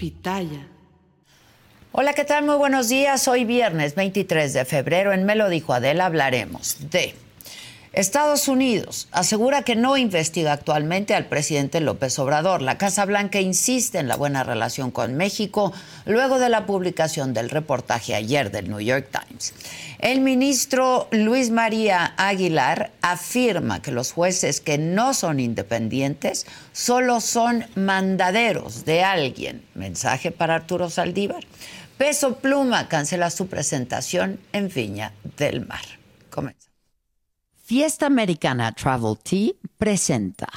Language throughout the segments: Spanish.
Pitaya. Hola, ¿qué tal? Muy buenos días. Hoy viernes 23 de febrero en Me lo dijo Adela hablaremos de Estados Unidos asegura que no investiga actualmente al presidente López Obrador. La Casa Blanca insiste en la buena relación con México luego de la publicación del reportaje ayer del New York Times. El ministro Luis María Aguilar afirma que los jueces que no son independientes solo son mandaderos de alguien. Mensaje para Arturo Saldívar. Peso Pluma cancela su presentación en Viña del Mar. Comenzamos. Fiesta Americana Travel Tea presenta.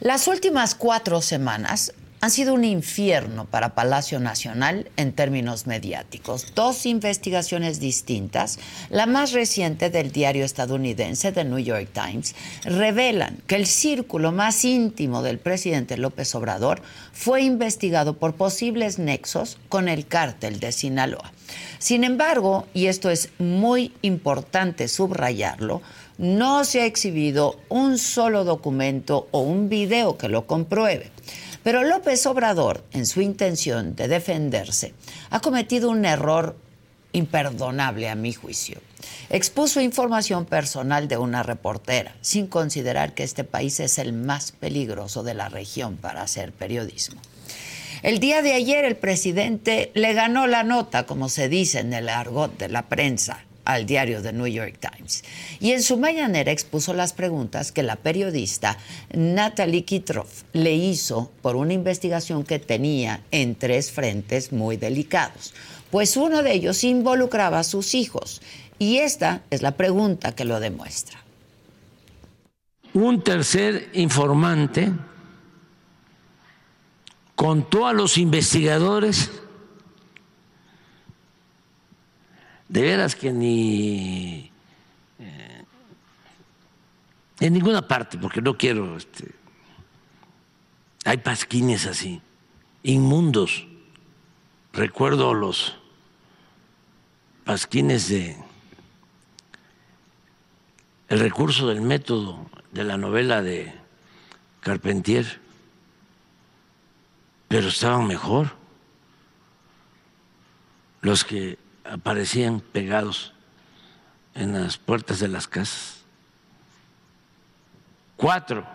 Las últimas cuatro semanas han sido un infierno para Palacio Nacional en términos mediáticos. Dos investigaciones distintas, la más reciente del diario estadounidense The New York Times, revelan que el círculo más íntimo del presidente López Obrador fue investigado por posibles nexos con el cártel de Sinaloa. Sin embargo, y esto es muy importante subrayarlo, no se ha exhibido un solo documento o un video que lo compruebe. Pero López Obrador, en su intención de defenderse, ha cometido un error imperdonable a mi juicio. Expuso información personal de una reportera, sin considerar que este país es el más peligroso de la región para hacer periodismo. El día de ayer el presidente le ganó la nota, como se dice en el argot de la prensa, al diario The New York Times. Y en su mañanera expuso las preguntas que la periodista Natalie Kitroff le hizo por una investigación que tenía en tres frentes muy delicados. Pues uno de ellos involucraba a sus hijos. Y esta es la pregunta que lo demuestra. Un tercer informante contó a los investigadores, de veras que ni eh, en ninguna parte, porque no quiero, este, hay pasquines así, inmundos. Recuerdo los pasquines de el recurso del método de la novela de Carpentier pero estaban mejor los que aparecían pegados en las puertas de las casas. Cuatro,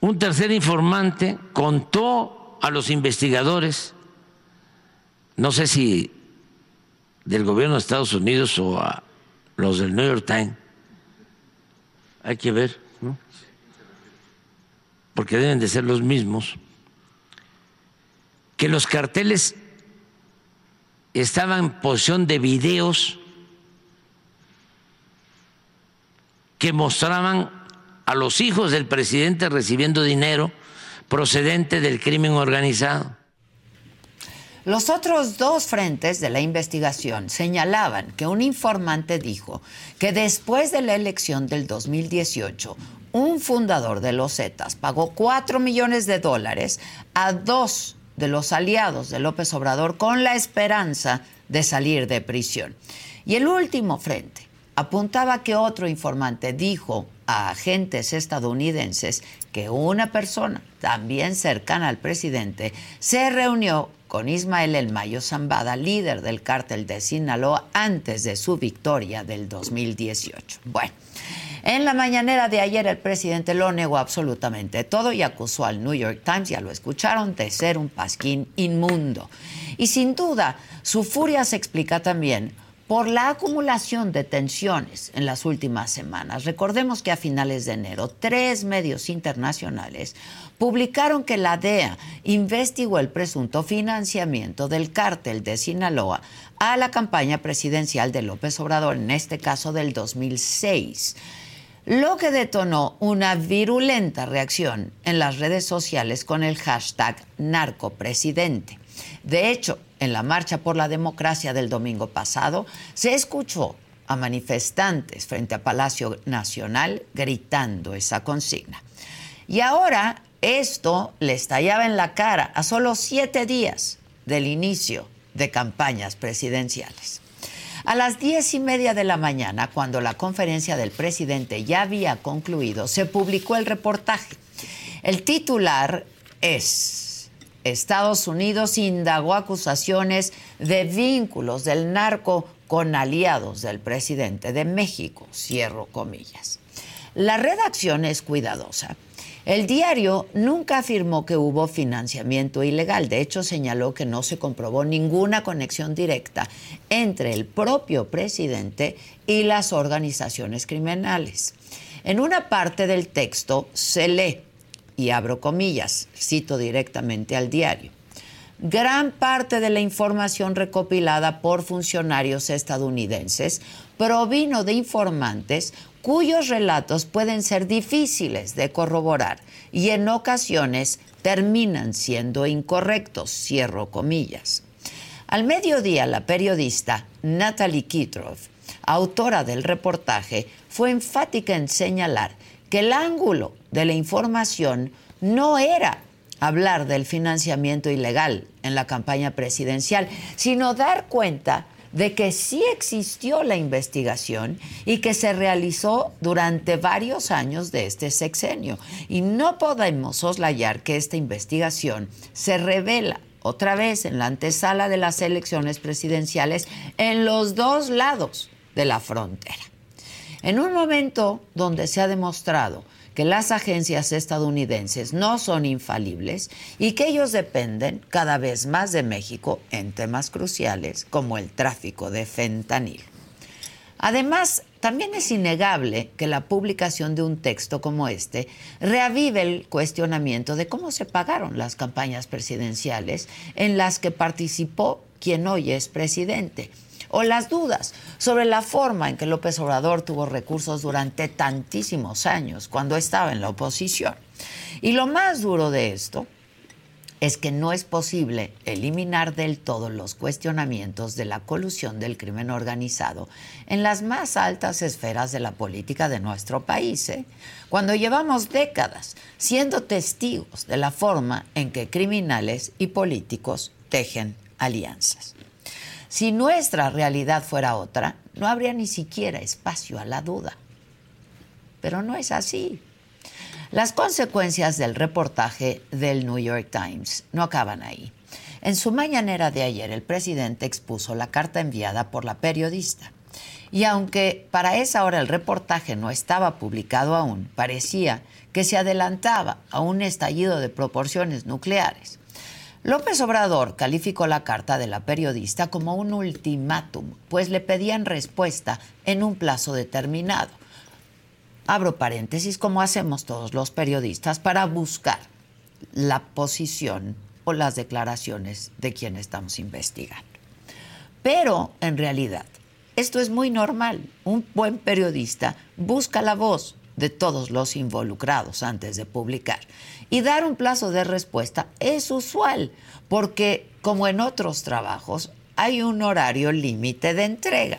un tercer informante contó a los investigadores, no sé si del gobierno de Estados Unidos o a los del New York Times, hay que ver, ¿no? porque deben de ser los mismos que los carteles estaban en posición de videos que mostraban a los hijos del presidente recibiendo dinero procedente del crimen organizado. Los otros dos frentes de la investigación señalaban que un informante dijo que después de la elección del 2018, un fundador de los Zetas pagó 4 millones de dólares a dos de los aliados de López Obrador con la esperanza de salir de prisión. Y el último frente apuntaba que otro informante dijo a agentes estadounidenses que una persona también cercana al presidente se reunió con Ismael El Mayo Zambada, líder del cártel de Sinaloa, antes de su victoria del 2018. Bueno, En la mañanera de ayer el presidente lo negó absolutamente todo y acusó al New York Times, ya lo escucharon, de ser un pasquín inmundo. Y sin duda, su furia se explica también por la acumulación de tensiones en las últimas semanas. Recordemos que a finales de enero, tres medios internacionales publicaron que la DEA investigó el presunto financiamiento del cártel de Sinaloa a la campaña presidencial de López Obrador, en este caso del 2006 lo que detonó una virulenta reacción en las redes sociales con el hashtag narcopresidente. De hecho, en la marcha por la democracia del domingo pasado, se escuchó a manifestantes frente a Palacio Nacional gritando esa consigna. Y ahora esto le estallaba en la cara a solo siete días del inicio de campañas presidenciales. A las diez y media de la mañana, cuando la conferencia del presidente ya había concluido, se publicó el reportaje. El titular es Estados Unidos indagó acusaciones de vínculos del narco con aliados del presidente de México, cierro comillas. La redacción es cuidadosa el diario nunca afirmó que hubo financiamiento ilegal. De hecho, señaló que no se comprobó ninguna conexión directa entre el propio presidente y las organizaciones criminales. En una parte del texto se lee, y abro comillas, cito directamente al diario. Gran parte de la información recopilada por funcionarios estadounidenses provino de informantes cuyos relatos pueden ser difíciles de corroborar y en ocasiones terminan siendo incorrectos, cierro comillas. Al mediodía, la periodista Natalie Kitroff, autora del reportaje, fue enfática en señalar que el ángulo de la información no era hablar del financiamiento ilegal en la campaña presidencial, sino dar cuenta de que sí existió la investigación y que se realizó durante varios años de este sexenio. Y no podemos soslayar que esta investigación se revela otra vez en la antesala de las elecciones presidenciales en los dos lados de la frontera. En un momento donde se ha demostrado que las agencias estadounidenses no son infalibles y que ellos dependen cada vez más de México en temas cruciales como el tráfico de fentanil. Además, también es innegable que la publicación de un texto como este reavive el cuestionamiento de cómo se pagaron las campañas presidenciales en las que participó quien hoy es presidente o las dudas sobre la forma en que López Obrador tuvo recursos durante tantísimos años cuando estaba en la oposición. Y lo más duro de esto es que no es posible eliminar del todo los cuestionamientos de la colusión del crimen organizado en las más altas esferas de la política de nuestro país, ¿eh? cuando llevamos décadas siendo testigos de la forma en que criminales y políticos tejen alianzas. Si nuestra realidad fuera otra, no habría ni siquiera espacio a la duda. Pero no es así. Las consecuencias del reportaje del New York Times no acaban ahí. En su mañanera de ayer, el presidente expuso la carta enviada por la periodista. Y aunque para esa hora el reportaje no estaba publicado aún, parecía que se adelantaba a un estallido de proporciones nucleares. López Obrador calificó la carta de la periodista como un ultimátum, pues le pedían respuesta en un plazo determinado. Abro paréntesis, como hacemos todos los periodistas, para buscar la posición o las declaraciones de quien estamos investigando. Pero, en realidad, esto es muy normal. Un buen periodista busca la voz de todos los involucrados antes de publicar. Y dar un plazo de respuesta es usual, porque como en otros trabajos, hay un horario límite de entrega.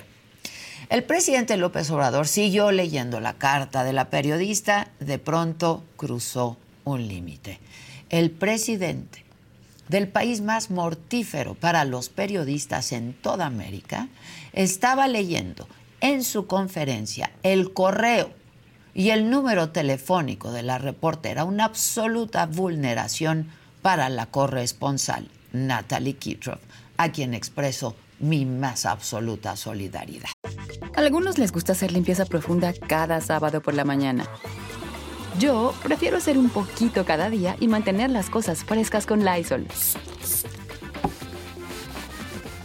El presidente López Obrador siguió leyendo la carta de la periodista, de pronto cruzó un límite. El presidente del país más mortífero para los periodistas en toda América estaba leyendo en su conferencia el correo y el número telefónico de la reportera una absoluta vulneración para la corresponsal Natalie Kitroff, a quien expreso mi más absoluta solidaridad. algunos les gusta hacer limpieza profunda cada sábado por la mañana. Yo prefiero hacer un poquito cada día y mantener las cosas frescas con Lysol.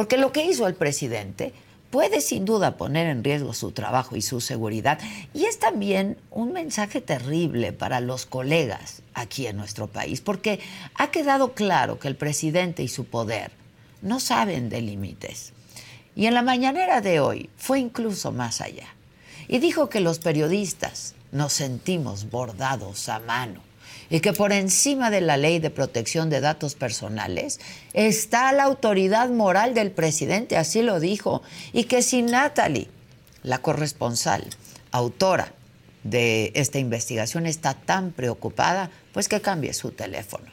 Porque lo que hizo el presidente puede sin duda poner en riesgo su trabajo y su seguridad. Y es también un mensaje terrible para los colegas aquí en nuestro país, porque ha quedado claro que el presidente y su poder no saben de límites. Y en la mañanera de hoy fue incluso más allá. Y dijo que los periodistas nos sentimos bordados a mano y que por encima de la ley de protección de datos personales está la autoridad moral del presidente, así lo dijo, y que si Natalie, la corresponsal, autora de esta investigación, está tan preocupada, pues que cambie su teléfono.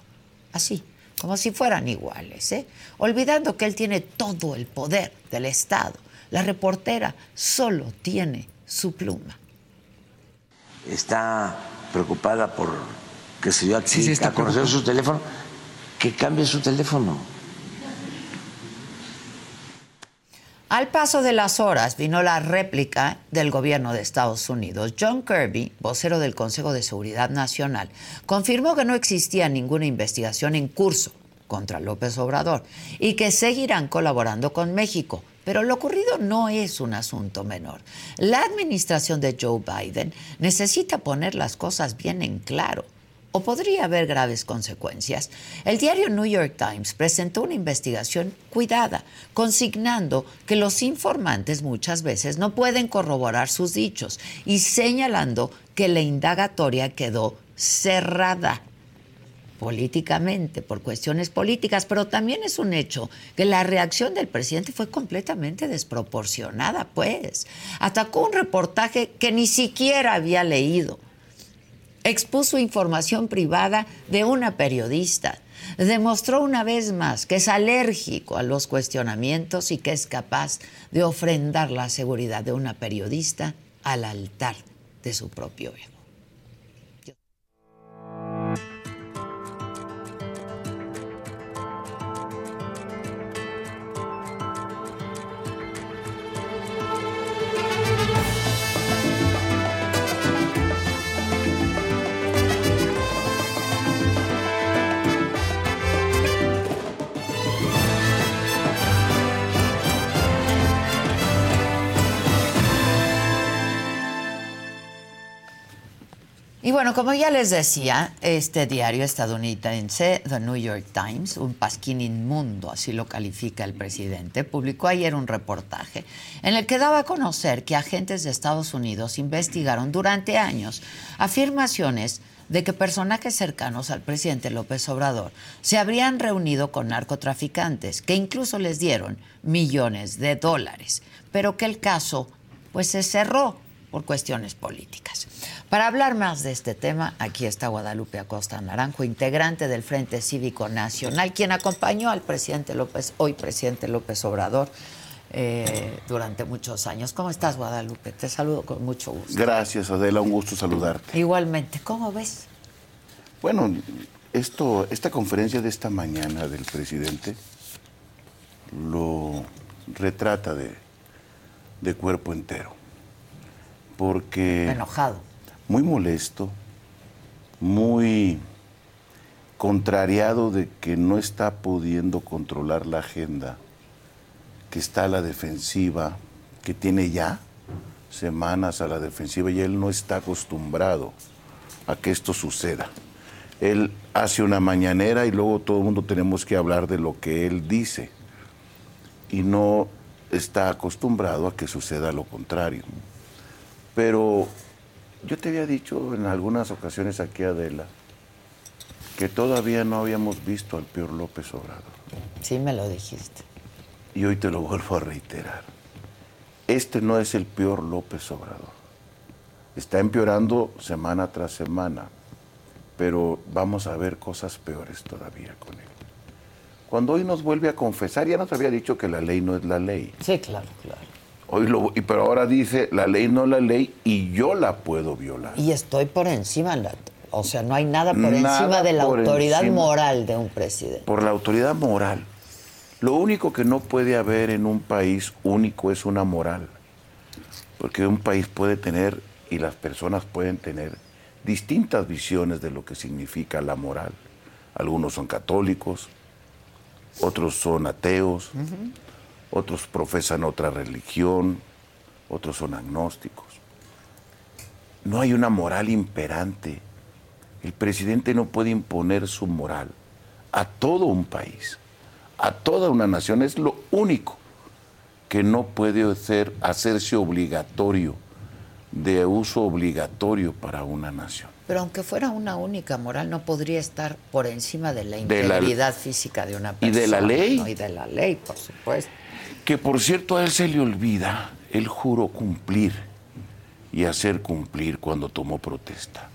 Así, como si fueran iguales, ¿eh? olvidando que él tiene todo el poder del Estado. La reportera solo tiene su pluma. Está preocupada por que se dio a conocer su teléfono, que cambie su teléfono. Al paso de las horas vino la réplica del gobierno de Estados Unidos. John Kirby, vocero del Consejo de Seguridad Nacional, confirmó que no existía ninguna investigación en curso contra López Obrador y que seguirán colaborando con México. Pero lo ocurrido no es un asunto menor. La administración de Joe Biden necesita poner las cosas bien en claro podría haber graves consecuencias. El diario New York Times presentó una investigación cuidada, consignando que los informantes muchas veces no pueden corroborar sus dichos y señalando que la indagatoria quedó cerrada políticamente, por cuestiones políticas, pero también es un hecho que la reacción del presidente fue completamente desproporcionada, pues. Atacó un reportaje que ni siquiera había leído expuso información privada de una periodista. Demostró una vez más que es alérgico a los cuestionamientos y que es capaz de ofrendar la seguridad de una periodista al altar de su propio ego. Y bueno, como ya les decía, este diario estadounidense, The New York Times, un pasquín inmundo, así lo califica el presidente, publicó ayer un reportaje en el que daba a conocer que agentes de Estados Unidos investigaron durante años afirmaciones de que personajes cercanos al presidente López Obrador se habrían reunido con narcotraficantes, que incluso les dieron millones de dólares, pero que el caso pues se cerró por cuestiones políticas. Para hablar más de este tema, aquí está Guadalupe Acosta Naranjo, integrante del Frente Cívico Nacional, quien acompañó al presidente López, hoy presidente López Obrador, eh, durante muchos años. ¿Cómo estás, Guadalupe? Te saludo con mucho gusto. Gracias, Adela, un gusto saludarte. Igualmente, ¿cómo ves? Bueno, esto, esta conferencia de esta mañana del presidente lo retrata de, de cuerpo entero. Porque. Enojado muy molesto, muy contrariado de que no está pudiendo controlar la agenda, que está a la defensiva, que tiene ya semanas a la defensiva y él no está acostumbrado a que esto suceda. Él hace una mañanera y luego todo el mundo tenemos que hablar de lo que él dice. y no está acostumbrado a que suceda lo contrario. Pero yo te había dicho en algunas ocasiones aquí, Adela, que todavía no habíamos visto al peor López Obrador. Sí, me lo dijiste. Y hoy te lo vuelvo a reiterar. Este no es el peor López Obrador. Está empeorando semana tras semana, pero vamos a ver cosas peores todavía con él. Cuando hoy nos vuelve a confesar, ya nos había dicho que la ley no es la ley. Sí, claro, claro. Hoy lo, pero ahora dice, la ley no la ley y yo la puedo violar. Y estoy por encima, la- o sea, no hay nada por Nada encima de la autoridad encima. moral de un presidente. Por la autoridad moral. Lo único que no puede haber en un país único es una moral. Porque un país puede tener, y las personas pueden tener, distintas visiones de lo que significa la moral. Algunos son católicos, otros son ateos, otros profesan otra religión, otros son agnósticos. No hay una moral imperante. El presidente no puede imponer su moral a todo un país, a toda una nación. Es lo único que no puede ser, hacerse obligatorio, de uso obligatorio para una nación. Pero aunque fuera una única moral, no podría estar por encima de la De la- integridad física de una Y persona. de la ley. ¿no? Y de la ley, por supuesto. Que por cierto a él se le olvida, él juró cumplir y hacer cumplir cuando tomó protesta.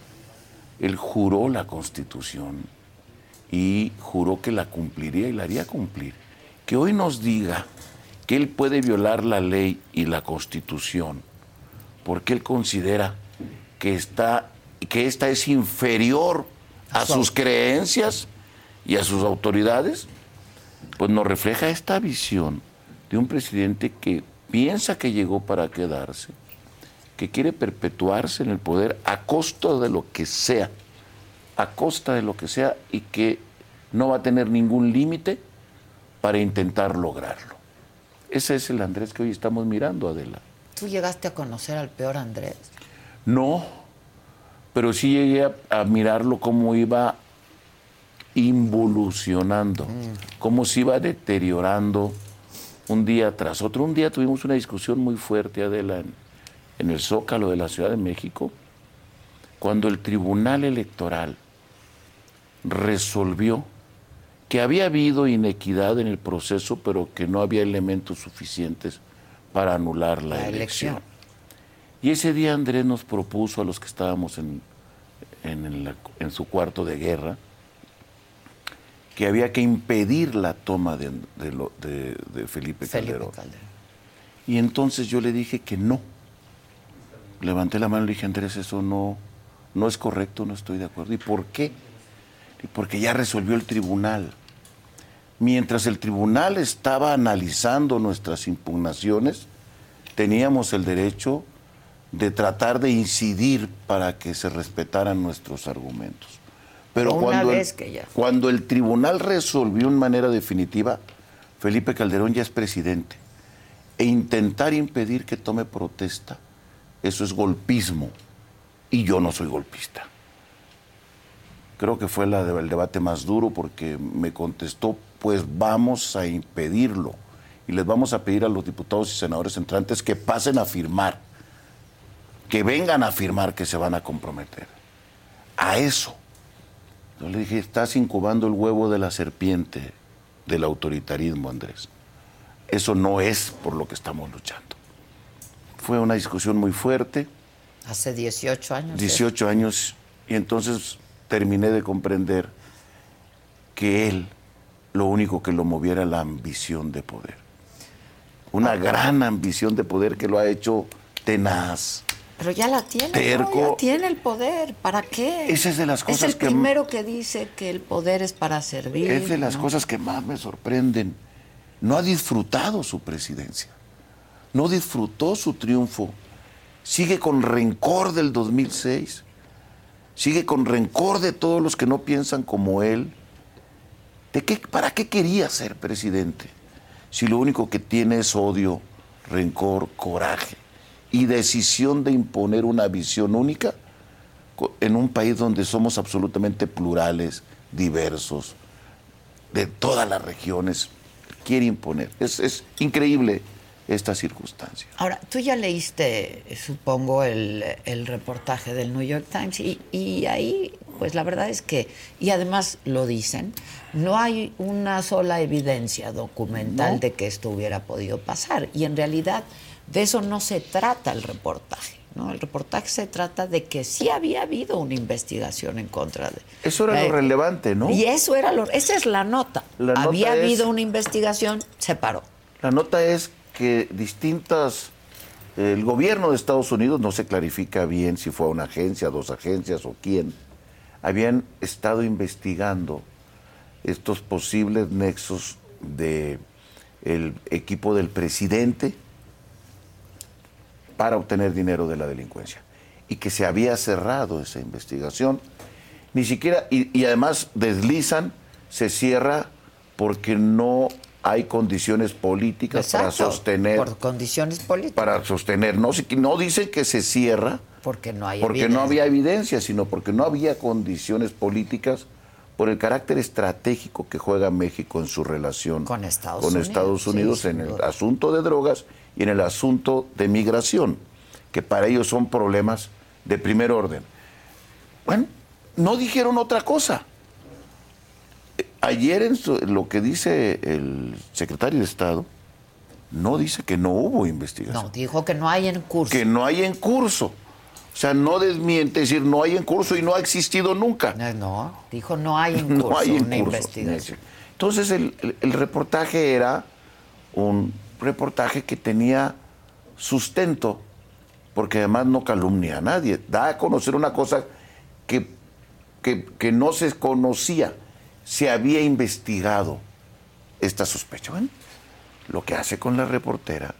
Él juró la constitución y juró que la cumpliría y la haría cumplir. Que hoy nos diga que él puede violar la ley y la constitución porque él considera que, está, que esta es inferior a sus creencias y a sus autoridades, pues nos refleja esta visión de un presidente que piensa que llegó para quedarse, que quiere perpetuarse en el poder a costa de lo que sea, a costa de lo que sea y que no va a tener ningún límite para intentar lograrlo. Ese es el Andrés que hoy estamos mirando, Adela. ¿Tú llegaste a conocer al peor Andrés? No, pero sí llegué a, a mirarlo cómo iba involucionando, cómo se iba deteriorando un día tras otro. Un día tuvimos una discusión muy fuerte, Adela, en, en el Zócalo de la Ciudad de México, cuando el Tribunal Electoral resolvió que había habido inequidad en el proceso, pero que no había elementos suficientes para anular la, La elección. elección. Y ese día Andrés nos propuso a los que estábamos en, en, la- en su cuarto de guerra que había que impedir la toma de, de lo- de- de Felipe. Calderón. Y entonces yo le dije que no. Levanté la mano y le dije, Andrés, eso no, no es correcto, no estoy de acuerdo. ¿Y por qué? Y porque ya resolvió el tribunal. Mientras el tribunal estaba analizando nuestras impugnaciones, teníamos el derecho de tratar de incidir para que se respetaran nuestros argumentos. Pero Una cuando, vez el, que ya- cuando el tribunal resolvió en manera definitiva, Felipe Calderón ya es presidente. E intentar impedir que tome protesta, eso es golpismo. Y yo no soy golpista. Creo que fue la- el debate más duro porque me contestó, pues vamos a impedirlo. Y les vamos a pedir a los diputados y senadores entrantes que pasen a firmar, que vengan a firmar que se van a comprometer. A eso. Yo le dije, estás incubando el huevo de la serpiente del autoritarismo, Andrés. Eso no es por lo que estamos luchando. Fue una discusión muy fuerte. Hace 18 años. ¿eh? 18 años y entonces terminé de comprender que él lo único que lo movía era la ambición de poder. Una gran ambición de poder que lo ha hecho tenaz. Pero ya la tiene, ¿no? Terco. ya tiene el poder. ¿Para qué? Esa es de las cosas Es el que- primero que dice que el poder es para servir. Es de las ¿no? cosas que más me sorprenden. No ha disfrutado su presidencia. No disfrutó su triunfo. Sigue con rencor del 2006. Sigue con rencor de todos los que no piensan como él. ¿De qué, ¿Para qué quería ser presidente? Si lo único que tiene es odio, rencor, coraje y decisión de imponer una visión única en un país donde somos absolutamente plurales, diversos, de todas las regiones. quiere imponer. Es, es increíble esta circunstancia. Ahora, tú ya leíste, supongo, el, el reportaje del New York Times y, y, ahí, pues la verdad es que, y además lo dicen, no hay una sola evidencia documental No. de que esto hubiera podido pasar. Y en realidad de eso no se trata el reportaje. ¿no? El reportaje se trata de que sí había habido una investigación en contra de... Eso era Eh, lo relevante, ¿no? Y eso era lo... Esa es la nota. La nota había es- habido una investigación, se paró. La nota es que distintas, el gobierno de Estados Unidos, no se clarifica bien si fue una agencia, dos agencias o quién, habían estado investigando estos posibles nexos de el equipo del presidente para obtener dinero de la delincuencia y que se había cerrado esa investigación ni siquiera y, y además deslizan se cierra porque no hay condiciones políticas para sostener Por condiciones políticas. para sostener no no dicen que se cierra Porque no hay porque evidencia. no había evidencia, sino porque no había condiciones políticas por el carácter estratégico que juega México en su relación Con Estados con Unidos, Estados en el asunto de drogas y en el asunto de migración, que para ellos son problemas de primer orden. Bueno, no dijeron otra cosa. Ayer en su- lo que dice el secretario de Estado, no dice que no hubo investigación No, dijo que no hay en curso. que no hay en curso. O sea, no desmiente, es decir, no hay en curso y no ha existido nunca. No, no, dijo no hay en curso No hay en una curso. investigación. Entonces, el, el- el reportaje era un reportaje que tenía sustento, porque además no calumnia a nadie. Da a conocer una cosa que, que, que no se conocía. Se había investigado esta sospecha. Bueno, lo que hace con la reportera,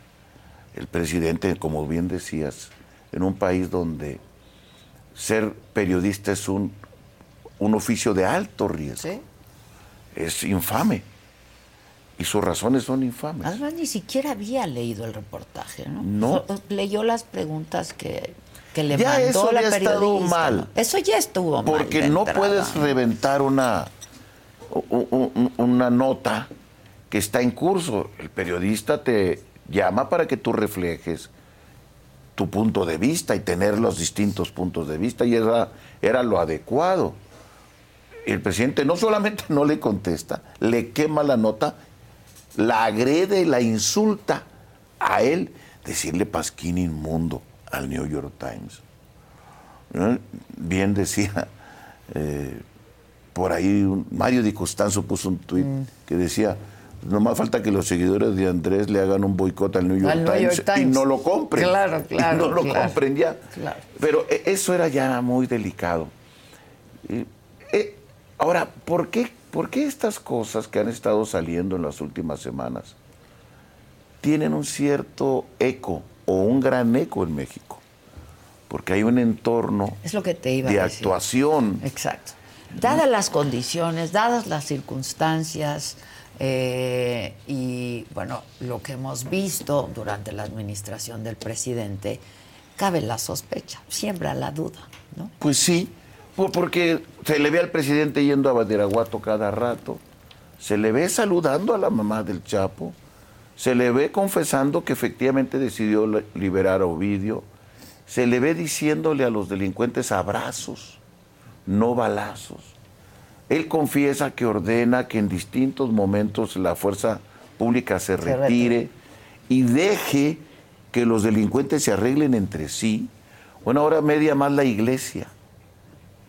el presidente, como bien decías, en un país donde ser periodista es un, un oficio de alto riesgo, ¿Sí? es infame. Y sus razones son infames. Además, ni siquiera había leído el reportaje, ¿no? No. Leyó las preguntas que, que le Ya mandó eso la había estado periodista. mal. ¿no? Eso ya estuvo mal. Porque no entrada. puedes reventar una, una nota que está en curso. El periodista te llama para que tú reflejes tu punto de vista y tener los distintos puntos de vista y era, era lo adecuado. El presidente no solamente no le contesta, le quema la nota, la agrede, la insulta a él, decirle pasquín inmundo al New York Times. Bien decía eh, por ahí un- Mario Di Costanzo puso un tuit Mm. que decía no más falta que los seguidores de Andrés le hagan un boicot al New York, Al New Times, York Times. y no lo compren. Claro, Y claro, no lo claro. compren ya. Claro. Pero eh, eso era ya muy delicado. Eh, ahora, ¿por qué, ¿por qué estas cosas que han estado saliendo en las últimas semanas tienen un cierto eco o un gran eco en México? Porque hay un entorno Es lo que te iba de a decir. actuación. Exacto. Dadas las condiciones, dadas las circunstancias eh, y, bueno, lo que hemos visto durante la administración del presidente, cabe la sospecha, siembra la duda, ¿no? Pues sí, porque se le ve al presidente yendo a Badiraguato cada rato, se le ve saludando a la mamá del Chapo, se le ve confesando que efectivamente decidió li- liberar a Ovidio, se le ve diciéndole a los delincuentes abrazos, no balazos. Él confiesa que ordena que en distintos momentos la fuerza pública se retire. y deje que los delincuentes se arreglen entre sí. Bueno, ahora media más la iglesia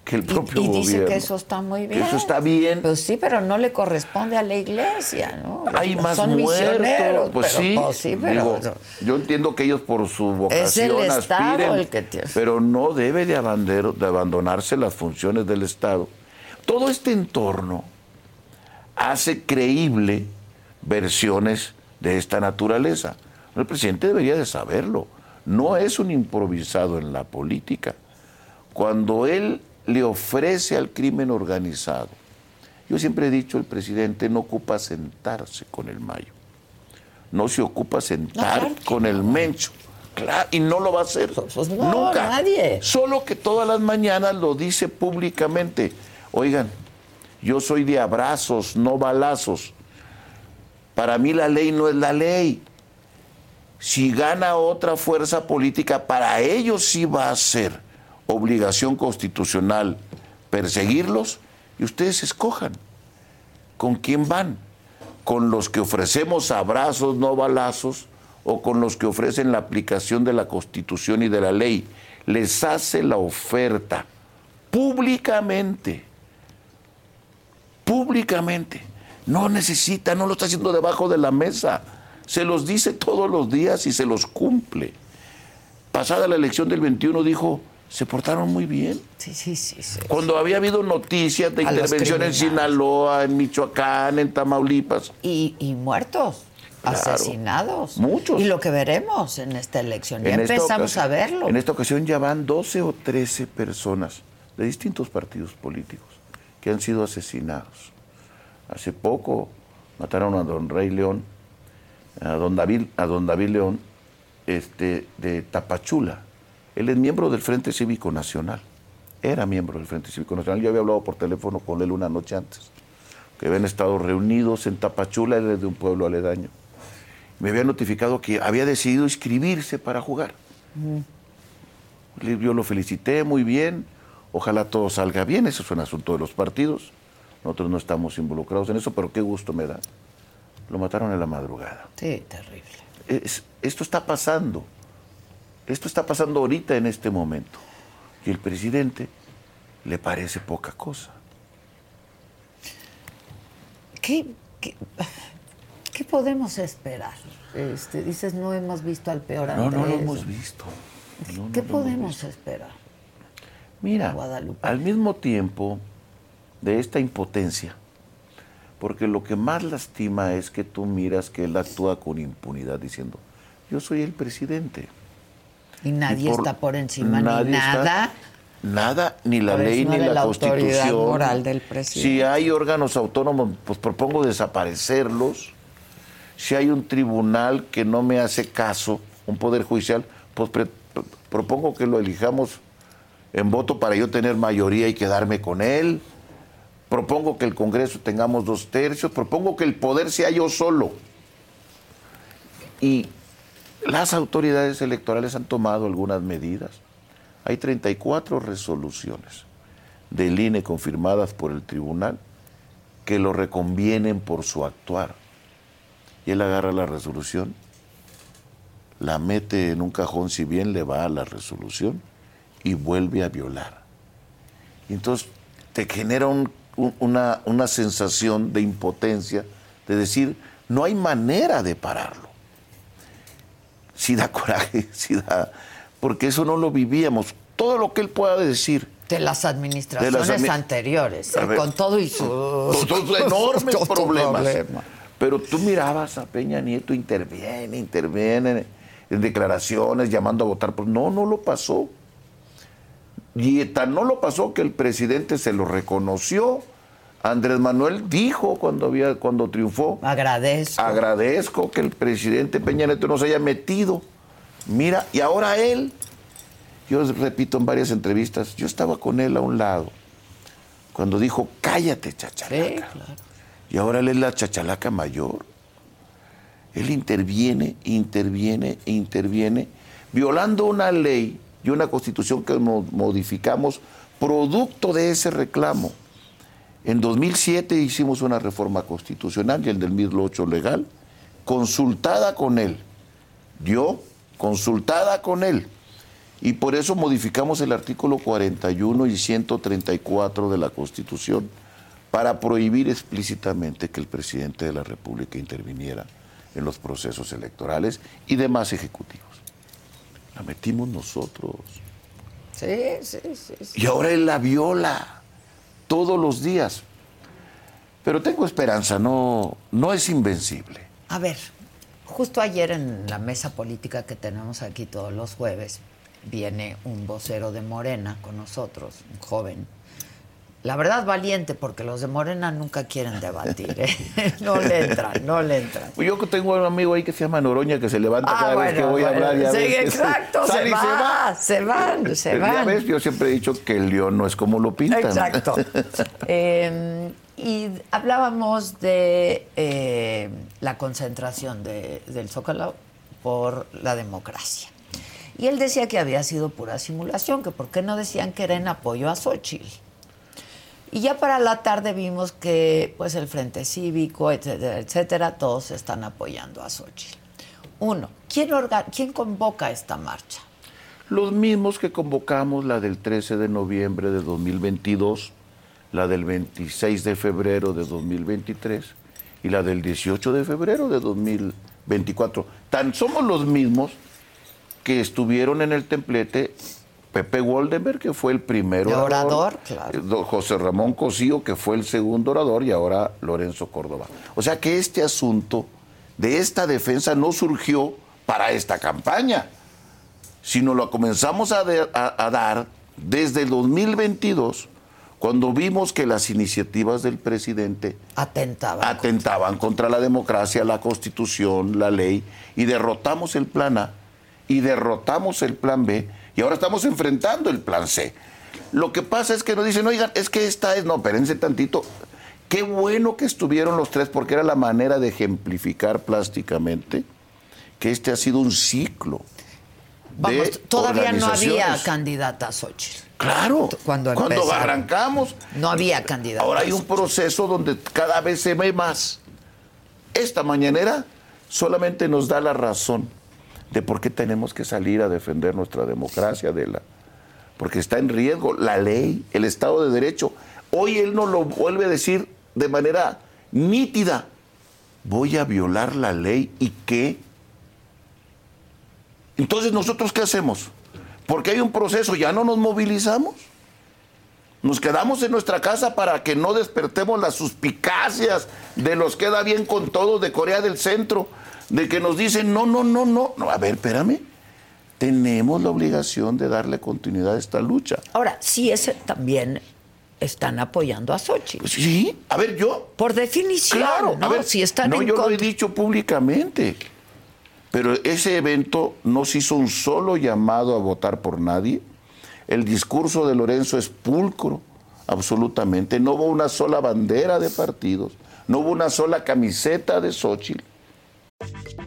que el Y, propio y dice gobierno. que eso está muy Que bien. eso está bien. Pues sí, pero no le corresponde a la iglesia, ¿no? Hay más Son muertos. Pues pero- sí, pues sí, pero- digo, yo entiendo que ellos por su Es el vocación Estado aspiren, el que tiene. pero no debe de, abandero- de abandonarse las funciones del Estado. Todo este entorno hace creíble versiones de esta naturaleza. El presidente debería de saberlo. No es un improvisado en la política. Cuando él le ofrece al crimen organizado, yo siempre he dicho, el presidente no ocupa sentarse con el mayo. No se ocupa sentar claro con el mencho. Claro, y no lo va a hacer. Pues no, Nunca. nadie. Solo que todas las mañanas lo dice públicamente. Oigan, yo soy de abrazos, no balazos. Para mí la ley no es la ley. Si gana otra fuerza política, para ellos sí va a ser obligación constitucional perseguirlos y ustedes escojan con quién van, con los que ofrecemos abrazos, no balazos, o con los que ofrecen la aplicación de la Constitución y de la ley. Les hace la oferta públicamente, públicamente. No necesita, no lo está haciendo debajo de la mesa. Se los dice todos los días y se los cumple. Pasada la elección del 21 dijo, se portaron muy bien. Sí, sí, sí. sí. Cuando había habido noticias de A intervención en. Sinaloa, en Michoacán, en Tamaulipas, Y, y muertos, Claro. asesinados. Muchos. Y lo que veremos en esta elección. Ya En esta empezamos ocasión- a verlo. En esta ocasión ya van 12 o 13 personas de distintos partidos políticos que han sido asesinados. Hace poco mataron a don Rey León, a don David, a don David León, este, de Tapachula. Él es miembro del Frente Cívico Nacional. Era miembro del Frente Cívico Nacional. Yo había hablado por teléfono con él una noche antes, que habían estado reunidos en Tapachula, él es de un pueblo aledaño. Me había notificado que había decidido inscribirse para jugar. Yo lo felicité muy bien. Ojalá todo salga bien. Eso es un asunto de los partidos. Nosotros no estamos involucrados en eso, pero qué gusto me da. Lo mataron en la madrugada. Sí, terrible. Es- esto está pasando. Esto está pasando ahorita en este momento. Y el presidente le parece poca cosa. ¿Qué, qué, qué podemos esperar? Este, dices, no hemos visto al peor No, no lo hemos visto. No, ¿Qué podemos visto. esperar? Mira, Guadalupe. al mismo tiempo de esta impotencia, porque lo que más lastima es que tú miras que él actúa con impunidad diciendo, yo soy el presidente. Y nadie Y por- está por encima ni está- nada. nada, ni la Por ley ni la, la constitución. moral del presidente. Si hay órganos autónomos, pues propongo desaparecerlos. Si hay un tribunal que no me hace caso, un poder judicial, pues pre- propongo que lo elijamos en voto para yo tener mayoría y quedarme con él. Propongo que el Congreso tengamos dos tercios. Propongo que el poder sea yo solo. Y las autoridades electorales han tomado algunas medidas. Hay 34 resoluciones del INE confirmadas por el tribunal que lo reconvienen por su actuar. Y él agarra la resolución, la mete en un cajón si bien le va a la resolución y vuelve a violar. Y entonces te genera un- un- una, una sensación de impotencia, de decir, no hay manera de pararlo sí da coraje, sí da, porque eso no lo vivíamos. Todo lo que él pueda decir, De las administraciones admi- anteriores, eh, ver, con todo y sus enormes problemas. problema. Pero tú mirabas a Peña Nieto, interviene, interviene en declaraciones, llamando a votar. por no, no lo pasó. Y tan no lo pasó que el presidente se lo reconoció. Andrés Manuel dijo cuando, había, cuando triunfó, Agradezco. agradezco que el presidente Peña Nieto nos haya metido. Mira, y ahora él, yo repito en varias entrevistas, yo estaba con él a un lado, cuando dijo, cállate, chachalaca. Sí, claro. Y ahora él es la chachalaca mayor. Él interviene, interviene, interviene, violando una ley y una constitución que mo- modificamos producto de ese reclamo. En 2007 hicimos una reforma constitucional y el del 2008 legal, consultada con él. Yo, consultada con él. Y por eso modificamos el artículo 41 y 134 de la Constitución para prohibir explícitamente que el presidente de la República interviniera en los procesos electorales y demás ejecutivos. La metimos nosotros. Sí, sí, sí. sí. Y ahora él la viola todos los días. Pero tengo esperanza, no, no es invencible. A ver, justo ayer en la mesa política que tenemos aquí todos los jueves, viene un vocero de Morena con nosotros, un joven. La verdad, valiente, porque los de Morena nunca quieren debatir. ¿eh? No le entran, no le entran. Pues Yo tengo un amigo ahí que se llama Noroña que se levanta Ah, cada vez que voy a hablar. sí, ves que se- exacto, se, sale y va, se van, se Ya van. ves, yo siempre he dicho que el león no es como lo pintan. Exacto. Eh, y hablábamos de eh, la concentración de- del Zócalo por la democracia. Y él decía que había sido pura simulación, que por qué no decían que era en apoyo a Xochitl. Y ya para la tarde vimos que pues el Frente Cívico, etcétera, etcétera, todos están apoyando a Xochitl. Uno, ¿quién, ¿quién convoca esta marcha? Los mismos que convocamos, la del 13 de noviembre de 2022, la del 26 de febrero de 2023 y la del 18 de febrero de 2024. Tan somos los mismos que estuvieron en el templete Pepe Woldenberg, que fue el primer De orador, orador, claro. eh, do- José Ramón Cosío, que fue el segundo orador, y ahora Lorenzo Córdoba. O sea que este asunto de esta defensa no surgió para esta campaña sino lo comenzamos a, de- a- a dar desde el 2022, cuando vimos que las iniciativas del presidente Atentaba. atentaban contra la democracia, la constitución, la ley, y derrotamos el plan A y derrotamos el plan B, y ahora estamos enfrentando el plan C. Lo que pasa es que nos dicen, oigan, es que esta es, no, espérense tantito, qué bueno que estuvieron los tres, porque era la manera de ejemplificar plásticamente que este ha sido un ciclo. de todavía no había organizaciones. candidata a Xochitl. Claro, Cuando cuando, arrancamos. No había candidata. Ahora hay un proceso donde cada vez se ve más. Esta mañanera solamente nos da la razón de por qué tenemos que salir a defender nuestra democracia, Adela. Porque está en riesgo la ley, el Estado de Derecho. Hoy él nos lo vuelve a decir de manera nítida. Voy a violar la ley y qué. Entonces, ¿nosotros qué hacemos? Porque hay un proceso, ya no nos movilizamos. Nos quedamos en nuestra casa para que no despertemos las suspicacias de los queda bien con todos de Corea del Centro, de que nos dicen, no, no, no, no. no a ver, espérame. Tenemos la obligación de darle continuidad a esta lucha. Ahora, sí, ese también están apoyando a Xochitl. Sí, a ver, yo Por definición, Claro, ¿no? a ver, si están no, en yo lo he dicho públicamente. Pero ese evento no se hizo un solo llamado a votar por nadie. El discurso de Lorenzo es pulcro, absolutamente. No hubo una sola bandera de partidos, no hubo una sola camiseta de Xochitl.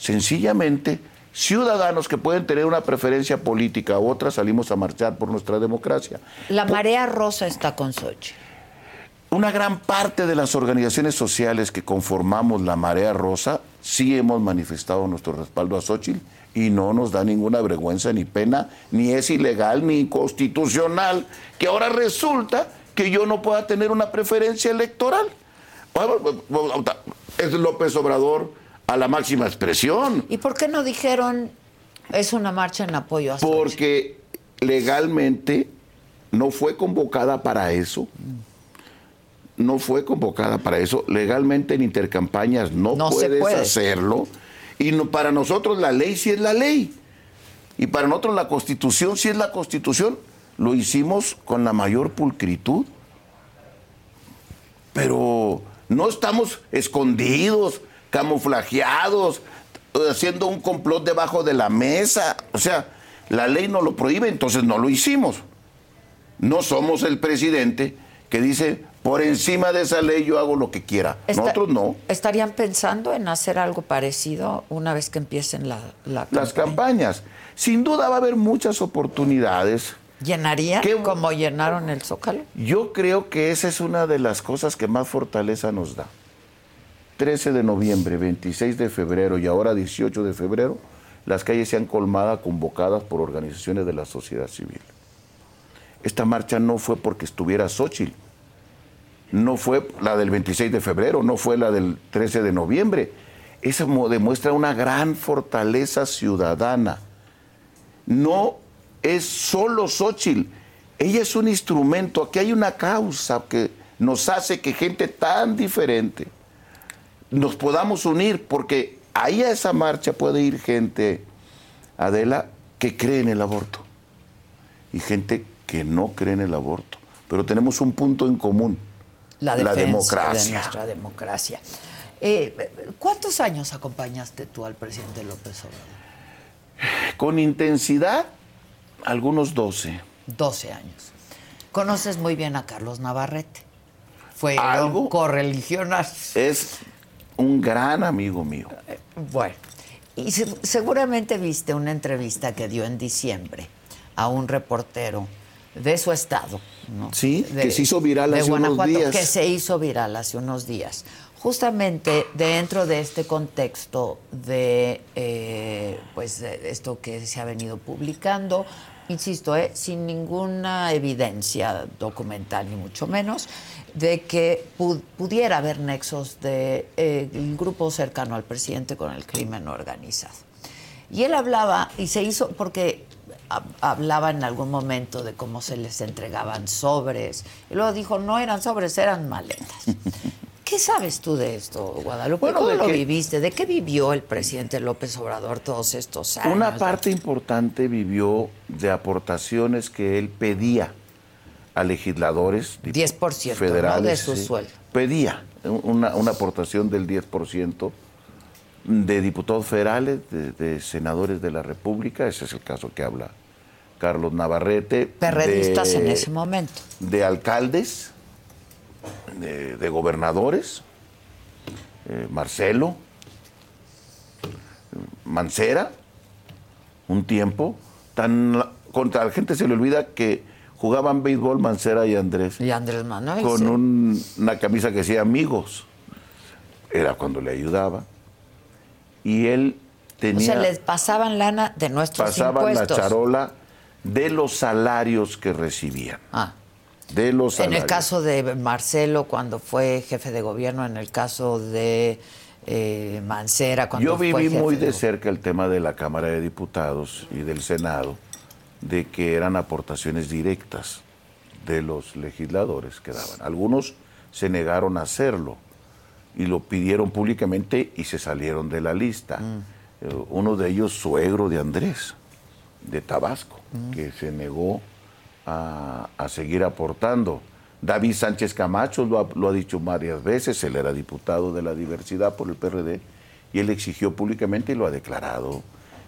Sencillamente, ciudadanos que pueden tener una preferencia política u otra, salimos a marchar por nuestra democracia. La marea rosa está con Xochitl. Una gran parte de las organizaciones sociales que conformamos la Marea Rosa sí hemos manifestado nuestro respaldo a Xochitl y no nos da ninguna vergüenza ni pena, ni es ilegal ni inconstitucional que ahora resulta que yo no pueda tener una preferencia electoral. Es López Obrador a la máxima expresión. ¿Y por qué no dijeron es una marcha en apoyo a? Porque legalmente no fue convocada para eso. No fue convocada para eso. Legalmente en intercampañas no, puedes puede. hacerlo. Y no- para nosotros la ley sí es la ley. Y para nosotros la constitución sí es la constitución. Lo hicimos con la mayor pulcritud. Pero no estamos escondidos, camuflajeados, haciendo un complot debajo de la mesa. O sea, la ley no lo prohíbe, entonces no lo hicimos. No somos el presidente que dice, por encima de esa ley yo hago lo que quiera. Está- Nosotros no. ¿Estarían pensando en hacer algo parecido una vez que empiecen la, la Las campaña? campañas. Sin duda va a haber muchas oportunidades ¿Llenaría ¿Qué- como llenaron el Zócalo? Yo creo que esa es una de las cosas que más fortaleza nos da. 13 de noviembre, 26 de febrero y ahora 18 de febrero, las calles se han colmado convocadas por organizaciones de la sociedad civil. Esta marcha no fue porque estuviera Xochitl, no fue la del 26 de febrero, no fue la del 13 de noviembre. Mo- demuestra una gran fortaleza ciudadana. No es solo Xochitl, ella es un instrumento, aquí hay una causa que nos hace que gente tan diferente nos podamos unir, porque ahí a esa marcha puede ir gente, Adela, que cree en el aborto y gente que no cree en el aborto, pero tenemos un punto en común, La, democracia. de nuestra democracia. Eh, ¿Cuántos años acompañaste tú al presidente López Obrador? Con intensidad, algunos 12. 12 años. Conoces muy bien a Carlos Navarrete. Fue ¿Algo? correligionario. Es un gran amigo mío. Bueno, y se- seguramente viste una entrevista que dio en diciembre a un reportero de su estado. ¿no? Sí, que se hizo viral de hace unos Guanajuato, días. Que se hizo viral hace unos días. Justamente dentro de este contexto de eh, pues de esto que se ha venido publicando, insisto, eh, sin ninguna evidencia documental ni mucho menos, de que pu- pudiera haber nexos del de, el grupo cercano al presidente con el crimen organizado. Y él hablaba, y se hizo, porque ha- hablaba en algún momento de cómo se les entregaban sobres, y luego dijo, no eran sobres, eran maletas. ¿Qué sabes tú de esto, Guadalupe? Bueno, ¿Cómo lo que- viviste? ¿De qué vivió el presidente López Obrador todos estos años? Una parte importante vivió de aportaciones que él pedía a legisladores dip- 10%, ¿no? federales. de su sí. sueldo. Pedía una, una aportación del 10% de diputados federales, de, de senadores de la República, ese es el caso que habla Carlos Navarrete. Perredistas de- en ese momento. de alcaldes, de, de gobernadores, eh, Marcelo, Mancera, un tiempo, tan contra la gente se le olvida que jugaban béisbol Mancera y Andrés Y Andrés Manuel. con sí. un- una camisa que decía amigos. Era cuando le ayudaba. Y él O tenía sea, les pasaban lana de nuestros pasaban la impuestos. charola de los salarios que recibían. Ah. De los En el caso de Marcelo, cuando fue jefe de gobierno, en el caso de eh, Mancera, cuando Yo fue viví jefe muy de cerca el tema de la Cámara de Diputados y del Senado, de que eran aportaciones directas de los legisladores que daban. Algunos se negaron a hacerlo y lo pidieron públicamente y se salieron de la lista. Mm. Eh, uno de ellos, suegro de Andrés, de Tabasco, Mm. que se negó a, seguir aportando. David Sánchez Camacho lo ha, lo ha dicho varias veces, él era diputado de la diversidad por el PRD y él exigió públicamente y lo ha declarado.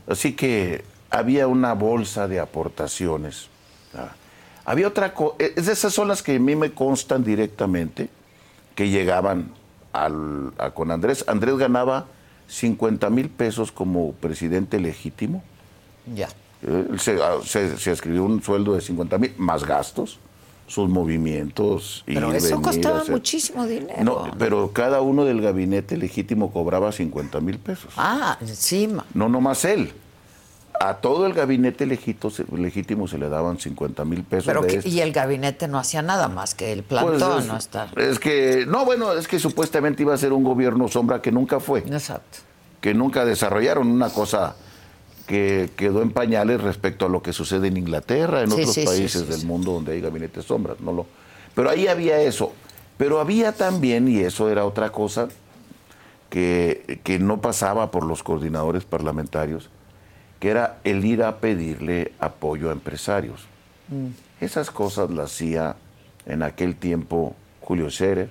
Así que había una bolsa de aportaciones. Había otra cosa, esas son las que a mí me constan directamente, que llegaban al- con Andrés. Andrés ganaba 50 mil pesos como presidente legítimo. Ya. Se, ah, se, se escribió un sueldo de 50 mil, más gastos, sus movimientos. Pero ir, eso venir, costaba hacer- muchísimo dinero. No, pero cada uno del gabinete legítimo cobraba 50 mil pesos. Ah, encima. No nomás él. A todo el gabinete legítimo se, legítimo se le daban 50 mil pesos. Pero de que- estos. y el gabinete no hacía nada más que el Pues plantón es, no está. es que, no, bueno, es que supuestamente iba a ser un gobierno sombra que nunca fue. Exacto. que nunca desarrollaron una cosa que quedó en pañales respecto a lo que sucede en Inglaterra, en Sí, otros sí, países sí, del mundo donde hay gabinetes sombras. No lo, pero ahí había eso. Pero había también, y eso era otra cosa, que, que no pasaba por los coordinadores parlamentarios, que era el ir a pedirle apoyo a empresarios. Esas cosas las hacía en aquel tiempo Julio Scherer,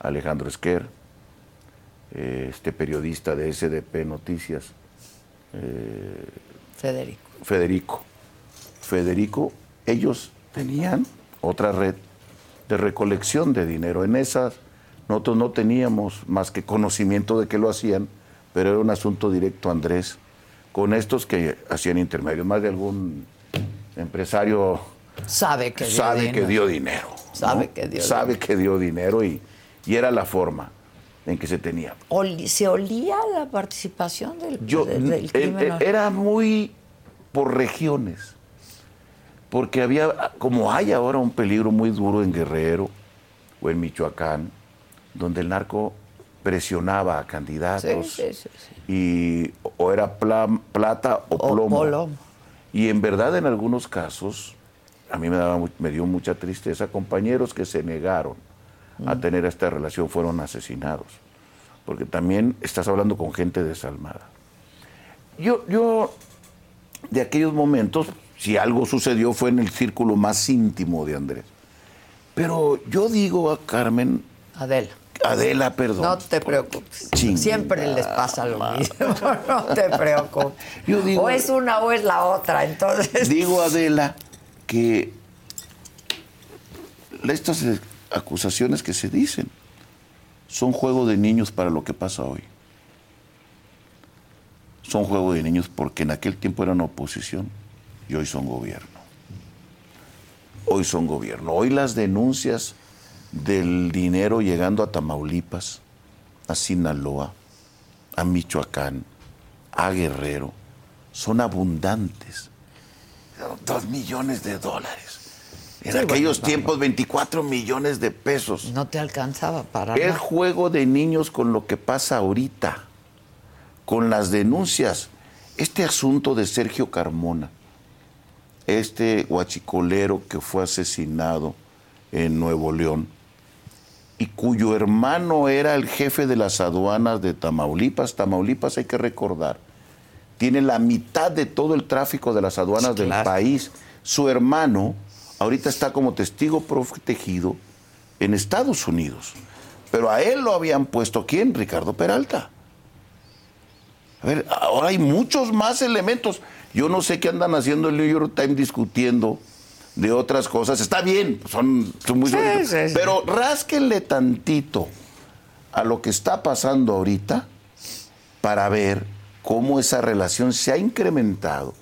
Alejandro Esquer, eh, este periodista de SDP Noticias, Federico. Federico. Federico, ellos tenían otra red de recolección de dinero. En esas nosotros no teníamos más que conocimiento de que lo hacían, pero era un asunto directo, Andrés, con estos que hacían intermedios. Más de algún empresario Sabe que dio sabe dinero. que dio dinero. ¿no? Sabe que dio Sabe que dio dinero y, y era la forma en que se tenía. ¿Se olía la participación del, Yo, de- del el- crimen? el- era muy por regiones, porque había, como hay ahora un peligro muy duro en Guerrero o en Michoacán, donde el narco presionaba a candidatos Sí, sí, sí, y o era pla- plata o O plomo. plomo. Y en verdad en algunos casos, a mí me, daba me dio mucha tristeza, compañeros que se negaron Mm. A tener esta relación fueron asesinados, porque también estás hablando con gente desalmada. Yo, yo, de aquellos momentos, si algo sucedió fue en el círculo más íntimo de Andrés. Pero yo digo a Carmen, Adela. Adela, perdón. No te preocupes. Chingada Siempre les pasa lo mismo. No te preocupes. Yo digo- o es una o es la otra. Entonces, Digo Adela que estas acusaciones que se dicen son juego de niños para lo que pasa hoy. Son juego de niños porque en aquel tiempo eran oposición y hoy son gobierno. Hoy son gobierno. Hoy las denuncias del dinero llegando a Tamaulipas, a Sinaloa, a Michoacán, a Guerrero, son abundantes. Dos millones de dólares. En Sí, aquellos bueno, tiempos, 24 millones de pesos. no te alcanzaba para nada. juego de niños con lo que pasa ahorita, con las denuncias. Este asunto de Sergio Carmona, este guachicolero que fue asesinado en Nuevo León y cuyo hermano era el jefe de las aduanas de Tamaulipas. Tamaulipas, hay que recordar, tiene la mitad de todo el tráfico de las aduanas Sí, del claro. país. Su hermano ahorita está como testigo protegido en Estados Unidos. Pero a él lo habían puesto quién? Ricardo Peralta. A ver, ahora hay muchos más elementos. Yo no sé qué andan haciendo el New York Times discutiendo de otras cosas. Está bien, son, son muy Sí, bonitos. sí, sí. Pero rásquenle tantito a lo que está pasando ahorita para ver cómo esa relación se ha incrementado.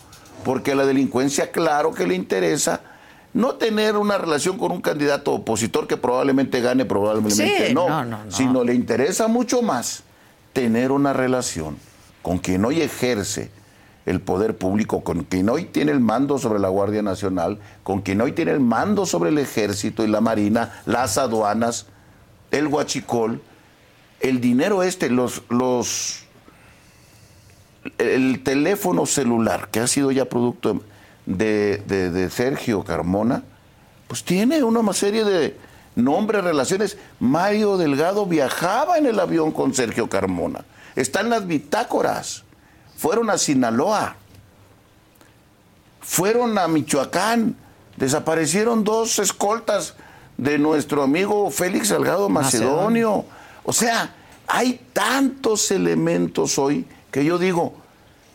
Porque a la delincuencia, claro que le interesa no tener una relación con un candidato opositor que probablemente gane, probablemente Sí, no, no, no, no. sino le interesa mucho más tener una relación con quien hoy ejerce el poder público, con quien hoy tiene el mando sobre la Guardia Nacional, con quien hoy tiene el mando sobre el ejército y la marina, las aduanas, el huachicol, el dinero este, los, los el teléfono celular, que ha sido ya producto de, de- de Sergio Carmona, pues tiene una serie de nombres, relaciones. Mario Delgado viajaba en el avión con Sergio Carmona. Están las bitácoras. Fueron a Sinaloa. Fueron a Michoacán. Desaparecieron dos escoltas de nuestro amigo Félix Salgado Macedonio. O sea, hay tantos elementos hoy que yo digo,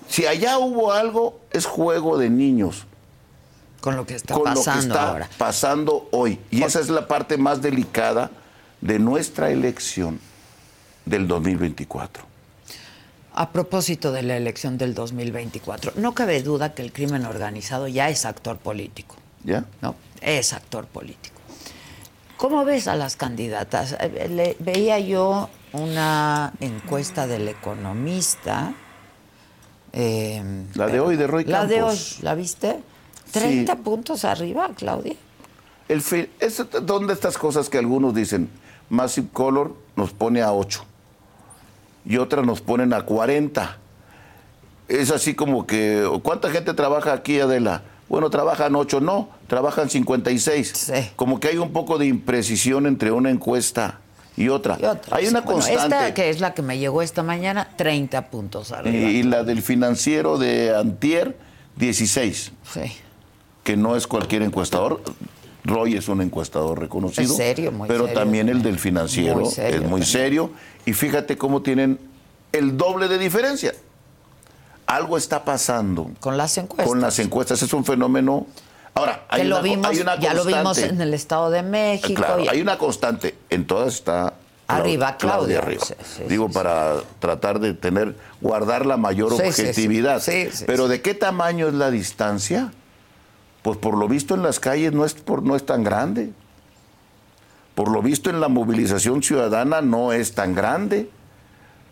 si allá hubo algo, es juego de niños Con lo que está con lo que pasando está ahora. pasando hoy. Y esa es la parte más delicada de nuestra elección del 2024. A propósito de la elección del 2024, no cabe duda que el crimen organizado ya es actor político, ¿Ya? ¿no? Es actor político. ¿Cómo ves a las candidatas? Eh, le- veía yo una encuesta del economista. Eh, La de hoy, de Roy La de hoy. ¿la viste? 30 puntos arriba, Claudia. El fe- es donde estas cosas que algunos dicen, Massive Color nos pone a 8 y otras nos ponen a 40. Es así como que, ¿cuánta gente trabaja aquí, Adela? Bueno, trabajan 8, no, trabajan 56. Sí. Como que hay un poco de imprecisión entre una encuesta y otra. Y otra, hay una Bueno, constante. esta que es la que me llegó esta mañana, 30 puntos y, arriba. y la del financiero de Antier, 16. Sí. que no es cualquier encuestador. Roy es un encuestador reconocido. Es serio, muy Pero serio. también el del financiero Muy serio es muy también. serio. Y fíjate cómo tienen el doble de diferencia. Algo está pasando Con las encuestas. con las encuestas. Es un fenómeno. Ahora, hay que lo una, vimos, hay una ya lo vimos en el Estado de México. Claro, y- hay una constante. En todas está. Arriba, Claudia. arriba. Sí, sí, Digo, sí, para tratar de tener, guardar la mayor objetividad. Pero. ¿de qué tamaño es la distancia? Pues por lo visto en las calles no es, por, no es tan grande. Por lo visto en la movilización ciudadana no es tan grande.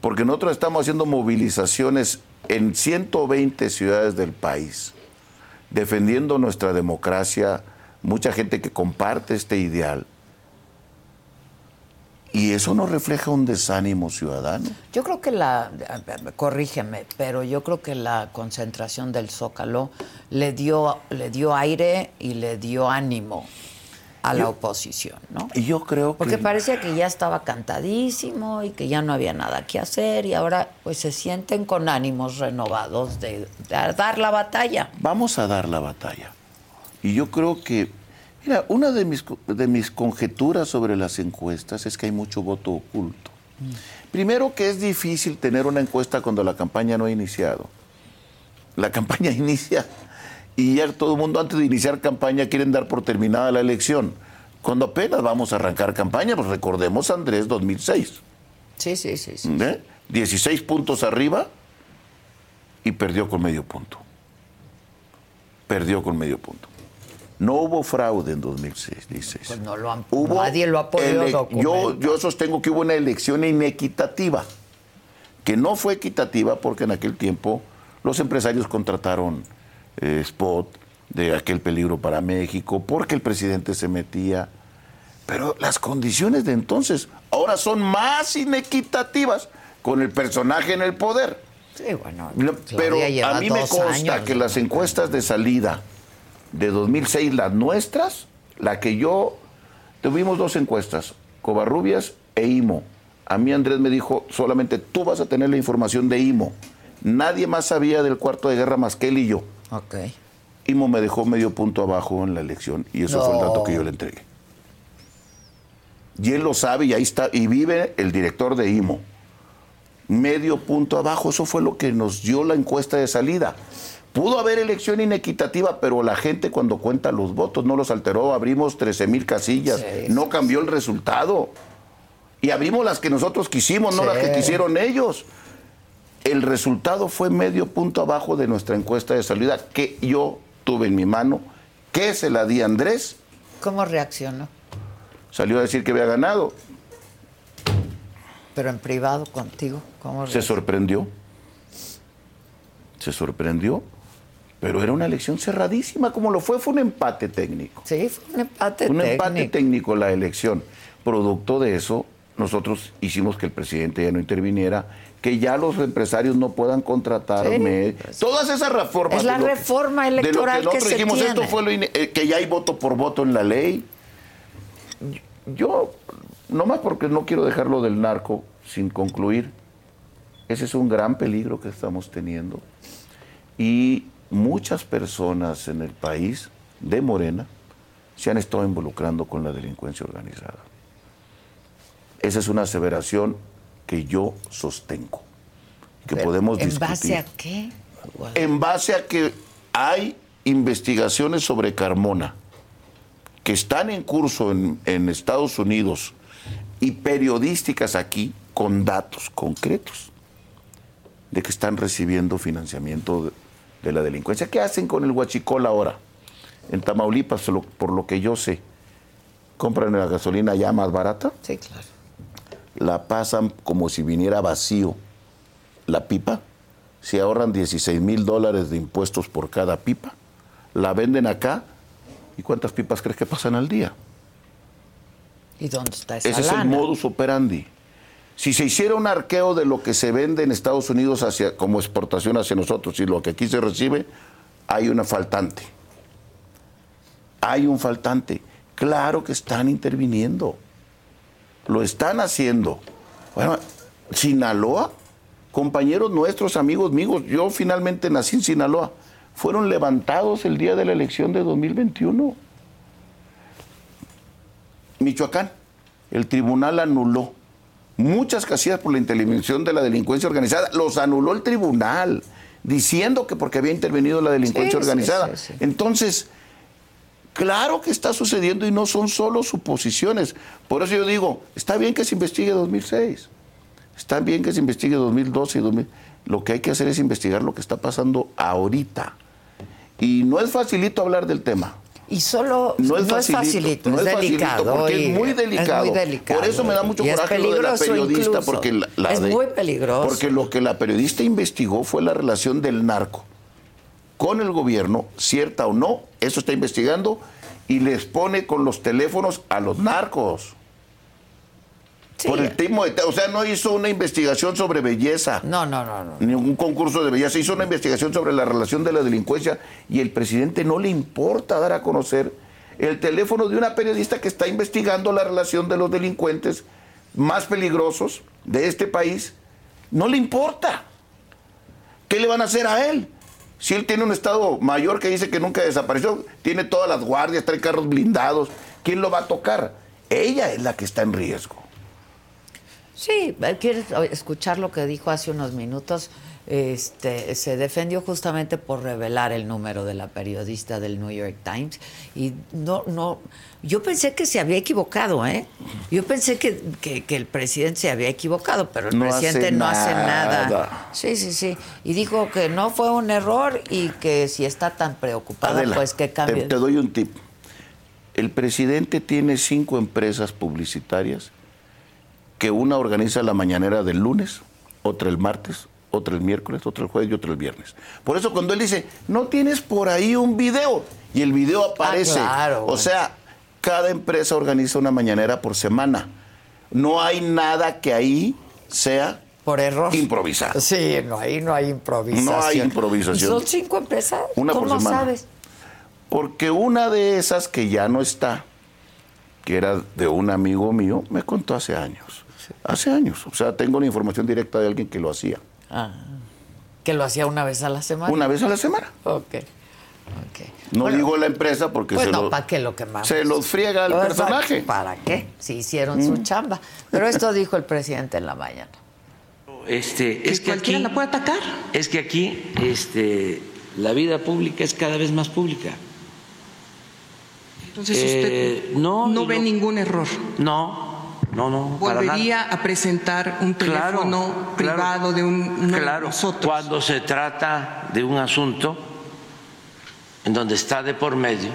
Porque nosotros estamos haciendo movilizaciones en 120 ciudades del país, defendiendo nuestra democracia, mucha gente que comparte este ideal. Y eso no refleja un desánimo ciudadano. Yo creo que la, corrígeme, pero yo creo que la concentración del Zócalo le dio, le dio aire y le dio ánimo a la oposición, ¿no? Y yo creo que... Porque parecía que ya estaba cantadísimo y que ya no había nada que hacer y ahora pues se sienten con ánimos renovados de, dar la batalla. Vamos a dar la batalla. Y yo creo que, mira, una de mis, de mis conjeturas sobre las encuestas es que hay mucho voto oculto. Primero que es difícil tener una encuesta cuando la campaña no ha iniciado. La campaña inicia y ya todo el mundo antes de iniciar campaña quieren dar por terminada la elección. Cuando apenas vamos a arrancar campaña, pues recordemos Andrés 2006. Sí, sí, sí. sí. 16 ¿Eh? puntos arriba y perdió con medio punto. Perdió con medio punto. No hubo fraude en 2016. Pues no lo han, nadie lo ha podido yo, yo sostengo que hubo una elección inequitativa, que no fue equitativa porque en aquel tiempo los empresarios contrataron eh, spot de aquel peligro para México, porque el presidente se metía. Pero las condiciones de entonces ahora son más inequitativas con el personaje en el poder. Sí, bueno, pero a mí me consta que las encuestas de salida de 2006, las nuestras, la que yo, tuvimos dos encuestas, Covarrubias e IMO. A mí Andrés me dijo, solamente tú vas a tener la información de IMO. Nadie más sabía del cuarto de guerra más que él y yo. Ok. IMO me dejó medio punto abajo en la elección y eso fue el dato que yo le entregué. Y él lo sabe y ahí está, y vive el director de IMO. Medio punto abajo, eso fue lo que nos dio la encuesta de salida. Pudo haber elección inequitativa, pero la gente cuando cuenta los votos no los alteró. Abrimos 13 mil casillas, no cambió el resultado. Y abrimos las que nosotros quisimos, no las que quisieron ellos el resultado fue medio punto abajo de nuestra encuesta de salida que yo tuve en mi mano, que se la di a Andrés. ¿Cómo reaccionó? Salió a decir que había ganado. Pero en privado contigo, ¿cómo Se sorprendió. Se sorprendió. Pero era una elección cerradísima, como lo fue, fue un empate técnico. Sí, fue un empate técnico. Un empate técnico la elección. Producto de eso, nosotros hicimos que el presidente ya no interviniera que ya los empresarios no puedan contratarme. Pues. Todas esas reformas. Es la reforma electoral de lo que, nosotros dijimos, esto fue eh, que ya hay voto por voto en la ley. Yo, nomás porque no quiero dejarlo del narco sin concluir, ese es un gran peligro que estamos teniendo. Y muchas personas en el país de Morena se han estado involucrando con la delincuencia organizada. Esa es una aseveración que yo sostengo, que podemos ¿En discutir. ¿En base a qué? En base a que hay investigaciones sobre Carmona que están en curso en, Estados Unidos y periodísticas aquí con datos concretos de que están recibiendo financiamiento de, la delincuencia. ¿Qué hacen con el huachicol ahora? En Tamaulipas, por lo que yo sé, compran la gasolina ya más barata. Sí, claro la pasan como si viniera vacío la pipa, se ahorran 16 mil dólares de impuestos por cada pipa, la venden acá, ¿y cuántas pipas crees que pasan al día? ¿Y dónde está esa Ese es el modus operandi. Si se hiciera un arqueo de lo que se vende en Estados Unidos hacia, como exportación hacia nosotros y lo que aquí se recibe, hay una faltante. Hay un faltante. Claro que están interviniendo lo están haciendo. Bueno, Sinaloa, compañeros nuestros, amigos míos, yo finalmente nací en Sinaloa, fueron levantados el día de la elección de 2021. Michoacán, el tribunal anuló muchas casillas por la intervención de la delincuencia organizada, los anuló el tribunal, diciendo que porque había intervenido la delincuencia organizada. Entonces, Claro que está sucediendo y no son solo suposiciones. Por eso yo digo, está bien que se investigue 2006, está bien que se investigue 2012 y 2000. Lo que hay que hacer es investigar lo que está pasando ahorita. Y no es facilito hablar del tema. Y solo no es, facilito, es, delicado. Porque es muy delicado. Por eso me da mucho coraje lo de la periodista, porque es muy peligroso. Porque lo que la periodista investigó fue la relación del narco con el gobierno, cierta o no, eso está investigando, y les pone con los teléfonos a los narcos. Por el tipo de, o sea, no hizo una investigación sobre belleza. No, no, no, no. Ningún concurso de belleza. Hizo una investigación sobre la relación de la delincuencia y el presidente no le importa dar a conocer el teléfono de una periodista que está investigando la relación de los delincuentes más peligrosos de este país. No le importa. ¿Qué le van a hacer a él? Si él tiene un Estado mayor que dice que nunca desapareció, tiene todas las guardias, trae carros blindados, ¿quién lo va a tocar? Ella es la que está en riesgo. Sí, ¿quieres escuchar lo que dijo hace unos minutos? Este, se defendió justamente por revelar el número de la periodista del New York Times y no, no, yo pensé que se había equivocado, ¿eh? Yo pensé que, el presidente se había equivocado, pero el presidente no hace nada. Sí, sí, sí. Y dijo que no fue un error y que si está tan preocupado, pues que cambie. Te, te doy un tip. El presidente tiene cinco empresas publicitarias que una organiza la mañanera del lunes, otra el martes, otra el miércoles, otra el jueves y otra el viernes. Por eso cuando él dice, no tienes por ahí un video, y el video ah, aparece. o sea, cada empresa organiza una mañanera por semana. No hay nada que ahí sea por error. Improvisar. Sí, no, ahí no hay improvisación. No hay improvisación. son cinco empresas? Una ¿Cómo por semana. sabes? Porque una de esas que ya no está, que era de un amigo mío, me contó hace años. Hace años. O sea, tengo la información directa de alguien que lo hacía. Ah, que lo hacía una vez a la semana. Una vez a la semana. Ok. okay. No digo la empresa porque pues se, no, ¿para qué lo quemamos? se los friega el personaje. ¿Para qué? Si hicieron su mm. chamba. Pero esto dijo el presidente en la mañana. Este, es que aquí la puede atacar. Es que aquí este, la vida pública es cada vez más pública. Entonces usted eh, no, no ve ningún error. No, no, no. ¿Volvería a presentar un teléfono privado de un claro, Cuando se trata de un asunto en donde está de por medio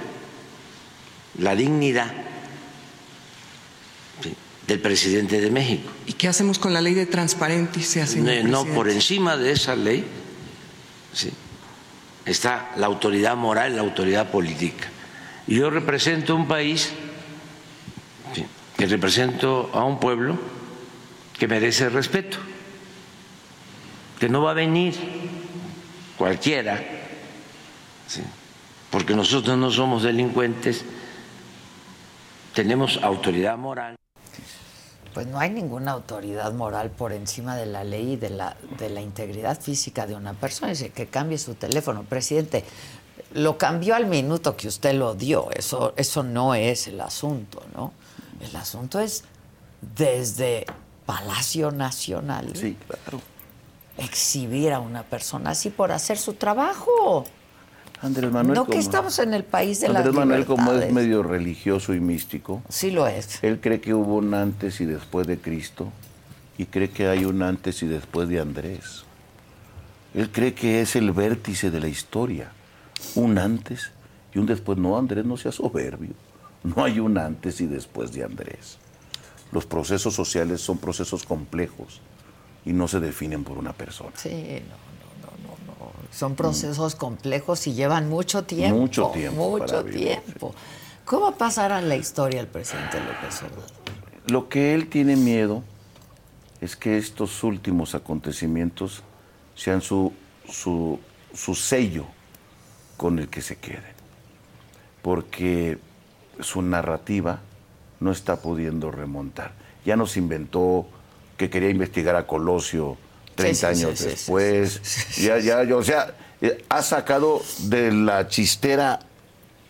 la dignidad del presidente de México. ¿Y qué hacemos con la ley de transparencia, señor No, por encima de esa ley está la autoridad moral, la autoridad política. Yo represento un país que represento a un pueblo que merece respeto, que no va a venir cualquiera, porque nosotros no somos delincuentes, tenemos autoridad moral. Pues no hay ninguna autoridad moral por encima de la ley y de la, de la integridad física de una persona. Dice que cambie su teléfono. Presidente, lo cambió al minuto que usted lo dio. Eso, eso no es el asunto, ¿no? El asunto es desde Palacio Nacional. Sí, claro. Exhibir a una persona así por hacer su trabajo. Andrés Manuel. No que estamos en el país de Andrés Manuel, como es medio religioso y místico. Sí lo es. Él cree que hubo un antes y después de Cristo y cree que hay un antes y después de Andrés. Él cree que es el vértice de la historia. Un antes y un después. No, Andrés, no sea soberbio. No hay un antes y después de Andrés. Los procesos sociales son procesos complejos y no se definen por una persona. Sí, no, no, no, no. Son procesos complejos y llevan mucho tiempo. Mucho tiempo. Mucho tiempo. ¿Cómo pasará la historia el presidente López Obrador? Lo que él tiene miedo es que estos últimos acontecimientos sean su, su, su sello con el que se queden. Porque su narrativa no está pudiendo remontar. Ya nos inventó que quería investigar a Colosio 30 años después. Ya, ya, o sea, eh, ha sacado de la chistera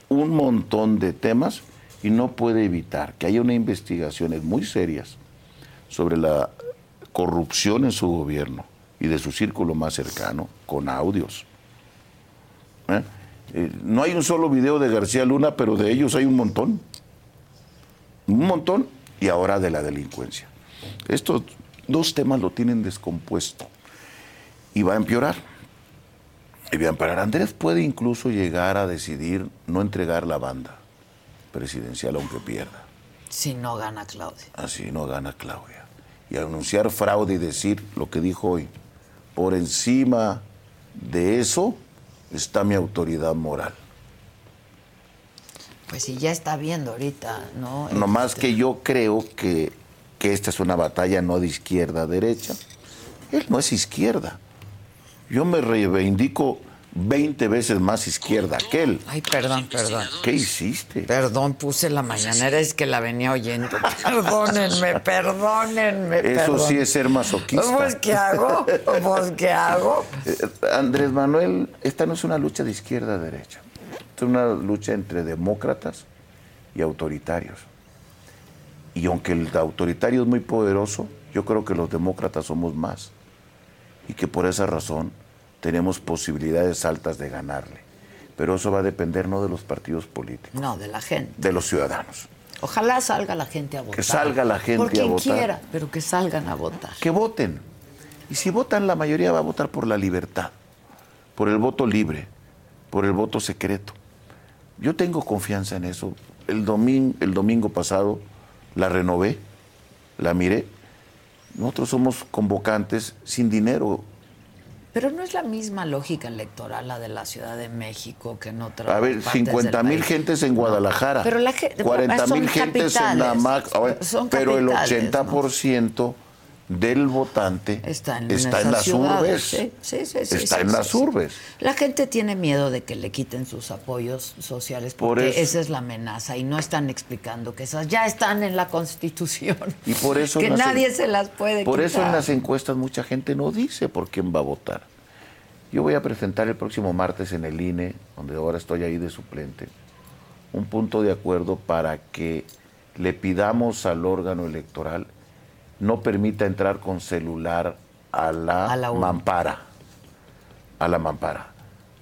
un montón de temas y no puede evitar que haya una investigaciones muy serias sobre la corrupción en su gobierno y de su círculo más cercano, con audios. ¿Eh? Eh, no hay un solo video de García Luna, pero de ellos hay un montón. Un montón. Y ahora de la delincuencia. Estos dos temas lo tienen descompuesto. Y va a empeorar. Y bien, para Andrés puede incluso llegar a decidir no entregar la banda presidencial aunque pierda. Si no gana Claudia. Así no gana Claudia. Y anunciar fraude y decir lo que dijo hoy, por encima de eso está mi autoridad moral. Pues sí, ya está viendo ahorita, ¿no? No más Este, que yo creo que, que esta es una batalla no de izquierda a derecha. Él no es izquierda. Yo me reivindico 20 veces más izquierda que él. Ay, perdón, perdón. ¿Qué hiciste? Perdón, puse la mañanera, es que la venía oyendo. Perdónenme, pernónenme. Eso sí es ser masoquista. Pues, ¿qué hago? Pues, ¿qué hago? Eh, Andrés Manuel, esta no es una lucha de izquierda a derecha. Es una lucha entre demócratas y autoritarios. Y aunque el autoritario es muy poderoso, yo creo que los demócratas somos más. Y que por esa razón tenemos posibilidades altas de ganarle. Pero eso va a depender no de los partidos políticos, No, de la gente. de los ciudadanos. Ojalá salga la gente a votar. salga la gente Por quien a votar. quiera, pero que salgan a votar. que voten. Y si votan, la mayoría va a votar por la libertad, por el voto libre, por el voto secreto. Yo tengo confianza en eso. El domingo, el domingo pasado la renové, la miré. Nosotros somos convocantes sin dinero. Pero no es la misma lógica electoral la de la Ciudad de México que en otras A ver, partes 50 del mil gentes en Guadalajara, Pero la gente- 40 mil gentes en la MAC, son pero el capitales, 80% del votante Está en, está en esas las ciudades, urbes. sí, sí, sí, sí, está en las urbes. La gente tiene miedo de que le quiten sus apoyos sociales Por porque esa es la amenaza y no están explicando que esas ya están en la Constitución. Y por eso que en- nadie se las puede Por eso en las encuestas mucha gente no dice por quién va a votar. Yo voy a presentar el próximo martes en el INE, donde ahora estoy ahí de suplente, un punto de acuerdo para que le pidamos al órgano electoral no permita entrar con celular a la, A la urna. mampara, a la mampara,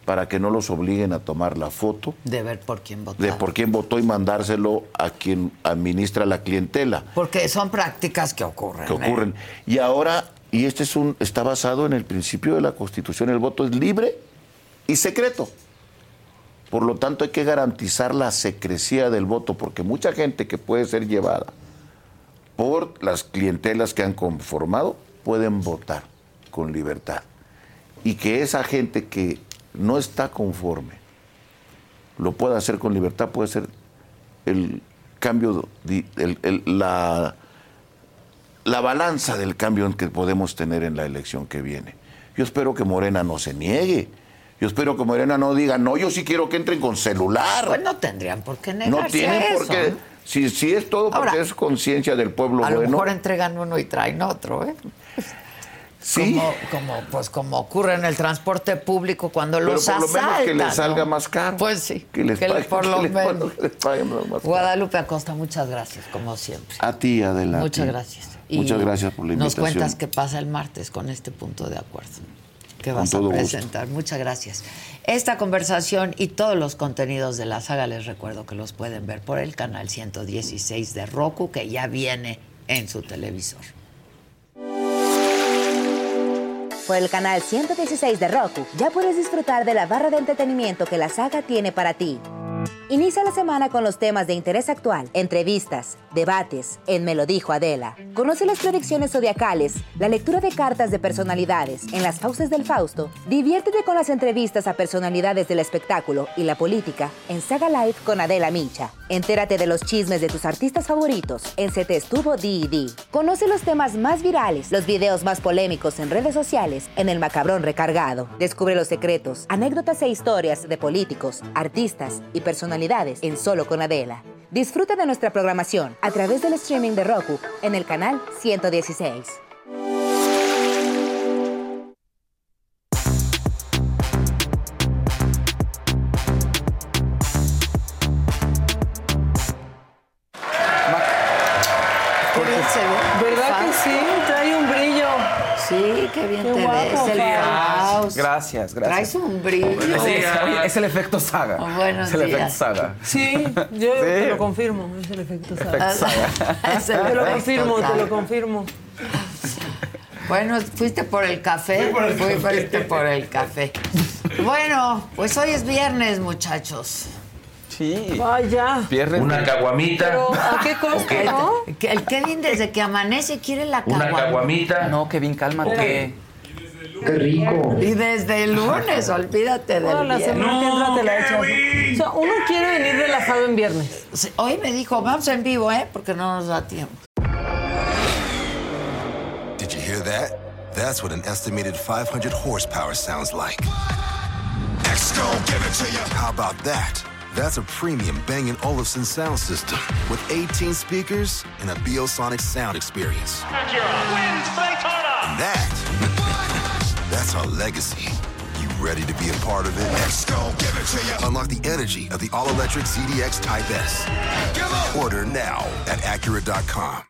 para que no los obliguen a tomar la foto de ver por quién votar. de por quién votó y mandárselo a quien administra la clientela Porque son prácticas que ocurren. que ¿eh? ocurren. Y ahora, y este es un, está basado en el principio de la Constitución, el voto es libre y secreto. Por lo tanto, hay que garantizar la secrecía del voto, porque mucha gente que puede ser llevada por las clientelas que han conformado pueden votar con libertad. Y que esa gente que no está conforme lo pueda hacer con libertad, puede ser el cambio, di- el- el- la, la balanza del cambio que podemos tener en la elección que viene. Yo espero que Morena no se niegue. Yo espero que Morena no diga, no, yo sí quiero que entren con celular. Pues no tendrían por qué negarse no tienen a por qué. Si, si es todo porque Ahora, es conciencia del pueblo A lo bueno. mejor entregan uno y traen otro, ¿eh? sí, Como, como, pues como ocurre en el transporte público cuando pero los por lo menos que les salga ¿no? más caro. Pues sí, Que les que paguen, por lo que menos. que les paguen más caro. Guadalupe Acosta, muchas gracias, como siempre. A ti, adelante. Muchas gracias. Muchas gracias por la Nos invitación. cuentas qué pasa el martes con este punto de acuerdo que vas a gusto. presentar. Muchas gracias. Esta conversación y todos los contenidos de la saga les recuerdo que los pueden ver por el canal 116 de Roku que ya viene en su televisor. Por el canal 116 de Roku ya puedes disfrutar de la barra de entretenimiento que la saga tiene para ti. Inicia la semana con los temas de interés actual, entrevistas, debates, en Me lo dijo Adela. Conoce las predicciones zodiacales, la lectura de cartas de personalidades en las fauces del Fausto. Diviértete con las entrevistas a personalidades del espectáculo y la política en Saga Live con Adela Micha. Entérate de los chismes de tus artistas favoritos en Se estuvo D&D. Conoce los temas más virales, los videos más polémicos en redes sociales en El Macabrón Recargado. Descubre los secretos, anécdotas e historias de políticos, artistas y personalidades en Solo con Adela. Disfruta de nuestra programación a través del streaming de Roku en el canal 116. Gracias, gracias. Traes un brillo. Oye, es el efecto saga. Oh, buenos es el días. efecto saga. Sí, yo te lo confirmo. Es el efecto Sara. Es el Te lo efecto confirmo, te lo confirmo. Bueno, fuiste por el café. Fui por, fuiste por el café. Bueno, pues hoy es viernes, muchachos. Sí. Vaya. Viernes. Una caguamita. Pero, ¿a qué costo, no? El Kevin desde que amanece quiere la Una caguama. caguamita. No, Kevin, cálmate. Qué rico. Y desde el lunes, olvídate del la viernes. semana que entra te la echas. O sea, uno quiere venir relajado en viernes. Sí, Hoy me dijo, vamos en vivo, ¿eh? Porque no nos da tiempo. Did you hear that? That's what an estimated 500 horsepower sounds like. Exco, give it to you. How about that? That's a premium Bang & Olufsen sound system with 18 speakers and a Biosonic sound experience. And that, that's our legacy. You ready to be a part of it? Exco, give it to you. Unlock the energy of the all-electric ZDX Type S. Order now at Acura.com.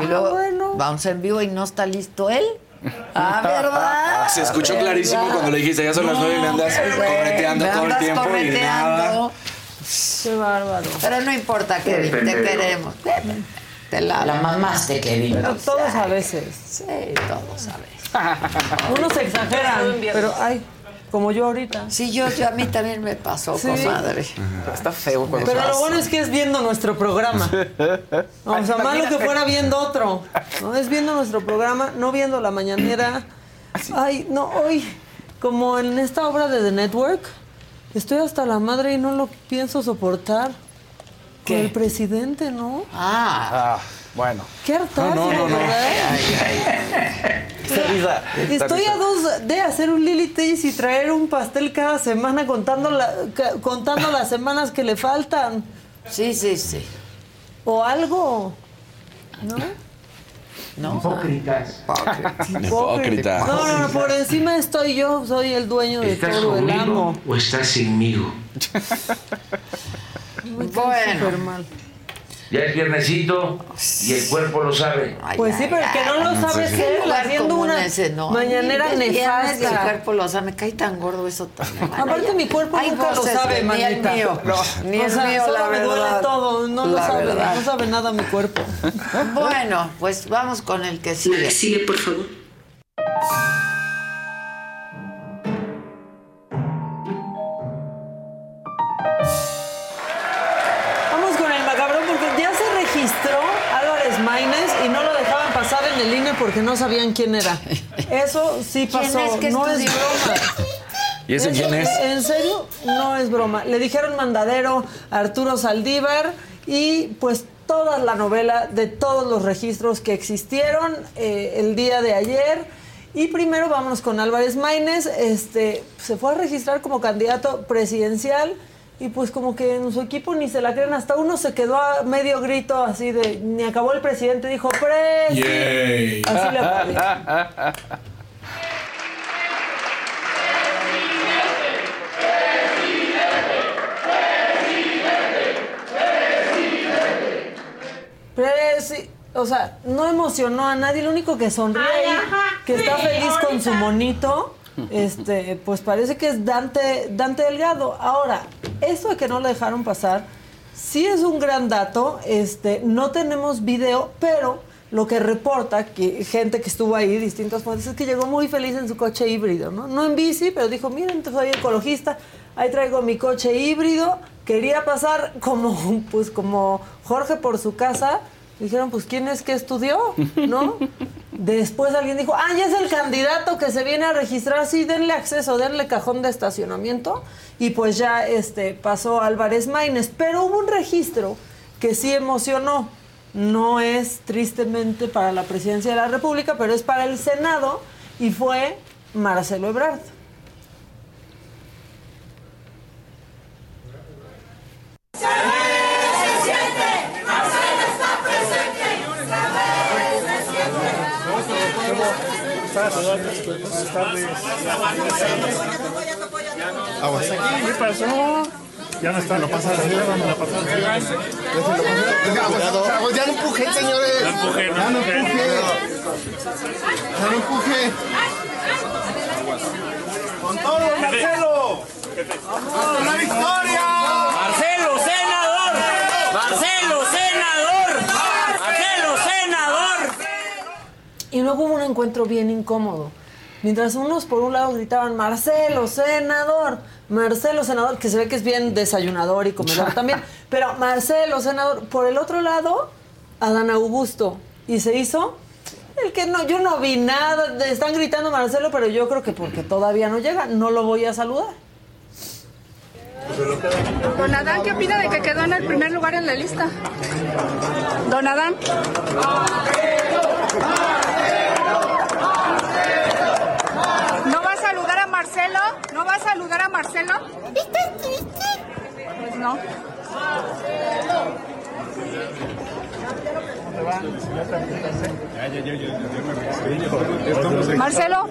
Y luego vamos en vivo y no está listo él. Ah, ¿verdad? Se escuchó clarísimo cuando le dijiste, ya son las nueve y me andas correteando me todo el andas tiempo y nada. Qué bárbaro. Pero no importa, Kevin, te queremos. Te la, La mamaste, Kevin. Pero todos a veces. Sí, todos a veces. Unos exageran, pero ay, como yo ahorita. Sí, yo, yo a mí también me pasó, Sí. comadre. Está feo cuando Pero lo bueno es que es viendo nuestro programa. O sea, malo que fuera viendo otro. ¿no? Es viendo nuestro programa, no viendo la mañanera. Ay, no, hoy, como en esta obra de The Network, estoy hasta la madre y no lo pienso soportar. Con ¿Qué? el presidente, ¿no? Ah, Ah, bueno. Qué hartazgo, No, no, no, no. ¿verdad? Estoy risa. a dos de hacer un Lily Taste y traer un pastel cada semana contando, la- contando las semanas que le faltan. sí, sí, sí. O algo. ¿No? ¿No? Hipócritas. Hipócrita. No, no, no, por encima estoy yo, soy el dueño de ¿Estás todo, el conmigo amo. o estás cae Bueno. mal. Ya es viernesito y el cuerpo lo sabe. Pues sí, pero el que no lo sabe hacer, lugar haciendo una ese, no. mañanera Ay, el El nefasta. cuerpo lo sabe, me cae tan gordo eso también. Aparte, mi cuerpo nunca lo sabe, Ni el mío, ni o el sea, mío, solo la me duele todo, no lo sabe, verdad. no sabe nada mi cuerpo. Bueno, pues vamos con el que sigue. Sigue, por favor. El INE porque no sabían quién era. Eso sí ¿Quién pasó, es que no es broma. ¿Y ese quién es? ¿En serio? No es broma. Le dijeron mandadero a Arturo Saldívar y pues toda la novela de todos los registros que existieron eh, el día de ayer. Y primero vámonos con Álvarez Maínez. Este, se fue a registrar como candidato presidencial y pues como que en su equipo ni se la creen. Hasta uno se quedó a medio grito así de, ni acabó el presidente, dijo, presi. Así le aplaudieron. Presi- o sea, no emocionó a nadie, lo único que sonríe ahí, que está feliz con su monito, este, pues parece que es Dante, Dante Delgado. Ahora, eso de que no lo dejaron pasar, sí es un gran dato, este, no tenemos video, pero lo que reporta que gente que estuvo ahí, distintas fuentes, es que llegó muy feliz en su coche híbrido, ¿no? No en bici, pero dijo, miren, soy ecologista, ahí traigo mi coche híbrido, quería pasar como, pues, como Jorge por su casa, dijeron, pues, ¿quién es que estudió? ¿No? Después alguien dijo, ah, ya es el candidato que se viene a registrar, sí, denle acceso, denle cajón de estacionamiento, y pues ya este, pasó Álvarez Maínez, pero hubo un registro que sí emocionó, no es tristemente para la presidencia de la República, pero es para el Senado y fue Marcelo Ebrard. Buenas tardes. Aguas. ¿Qué pasó? Ya no está, lo pasa la señora, me la pasa la señora. Ya no empuje, señores. Ya empuje, Ya no empuje. Ya no empuje. Con todo, Marcelo. ¡Vamos! ¡La victoria! Marcelo, senador. Marcelo, senador. Marcelo, senador. Y luego hubo un encuentro bien incómodo. Mientras unos por un lado gritaban, Marcelo, senador, Marcelo, senador, que se ve que es bien desayunador y comedor también, pero Marcelo, senador, por el otro lado, Adán Augusto. Y se hizo el que no, yo no vi nada, están gritando Marcelo, pero yo creo que porque todavía no llega, no lo voy a saludar. Don Adán, ¿qué opina de que quedó en el primer lugar en la lista? Don Adán. ¿No va a saludar a Marcelo? ¿No va a saludar a Marcelo? Pues no. Marcelo.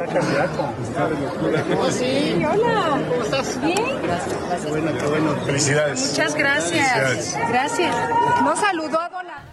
Sí, hola. ¿Cómo estás? Bien. Bueno, qué bueno. Felicidades. Muchas gracias. Felicidades. Gracias. No saludó a Don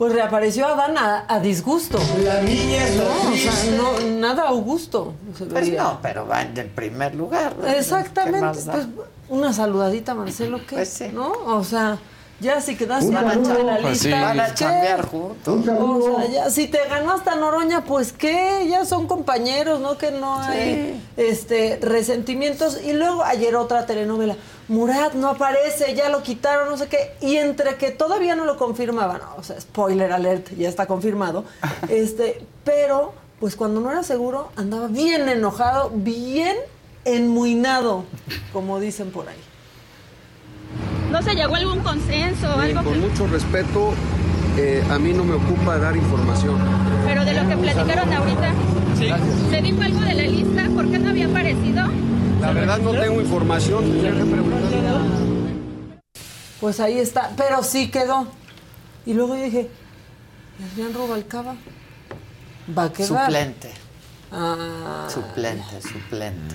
Pues reapareció Adán a, a disgusto. La niña no, o sea, no, nada Augusto. Pues no, pero va en el primer lugar. ¿no? Exactamente. Pues, una saludadita, Marcelo, ¿qué? Pues sí. ¿No? O sea, ya si quedaste Van a en la cham- pues sí. lista, Van a juntos. O sea, ya, si te ganó hasta Noroña, pues qué, ya son compañeros, ¿no? Que no hay este resentimientos. Y luego ayer otra telenovela. Murat no aparece, ya lo quitaron, no sé qué. Y entre que todavía no lo confirmaban, o sea, spoiler alert, ya está confirmado. este, pero, pues cuando no era seguro, andaba bien enojado, bien enmuinado, como dicen por ahí. ¿No se llegó a algún consenso o algo? Con mucho respeto, eh, a mí no me ocupa dar información. Pero de lo que platicaron ahorita, ¿se dijo algo de la lista? ¿Por qué no había aparecido? La verdad no tengo información. tendría que preguntar. Pues ahí está, pero sí quedó. Y luego yo dije, ¿y Adrián Rubalcaba? Va a quedar. Suplente. Ah, Suplente, suplente.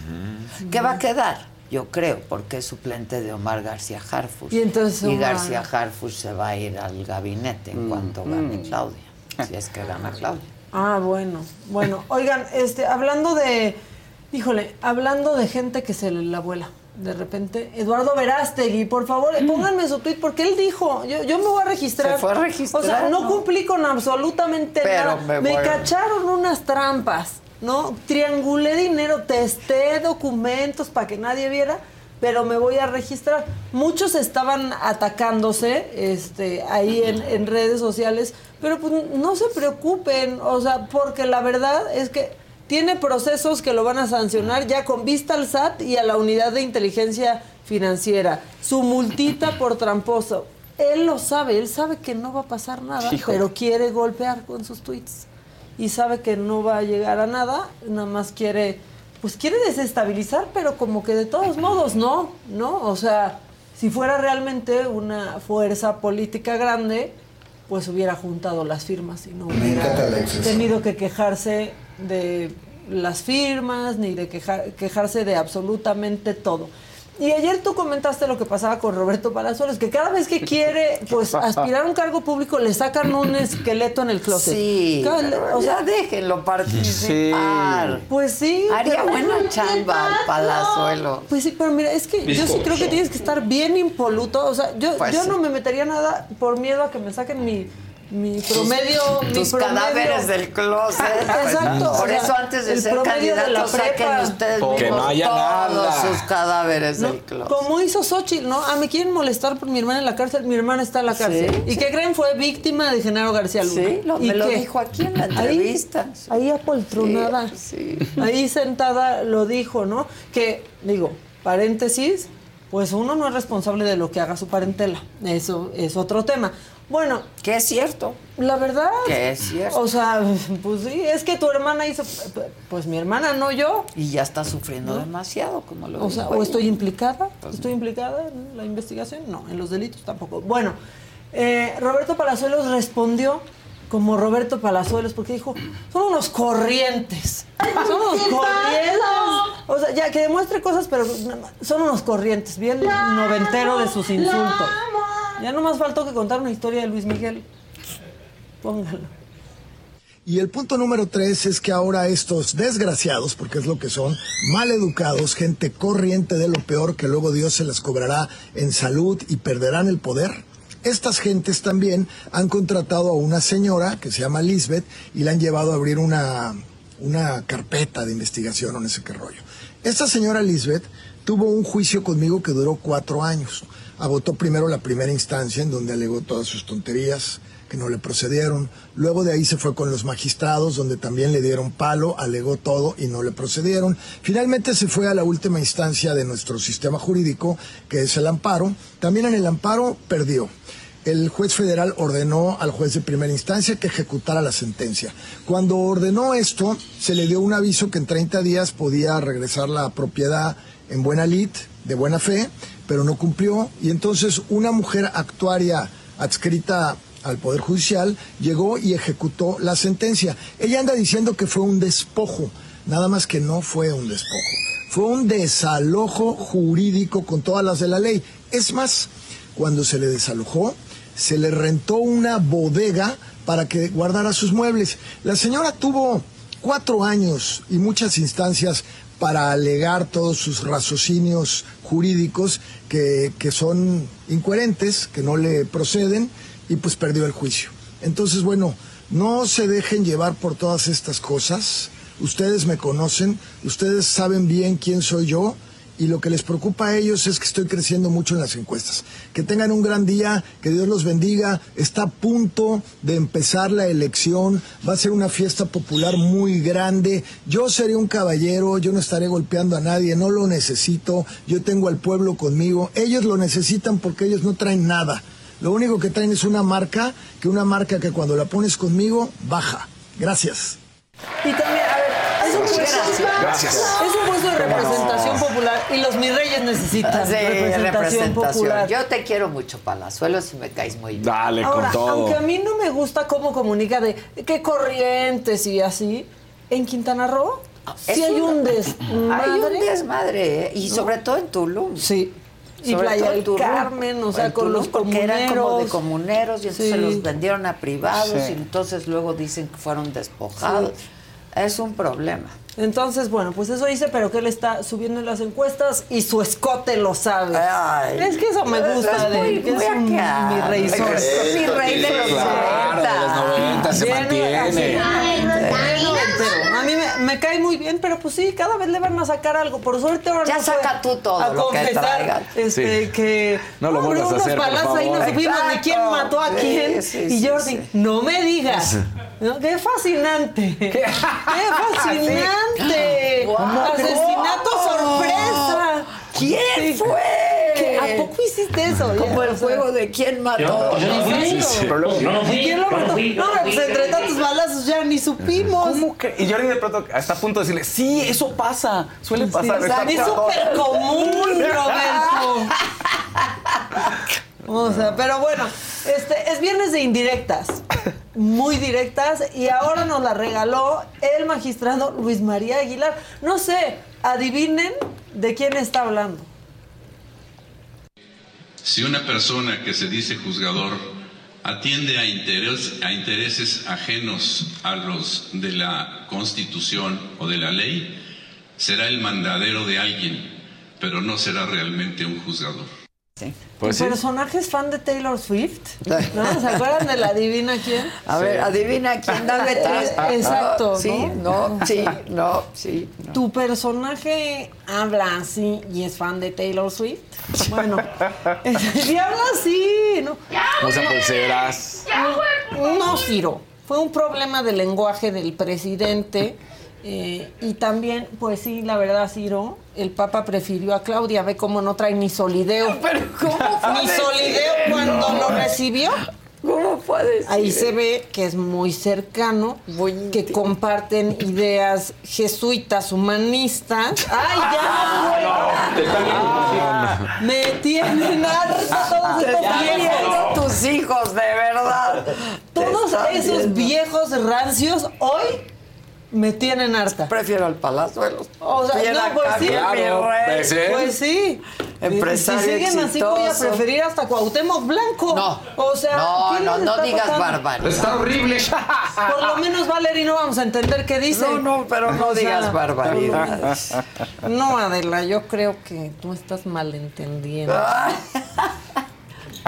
¿Qué va a quedar? Yo creo, porque es suplente de Omar García Harfus. Y entonces Omar- García Harfus se va a ir al gabinete en cuanto gane Claudia. Si es que gana Claudia. Ah, bueno, bueno. Oigan, este, hablando de, híjole, hablando de gente que se la vuela. De repente, Eduardo Verástegui, por favor, pónganme su tweet porque él dijo, yo, yo me voy a registrar. Se fue a registrar, O sea, no ¿no? cumplí con absolutamente Pero nada. me cacharon unas trampas, ¿no? Triangulé dinero, testé documentos para que nadie viera, pero me voy a registrar. Muchos estaban atacándose este, ahí en, en redes sociales, pero pues no se preocupen, o sea, porque la verdad es que tiene procesos que lo van a sancionar ya con vista al SAT y a la unidad de inteligencia financiera. Su multita por tramposo. Él lo sabe, él sabe que no va a pasar nada, Híjole. pero quiere golpear con sus tweets. Y sabe que no va a llegar a nada, nada más quiere, pues quiere desestabilizar, pero como que de todos modos, no, ¿no? O sea, si fuera realmente una fuerza política grande, pues hubiera juntado las firmas y no hubiera tenido que quejarse de las firmas ni de quejar- quejarse de absolutamente todo. Y ayer tú comentaste lo que pasaba con Roberto Palazuelos, que cada vez que quiere pues aspirar a un cargo público le sacan un esqueleto en el closet. Sí, Cada- pero ya déjenlo participar. Pues sí. Haría buena chamba al Palazuelo. Pues sí, pero mira, es que yo sí creo que tienes que estar bien impoluto. O sea, yo, Pues yo sí. no me metería nada por miedo a que me saquen mi, mi promedio. mi tus promedio. cadáveres del closet. Exacto. Por o sea, eso antes de el ser promedio de la candidato saquen prepa. ustedes Que mismos no haya todos nada. sus cadáveres No, del closet. Como hizo Xochitl, ¿no? Ah, me quieren molestar por mi hermana en la cárcel. Mi hermana está en la cárcel. Sí, ¿Y qué creen? Fue víctima de Genaro García Luna. Sí, lo- ¿Y me lo dijo aquí en la Ahí- entrevista. Ahí, apoltronada. Sí, Ahí sentada lo dijo, ¿no? Que, digo, paréntesis, pues uno no es responsable de lo que haga su parentela. Eso es otro tema. Bueno. Que es cierto. La verdad. Que es cierto. O sea, pues sí, es que tu hermana hizo. Pues mi hermana, no yo. Y ya está sufriendo ¿No? demasiado, como lo O sea, o estoy implicada, Pues estoy implicada en la investigación, no, en los delitos tampoco. Bueno, eh, Roberto Palazuelos respondió como Roberto Palazuelos, porque dijo, son unos corrientes. Son unos corrientes. O sea, ya que demuestre cosas, pero son unos corrientes. Bien noventero de sus insultos. Ya nomás faltó que contar una historia de Luis Miguel. Póngalo. Y el punto número tres es que ahora estos desgraciados, porque es lo que son, mal educados, gente corriente de lo peor que luego Dios se les cobrará en salud y perderán el poder. Estas gentes también han contratado a una señora que se llama Lisbeth y la han llevado a abrir una, una carpeta de investigación o no sé qué rollo. Esta señora Lisbeth tuvo un juicio conmigo que duró cuatro años. Agotó primero la primera instancia en donde alegó todas sus tonterías que no le procedieron. Luego de ahí se fue con los magistrados, donde también le dieron palo, alegó todo y no le procedieron. Finalmente se fue a la última instancia de nuestro sistema jurídico, que es el amparo. También en el amparo perdió. El juez federal ordenó al juez de primera instancia que ejecutara la sentencia. Cuando ordenó esto, se le dio un aviso que en 30 días podía regresar la propiedad en buena lid, de buena fe, pero no cumplió. Y entonces una mujer actuaria adscrita al Poder Judicial, llegó y ejecutó la sentencia. Ella anda diciendo que fue un despojo, nada más que no fue un despojo. Fue un desalojo jurídico con todas las de la ley. Es más, cuando se le desalojó, se le rentó una bodega para que guardara sus muebles. La señora tuvo cuatro años y muchas instancias para alegar todos sus raciocinios jurídicos que, que son incoherentes, que no le proceden y pues perdió el juicio. Entonces, bueno, no se dejen llevar por todas estas cosas. Ustedes me conocen, ustedes saben bien quién soy yo y lo que les preocupa a ellos es que estoy creciendo mucho en las encuestas. Que tengan un gran día, que Dios los bendiga. Está a punto de empezar la elección, va a ser una fiesta popular muy grande. Yo seré un caballero, yo no estaré golpeando a nadie, no lo necesito. Yo tengo al pueblo conmigo. Ellos lo necesitan porque ellos no traen nada. Lo único que traen es una marca, que una marca que cuando la pones conmigo, baja. Gracias. Y también, es un puesto, Gracias. Es un puesto de representación popular y los mis reyes necesitan Sí, representación, representación. popular. Yo te quiero mucho, Palazuelos, y me caes muy bien. Dale, Ahora, con todo. aunque a mí no me gusta cómo comunica de qué corrientes y así, en Quintana Roo sí hay un- desmadre. Hay un desmadre, ¿eh? y ¿No? sobre todo en Tulum. Sí. Y Sobre Playa del Tulum. Carmen, o sea, con Tulum, los porque eran como de comuneros. comuneros y entonces Sí. se los vendieron a privados Sí. y entonces luego dicen que fueron despojados. Es un problema. Entonces, bueno, pues eso dice, pero que él está subiendo en las encuestas y su escote lo sabe. Ay. es que eso me gusta Es de muy- él, que muy es un, mi rey sol. Es mi rey de los Claro, de los 90 se mantiene. A mí me, me cae muy bien, pero pues sí, cada vez le van a sacar algo. Por suerte ahora Ya no saca tú todo a lo que confesar, traigas. Este, Sí. que No lo vuelvas a unos hacer, por balazos ahí no favor. supimos ni quién mató a quién. sí, y sí, Jordi, sí. no me digas. ¿No? ¡Qué fascinante! ¡Qué, fascinante! ¡Asesinato sorpresa! ¿Quién Sí. fue? ¿Qué? ¿A poco hiciste eso? Como el juego de quién mató. Yo- yo no fui. Yo no fui, ¿Y quién lo yo mató? fui, yo No, pues entre tantos balazos ya ni supimos. ¿Cómo que? Y Jordi de pronto está a punto de decirle, sí, eso pasa, suele pasar. todo". súper común, Roberto. O sea, pero bueno, este es viernes de indirectas, muy directas, y ahora nos la regaló el magistrado Luis María Aguilar. No sé, adivinen de quién está hablando. Si una persona que se dice juzgador atiende a, interes- a intereses ajenos a los de la Constitución o de la ley, será el mandadero de alguien, pero no será realmente un juzgador. Pues ¿Tu sí. personaje es fan de Taylor Swift? ¿No? ¿Se acuerdan de la adivina quién? A ver, adivina quién dame tres. Eh, Exacto, Sí, ¿no? no, sí, no, sí. no. ¿Tu personaje habla así y es fan de Taylor Swift? Bueno, si habla así, ¿no? Usa pulseras. No, Ciro. Fue un problema de lenguaje del presidente. Eh, y también, pues sí, la verdad, Ciro, el Papa prefirió a Claudia. Ve cómo no trae ni solideo. Pero ¿cómo Ni puede solideo cuando No. lo recibió. ¿Cómo puedes Ahí se ve que es muy cercano, que comparten ideas jesuitas humanistas. ¡Ay, ya! Me tienen harta todos Te estos están viejos. tus tus hijos, de verdad. Todos Te están esos viendo. viejos rancios hoy me tienen harta. Prefiero al Palazuelos. O sea, Bien no, pues sí. Claro, pues sí. Pues sí. Empresario si siguen así voy a preferir hasta Cuauhtémoc Blanco. No. O sea, No, ¿qué no, no digas barbaridad. Está horrible. Por lo menos Valery no vamos a entender qué dice. No, no, pero no O sea, digas barbaridades. No, Adela, yo creo que tú estás malentendiendo. Ah.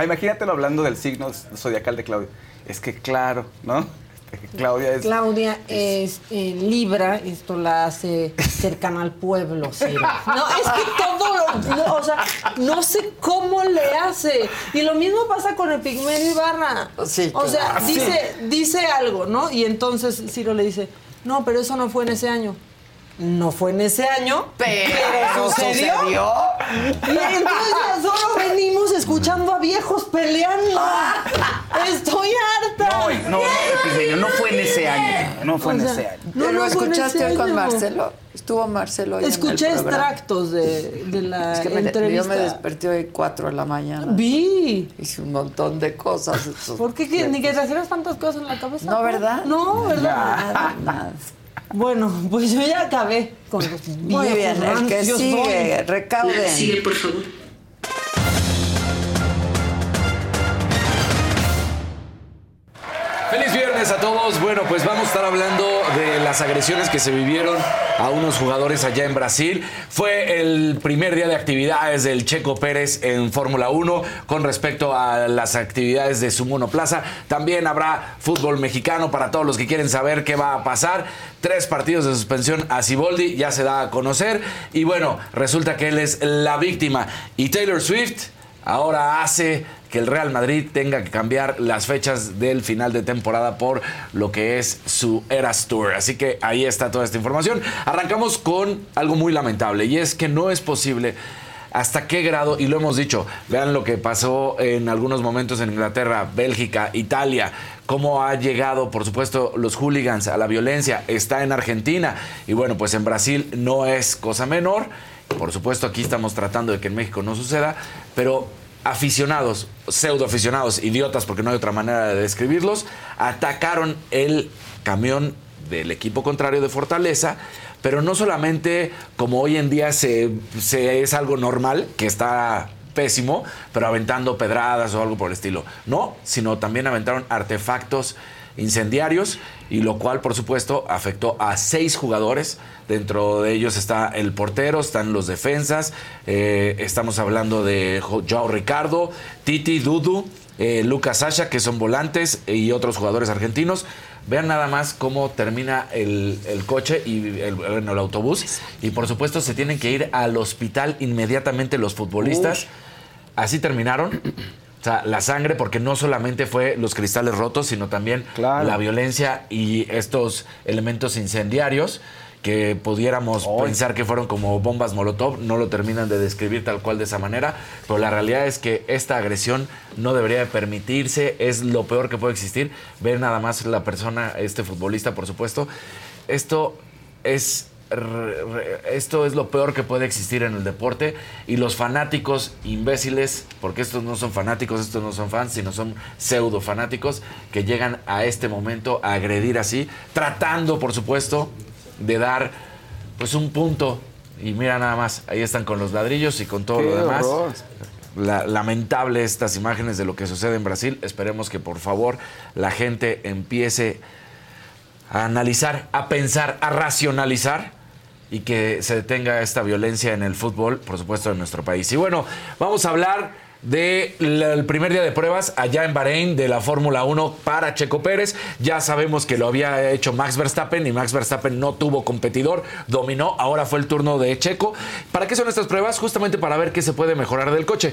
Imagínatelo hablando del signo zodiacal de Claudia. Es que claro, ¿no? Claudia es... Claudia es eh, Libra, esto la hace cercana al pueblo, Ciro. No, es que todo lo, no, o sea, no sé cómo le hace. Y lo mismo pasa con el Pigmenio Ibarra. Sí, O sea, claro. dice, dice algo, ¿no? Y entonces Ciro le dice, no, pero eso no fue en ese año. No fue en ese año, Pero sucedió. sucedió. Y entonces solo venimos escuchando a viejos peleando. Estoy harta. No, no, Epigmenio, no fue en ese año. No fue O en ese año. no, ¿Te lo escuchaste hoy con. Marcelo? Estuvo Marcelo hoy en el Escuché extractos de, de la Es que me, entrevista. yo me desperté hoy 4 de la mañana. Vi. Hice un montón de cosas. ¿Por qué? que- Ni que te hicieras tantas cosas en la cabeza. No, ¿verdad? No, ¿verdad? Nada, nada. Bueno, pues yo ya acabé con los Muy bien, el que sigue, voy. recauden. Sigue, por favor. Viernes a todos. Bueno, pues vamos a estar hablando de las agresiones que se vivieron a unos jugadores allá en Brasil. Fue el primer día de actividades del Checo Pérez en Fórmula 1 con respecto a las actividades de su monoplaza. También habrá fútbol mexicano para todos los que quieren saber qué va a pasar. Tres partidos de suspensión a Siboldi, ya se da a conocer. Y bueno, resulta que él es la víctima. Y Taylor Swift ahora hace que el Real Madrid tenga que cambiar las fechas del final de temporada por lo que es su Eras Tour. Así que ahí está toda esta información. Arrancamos con algo muy lamentable y es que no es posible hasta qué grado, y lo hemos dicho, vean lo que pasó en algunos momentos en Inglaterra, Bélgica, Italia, cómo ha llegado, por supuesto, los hooligans a la violencia, está en Argentina, y bueno, pues en Brasil no es cosa menor, por supuesto aquí estamos tratando de que en México no suceda, pero aficionados, pseudo aficionados, idiotas, porque no hay otra manera de describirlos, atacaron el camión del equipo contrario de Fortaleza, pero no solamente como hoy en día se, se es algo normal, que está pésimo, pero aventando pedradas o algo por el estilo. No, sino también aventaron artefactos incendiarios y lo cual por supuesto afectó a seis jugadores. Dentro de ellos está el portero, están los defensas, eh, estamos hablando de Jo- Joao Ricardo, Titi, Dudu, eh, Lucas Sasha, que son volantes y otros jugadores argentinos. Vean nada más cómo termina el, el coche y el autobús. Y por supuesto se tienen que ir al hospital inmediatamente los futbolistas. Así terminaron. O sea, la sangre, porque no solamente fue los cristales rotos, sino también la violencia y estos elementos incendiarios que pudiéramos pensar que fueron como bombas Molotov, no lo terminan de describir tal cual de esa manera, pero la realidad es que esta agresión no debería de permitirse, es lo peor que puede existir. Ver nada más la persona, este futbolista, por supuesto. Esto es esto es lo peor que puede existir en el deporte y los fanáticos imbéciles, porque estos no son fanáticos, estos no son fans, sino son pseudo fanáticos que llegan a este momento a agredir así, tratando, por supuesto, de dar pues un punto. Y mira nada más, ahí están con los ladrillos y con todo Qué lo demás. horror. La- lamentable estas imágenes de lo que sucede en Brasil. Esperemos que por favor la gente empiece a analizar, a pensar, a racionalizar y que se detenga esta violencia en el fútbol, por supuesto, en nuestro país. Y bueno, vamos a hablar del primer día de pruebas allá en Bahrein de la Fórmula 1 para Checo Pérez. Ya sabemos que lo había hecho Max Verstappen y Max Verstappen no tuvo competidor, dominó, ahora fue el turno de Checo. ¿Para qué son estas pruebas? Justamente para ver qué se puede mejorar del coche.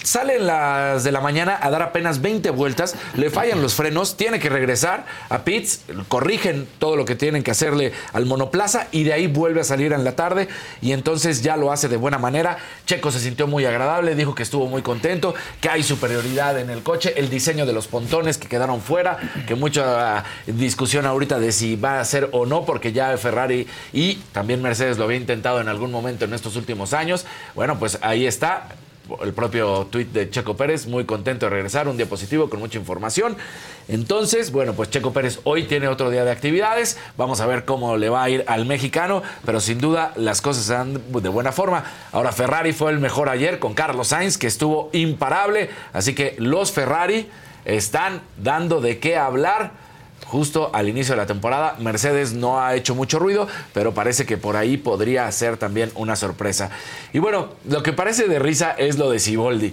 Salen las de la mañana a dar apenas 20 vueltas, le fallan los frenos, tiene que regresar a pits, corrigen todo lo que tienen que hacerle al monoplaza y de ahí vuelve a salir en la tarde y entonces ya lo hace de buena manera. Checo se sintió muy agradable, dijo que estuvo muy contento, que hay superioridad en el coche, el diseño de los pontones que quedaron fuera, que mucha discusión ahorita de si va a ser o no, porque ya Ferrari y también Mercedes lo había intentado en algún momento en estos últimos años. Bueno, pues ahí está el propio tuit de Checo Pérez, muy contento de regresar, un día positivo con mucha información. Entonces, bueno, pues Checo Pérez hoy tiene otro día de actividades, vamos a ver cómo le va a ir al mexicano, pero sin duda las cosas dan de buena forma. Ahora Ferrari fue el mejor ayer con Carlos Sainz, que estuvo imparable, así que los Ferrari están dando de qué hablar justo al inicio de la temporada. Mercedes no ha hecho mucho ruido, pero parece que por ahí podría ser también una sorpresa. Y bueno, lo que parece de risa es lo de Siboldi.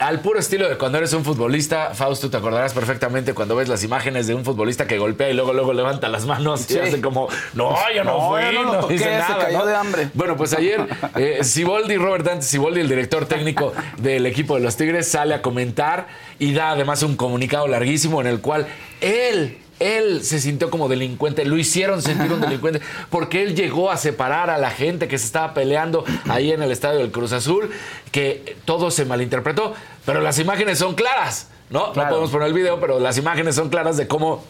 Al puro estilo de cuando eres un futbolista, Fausto, te acordarás perfectamente cuando ves las imágenes de un futbolista que golpea y luego luego levanta las manos y hace como, no, yo no, fui, no, dice nada, se cayó de hambre. Bueno, pues ayer eh, Siboldi, Robert Dante Siboldi, el director técnico del equipo de los Tigres, sale a comentar y da además un comunicado larguísimo en el cual él él se sintió como delincuente, lo hicieron sentir un delincuente, porque él llegó a separar a la gente que se estaba peleando ahí en el estadio del Cruz Azul, que todo se malinterpretó, pero las imágenes son claras, ¿no? No podemos poner el video, pero las imágenes son claras de cómo,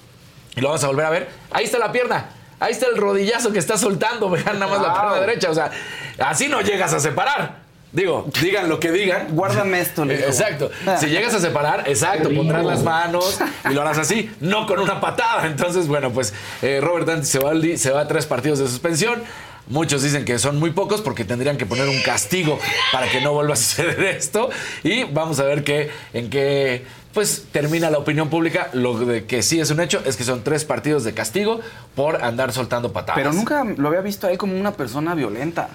y lo vamos a volver a ver, ahí está la pierna. Ahí está el rodillazo que está soltando, vean nada más la pierna derecha. O sea, así no llegas a separar. Digo, digan lo que digan. Guárdame esto, le dijo. Exacto. Si llegas a separar, exacto, pondrás las manos y lo harás así, no con una patada. Entonces, bueno, pues eh, Robert Dante Cebaldi se va a tres partidos de suspensión. Muchos dicen que son muy pocos porque tendrían que poner un castigo para que no vuelva a suceder esto. Y vamos a ver qué, en qué pues termina la opinión pública. Lo de que sí es un hecho es que son tres partidos de castigo por andar soltando patadas. Pero nunca lo había visto ahí como una persona violenta.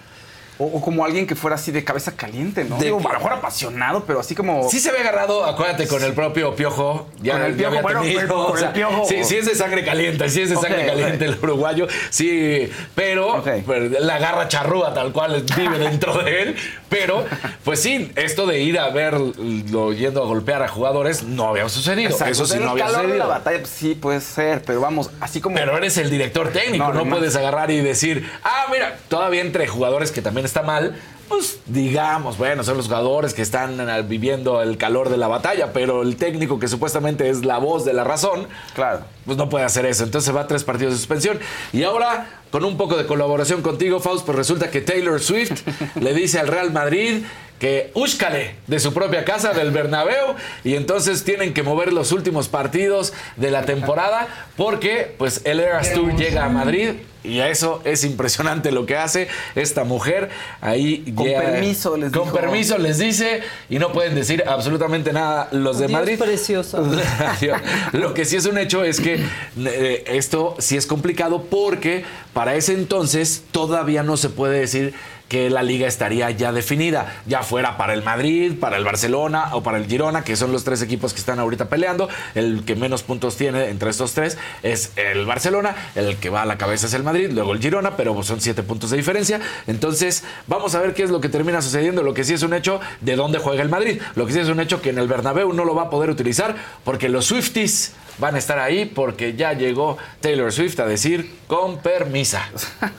O, o como alguien que fuera así de cabeza caliente, ¿no? De- Digo, a lo mejor apasionado, pero así como. Sí se había agarrado, acuérdate, con el propio Piojo. Ya, Con el ya Piojo, había bueno, tenido, pero con o el sea, Piojo. Sí, sí es de sangre caliente, sí es de sangre caliente el uruguayo. Sí, pero, pero la garra charrúa tal cual vive dentro de él. Pero, pues sí, esto de ir a verlo yendo a golpear a jugadores no había sucedido. Exacto, Eso sí no el había calor de la batalla, pues, sí puede ser, pero vamos, así como. Pero eres el director técnico, No, no, puedes agarrar y decir, ah, mira, todavía entre jugadores que también está mal, pues digamos, bueno, son los jugadores que están eh, viviendo el calor de la batalla, pero el técnico que supuestamente es la voz de la razón, claro, pues no puede hacer eso. Entonces va a tres partidos de suspensión. Y ahora, con un poco de colaboración contigo, Faust, pues resulta que Taylor Swift le dice al Real Madrid que úscale de su propia casa, del Bernabéu, y entonces tienen que mover los últimos partidos de la temporada porque pues el Eras Tour llega a Madrid y a eso es impresionante lo que hace esta mujer. Ahí Con llega- permiso les Con dijo. permiso les dice y no pueden decir absolutamente nada los de Dios Madrid. precioso. Lo que sí es un hecho es que eh, esto sí es complicado porque para ese entonces todavía no se puede decir que la liga estaría ya definida, ya fuera para el Madrid, para el Barcelona o para el Girona, que son los tres equipos que están ahorita peleando. El que menos puntos tiene entre estos tres es el Barcelona, el que va a la cabeza es el Madrid, luego el Girona, pero son siete puntos de diferencia. Entonces, vamos a ver qué es lo que termina sucediendo. Lo que sí es un hecho de dónde juega el Madrid. Lo que sí es un hecho que en el Bernabéu no lo va a poder utilizar porque los Swifties van a estar ahí porque ya llegó Taylor Swift a decir con permisa.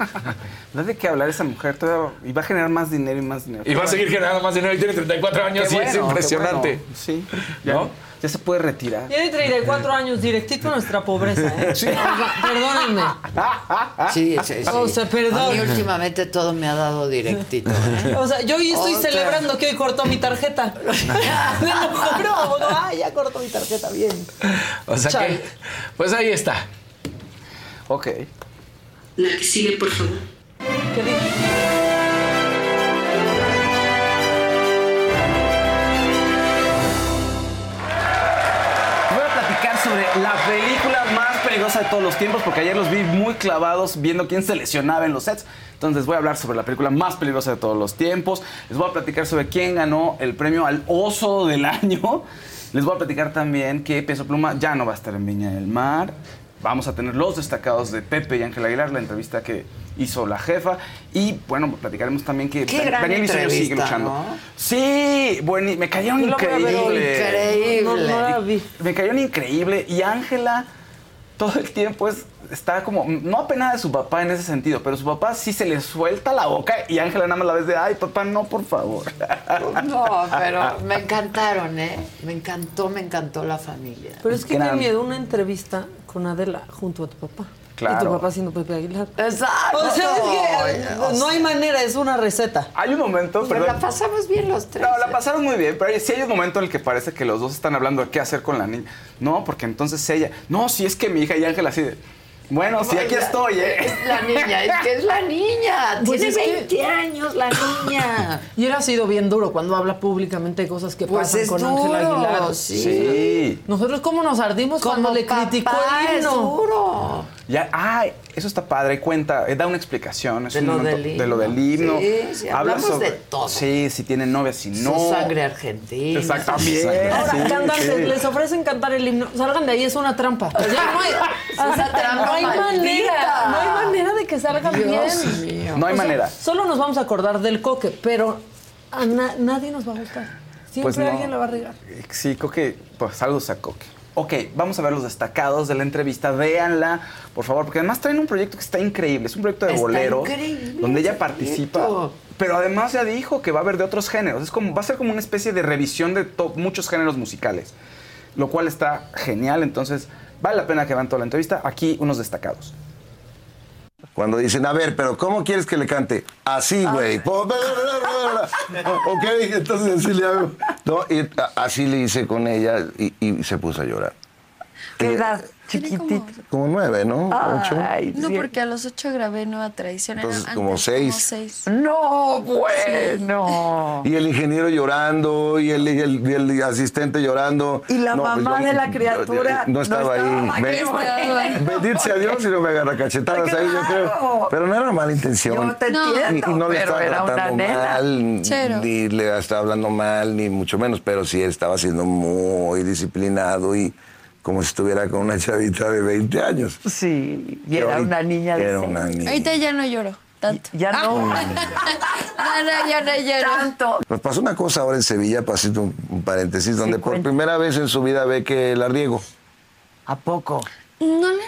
No de qué hablar esa mujer, todavía, y va a generar más dinero y más dinero. Y va a seguir generando más dinero y tiene 34 años Qué y es bueno, impresionante. bueno. Sí, ¿No? Ya se puede retirar. Tiene 34 años, directito a nuestra pobreza, ¿eh? Sí. Perdónenme. Sí, sí, sí. O sea, perdón. A mí últimamente todo me ha dado directito. ¿eh? O sea, yo hoy estoy Otra. celebrando que hoy cortó mi tarjeta. Me lo juro. Ay, ya cortó mi tarjeta, bien. O sea que, pues ahí está. Ok. La que sigue, por favor. ¿Qué dije? Sobre la película más peligrosa de todos los tiempos, porque ayer los vi muy clavados viendo quién se lesionaba en los sets. Entonces voy a hablar sobre la película más peligrosa de todos los tiempos. Les voy a platicar sobre quién ganó el premio al oso del año. Les voy a platicar también que Peso Pluma ya no va a estar en Viña del Mar. Vamos a tener los destacados de Pepe y Ángel Aguilar, la entrevista que hizo la jefa. Y bueno, platicaremos también que Qué Dan- gran Daniel Bisoño sigue entrevista, luchando. ¿no? Sí, bueno, me cayeron Yo la voy a ver hoy. increíble. No, no la vi. Me cayó en increíble y Ángela todo el tiempo es, está como, no apenada de su papá en ese sentido, pero su papá sí se le suelta la boca y Ángela nada más la ves de, ay papá, no, por favor. No, pero me encantaron, ¿eh? Me encantó, me encantó la familia. Pero es que Gran. qué miedo una entrevista con Adela junto a tu papá. Y tu papá siendo Pepe Aguilar. Exacto. O sea, es que Ay, no hay manera, es una receta. Hay un momento, Pero perdón. la pasamos bien los tres. ¿eh? No, la pasaron muy bien, pero sí hay un momento en el que parece que los dos están hablando de qué hacer con la niña. No, porque entonces ella, no, si es que mi hija y Ángel así de, bueno, sí, aquí estoy, ¿eh? Es la niña, es que es la niña. Pues Tiene es que- 20 años la niña. Y él ha sido bien duro cuando habla públicamente de cosas que Pues pasan es con Ángel Aguilar. sí. Sí. Nosotros cómo nos ardimos cuando le criticó el es himno. duro. Ya, ay, eso está padre, cuenta, eh, da una explicación. Es De un lo momento- del de lo del himno. Sí, hablamos de todo. Sí, si tienen novia, si no. Su sangre argentina. Exactamente. Ahora, Sí, cantan, sí. les ofrecen cantar el himno. Salgan de ahí, es una trampa. O sea, no hay, Es una trampa no hay maldita. manera. No hay manera de que salgan Dios bien. mío. No hay O sea, manera. Solo nos vamos a acordar del coque, pero a na- nadie nos va a gustar. Siempre Pues no. alguien la va a regar. Sí, creo que, pues, saludos a Coque. Ok, vamos a ver los destacados de la entrevista. Véanla, por favor, porque además traen un proyecto que está increíble. Es un proyecto de Está bolero, increíble donde ella participa. proyecto. Pero además ya dijo que va a haber de otros géneros. Es como, va a ser como una especie de revisión de muchos géneros musicales, lo cual está genial. Entonces, vale la pena que vean toda la entrevista. Aquí unos destacados. Cuando dicen, a ver, pero ¿cómo quieres que le cante? Así, güey. Bla, bla. ok, entonces así le hago. No, y así le hice con ella y, y se puso a llorar. ¿Qué Eh, edad? Chiquitito. Como nueve, ¿no? Ocho. Ay, No, sí. porque a los ocho grabé Nueva Tradición. era Entonces, antes, como seis. seis. No, bueno. Y el ingeniero llorando, y el, y el- y el asistente llorando. Y la No, pues mamá yo- de la criatura No estaba no ahí. estaba, Be- qué bueno. Bendito sea Dios y no me agarra cachetadas ahí, yo creo. Pero no era mala intención. Yo te No. entiendo, Y, no le estaba era tratando mal, Cero. ni le estaba hablando mal, ni mucho menos, pero sí estaba siendo muy disciplinado y como si estuviera con una chavita de 20 años. Sí, y era una niña de Era una niña. Ahorita ya no lloro tanto. Ya no. No, no, ya no lloro. Tanto. Nos pasó una cosa ahora en Sevilla, pasito un, un paréntesis, donde por cuenta. primera vez en su vida ve que la riego. ¿A poco? No le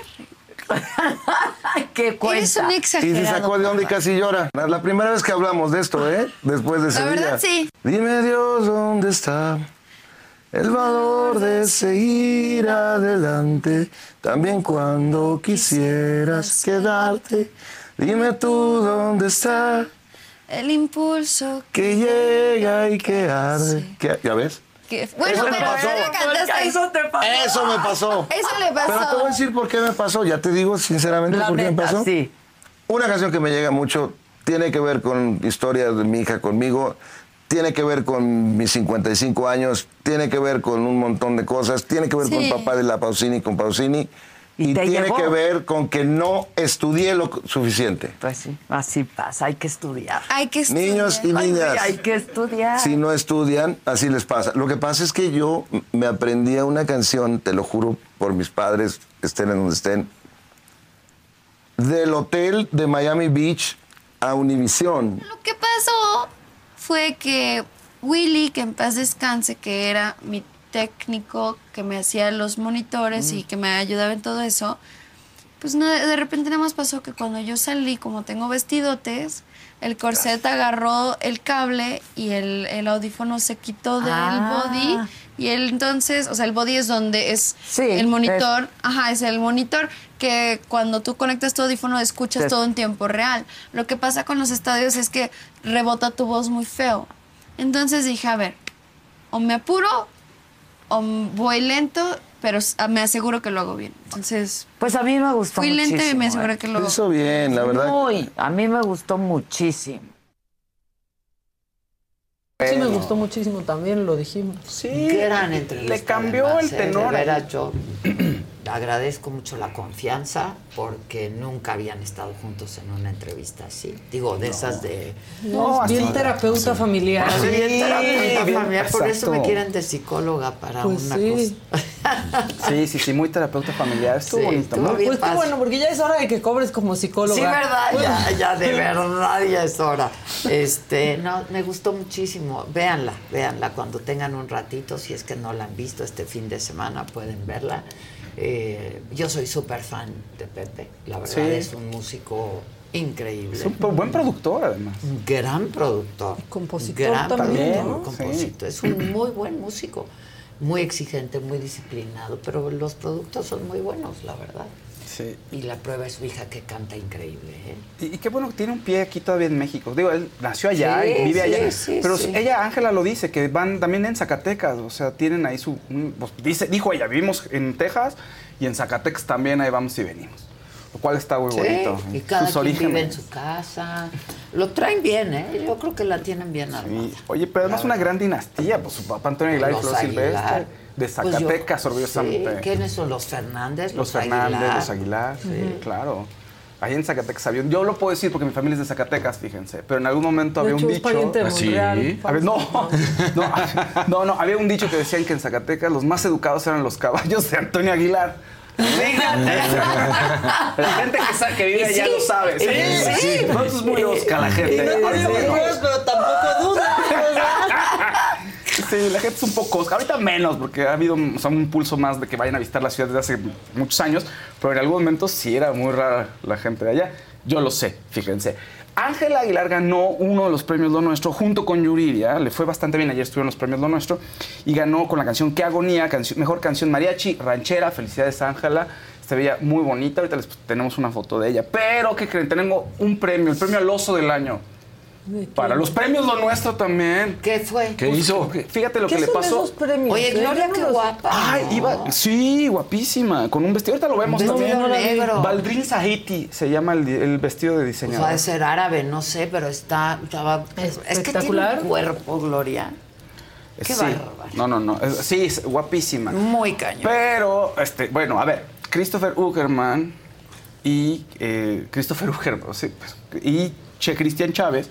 ¿Qué Eres cuenta? un Y se exagerado. sacó de onda y casi llora. La, la primera vez que hablamos de esto, ¿eh? Después de La Sevilla. verdad, sí. Dime Dios, ¿dónde está el valor de seguir adelante? También cuando quisieras quedarte. Dime tú, ¿dónde está El impulso que llega y que arde? ¿Qué- ¿Ya ves? que... Bueno, Eso me pero pasó. ya la cantaste. Eso te pasó. Eso me pasó. Eso le Pero te voy a pasó. decir por qué me pasó. Ya te digo sinceramente La por qué me neta, pasó. sí. Una canción que me llega mucho tiene que ver con historias de mi hija conmigo, tiene que ver con mis 55 años, tiene que ver con un montón de cosas, tiene que ver con Sí. el papá de la Pausini con Pausini Y tiene que ver con que no estudié lo suficiente. Pues sí, así pasa, hay que estudiar. Hay que estudiar. Niños y Ay, niñas. hay que estudiar. Si no estudian, así les pasa. Lo que pasa es que yo me aprendía una canción, te lo juro por mis padres, estén en donde estén, del hotel de Miami Beach a Univision. Lo que pasó fue que Willy, que en paz descanse, que era mi técnico que me hacía los monitores y que me ayudaba en todo eso, pues no, de repente nada más pasó que cuando yo salí, como tengo vestidotes, el corset agarró el cable y el, el audífono se quitó del Ah. body. Y él entonces, o sea, el body es donde es Sí, el monitor, ajá, es el monitor que cuando tú conectas tu audífono escuchas Sí. todo en tiempo real. Lo que pasa con los estadios es que rebota tu voz muy feo. Entonces dije, a ver, o me apuro o voy lento, pero s- me aseguro que lo hago bien. Entonces, Pues a mí me gustó fui lenta y muchísimo, me ¿eh? aseguré que lo Lo hizo bien, la verdad. Muy, a mí me gustó muchísimo. Sí, me gustó muchísimo también, lo dijimos. Sí. Gran entrevista. Le cambió además, el ¿eh? tenor. Yo agradezco mucho la confianza porque nunca habían estado juntos en una entrevista así. Digo, de esas de... No, bien así. terapeuta familiar. Así, bien terapeuta bien, familiar, Por eso me quieren de psicóloga para Pues una sí. cosa. Sí, sí, sí, muy terapeuta familiar. Estuvo Sí, bonito. bien Pues qué bueno, porque ya es hora de que cobres como psicóloga. Sí, verdad, ya, ya, de verdad, ya es hora. Este, no, me gustó muchísimo. Véanla, véanla cuando tengan un ratito, si es que no la han visto este fin de semana, pueden verla. Eh, yo soy súper fan de Pepe, la verdad Sí. es un músico increíble. Es un buen productor, además. Un gran productor. Compositor gran también, productor, ¿no? compositor. Es un muy buen músico. Muy exigente, muy disciplinado, pero los productos son muy buenos, la verdad. Sí. Y la prueba es su hija que canta increíble. ¿eh? Y, y qué bueno que tiene un pie aquí todavía en México. Digo, él nació allá Sí, y vive sí, allá. sí, pero ella, Ángela, lo dice, que van también en Zacatecas. O sea, tienen ahí su. pues, dice, dijo ella, vivimos en Texas y en Zacatecas también ahí vamos y venimos. Lo cual está muy bonito. y cada Sus quien vive en orígenes. su casa. Lo traen bien, ¿eh? Yo creo que la tienen bien armada. Oye, pero además una gran dinastía. Pues su papá Antonio Aguilar y Flor. Silvestre. De Pues yo- Zacatecas, orgullosamente. Sí, ¿Quiénes son los Fernández? Los Fernández, Aguilar? los Aguilar, sí, claro. Ahí en Zacatecas había un- Yo lo puedo decir porque mi familia es de Zacatecas, fíjense. Pero en algún momento De había hecho, un dicho. de ¿Ah. A ver, no, no, no, no, había un dicho que decían que en Zacatecas los más educados eran los caballos de Antonio Aguilar. Fíjate. La gente que, sabe, que vive allá sí, lo sabe. Sí, sí. sí. No, es muy osca la gente. No Sí. digo mentiras, pero tampoco duda. Sí, la gente es un poco. Ahorita menos, porque ha habido o sea, un impulso más de que vayan a visitar la ciudad desde hace muchos años, pero en algún momento sí era muy rara la gente de allá. Yo lo sé, fíjense. Ángela Aguilar ganó uno de los premios Lo Nuestro junto con Yuridia. Le fue bastante bien. Ayer estuvieron los premios Lo Nuestro. Y ganó con la canción Qué Agonía, mejor canción mariachi, ranchera. Felicidades, Ángela. Se veía muy bonita. Ahorita les tenemos una foto de ella. Pero, ¿qué creen? Tengo un premio, el premio al oso del año. Para los premios Lo Nuestro también. ¿Qué fue? ¿Qué hizo? Fíjate lo ¿Qué que le son pasó. esos premios? Oye? Gloria, qué guapa. Ay, iba, sí, guapísima, con un vestido. Ahorita lo vemos Un también. vestido negro. Baldrin Sahiti se llama el, el vestido de Pues diseñador. de ser árabe, no sé, pero está. estaba- es que tiene Espectacular. un cuerpo, Gloria. Qué sí. bárbaro. No, no, no. sí, es guapísima. Muy cañón. Pero, este, bueno, a ver, Christopher Uckerman y eh, Christopher Uckerman, sí, pues, y Che Cristian Chávez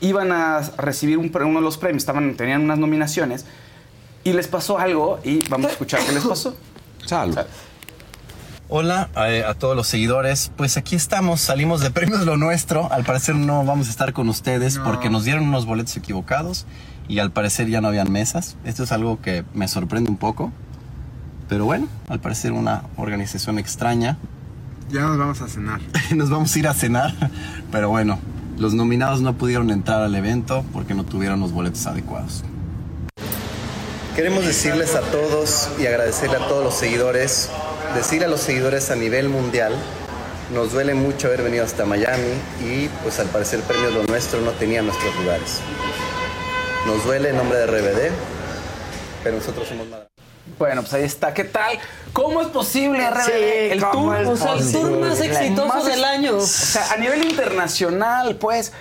Iban a recibir un uno de los premios, estaban, tenían unas nominaciones y les pasó algo y vamos a escuchar qué les pasó. Salud. Hola eh, a todos los seguidores. Pues aquí estamos, salimos de Premios Lo Nuestro. Al parecer no vamos a estar con ustedes porque nos dieron unos boletos equivocados y al parecer ya no habían mesas. Esto es algo que me sorprende un poco. Pero bueno, al parecer una organización extraña. Ya nos vamos a cenar. nos vamos a ir a cenar. Pero bueno, los nominados no pudieron entrar al evento porque no tuvieron los boletos adecuados. Queremos decirles a todos y agradecerle a todos los seguidores, decir a los seguidores a nivel mundial, nos duele mucho haber venido hasta Miami y pues al parecer Premios Lo Nuestro no tenía nuestros lugares. Nos duele en nombre de RBD, pero nosotros somos más. Bueno, pues ahí está. ¿Qué tal? ¿Cómo es posible, RBD? Sí, el ¿cómo tour, es O sea, el tour más exitoso Más del año. O sea, a nivel internacional, pues.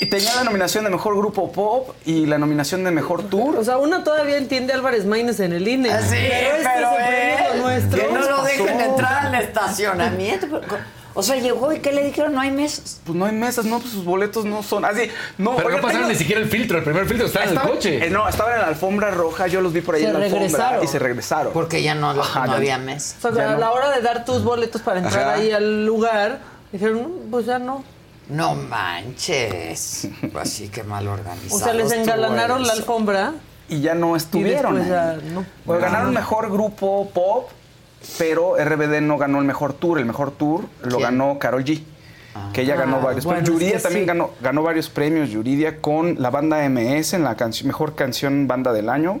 Y tenía la nominación de mejor grupo pop y la nominación de mejor tour. O sea, una todavía entiende a Álvarez Maínez en el INE. Ah, sí, pero este pero es el nuestro. que no lo dejen entrar al estacionamiento. O sea, llegó y ¿qué le dijeron? No hay mesas. Pues no hay mesas, no, pues sus boletos no son. Así, no. Pero oiga, no pasaron tengo- ni siquiera el filtro. El primer filtro estaba en el coche. eh, no, estaban en la alfombra roja, yo los vi por ahí Se en la alfombra regresaron. y se regresaron. Porque ya no, Ajá, no ya- había mesa. O sea, a no. la hora de dar tus boletos para entrar Ajá. ahí al lugar, dijeron, "Mm, pues ya no. No manches. Así que mal organizado. O sea, les engalanaron la alfombra y ya no y estuvieron. después ahí. ya no. Bueno, ganaron mejor grupo pop, pero RBD no ganó el mejor tour. El mejor tour lo ¿Quién? ganó Carol G. Que ella ganó Ah, varios. bueno, Pero es Yuridia que también sí. ganó, ganó varios premios. Yuridia con la banda MS en la canción, mejor canción banda del año.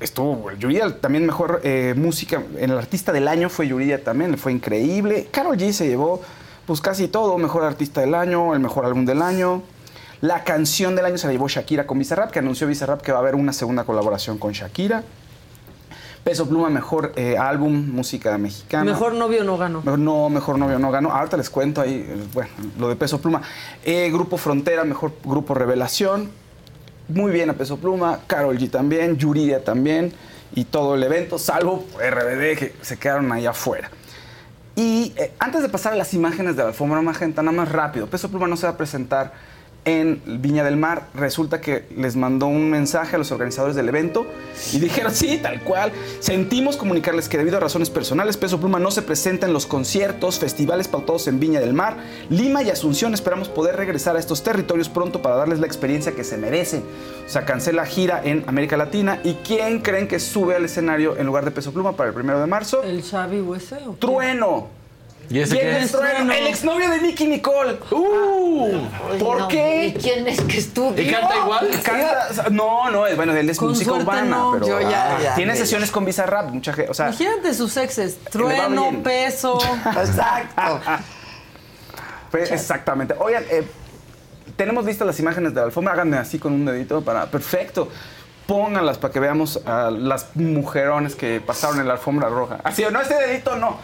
Estuvo Yuridia también mejor eh, música. En el artista del año fue Yuridia también, le fue increíble. Carol G se llevó pues casi todo. Mejor artista del año, el mejor álbum del año. La canción del año se la llevó Shakira con Bizarrap, que anunció Bizarrap que va a haber una segunda colaboración con Shakira. Peso Pluma, mejor eh, álbum, música mexicana. Mejor novio no ganó. Mejor- no, mejor novio no ganó. Ahorita les cuento ahí, eh, bueno, lo de Peso Pluma. Eh, grupo Frontera, mejor grupo Revelación. Muy bien a Peso Pluma. Carol G también, Yuridia también. Y todo el evento, salvo RBD, que se quedaron ahí afuera. Y eh, antes de pasar a las imágenes de la alfombra magenta, nada más rápido. Peso Pluma no se va a presentar en Viña del Mar. Resulta que les mandó un mensaje a los organizadores del evento y dijeron, sí, tal cual. Sentimos comunicarles que debido a razones personales, Peso Pluma no se presenta en los conciertos, festivales pautados en Viña del Mar, Lima y Asunción. Esperamos poder regresar a estos territorios pronto para darles la experiencia que se merecen. O sea, cancela gira en América Latina. ¿Y quién creen que sube al escenario en lugar de Peso Pluma para el primero de marzo? ¿El Xavi Huese? Trueno. ¿Y ese. Trueno? El exnovio de Nicky Nicole. ¡Uh! ¿Por no, qué? ¿Y quién es que estudió? ¿Y canta igual? Canta- no, no, es- bueno, él es Con música suerte urbana, no. pero Yo ya- ah, ya tiene sesiones con Bizarrap, mucha gente, o sea, Imagínate sus exes. Trueno, peso. Exacto. Pues, exactamente. Oigan, eh, tenemos listas las imágenes de la alfombra. Háganme así con un dedito para. Perfecto. Pónganlas para que veamos a las mujerones que pasaron en la alfombra roja. Así, no, este dedito no.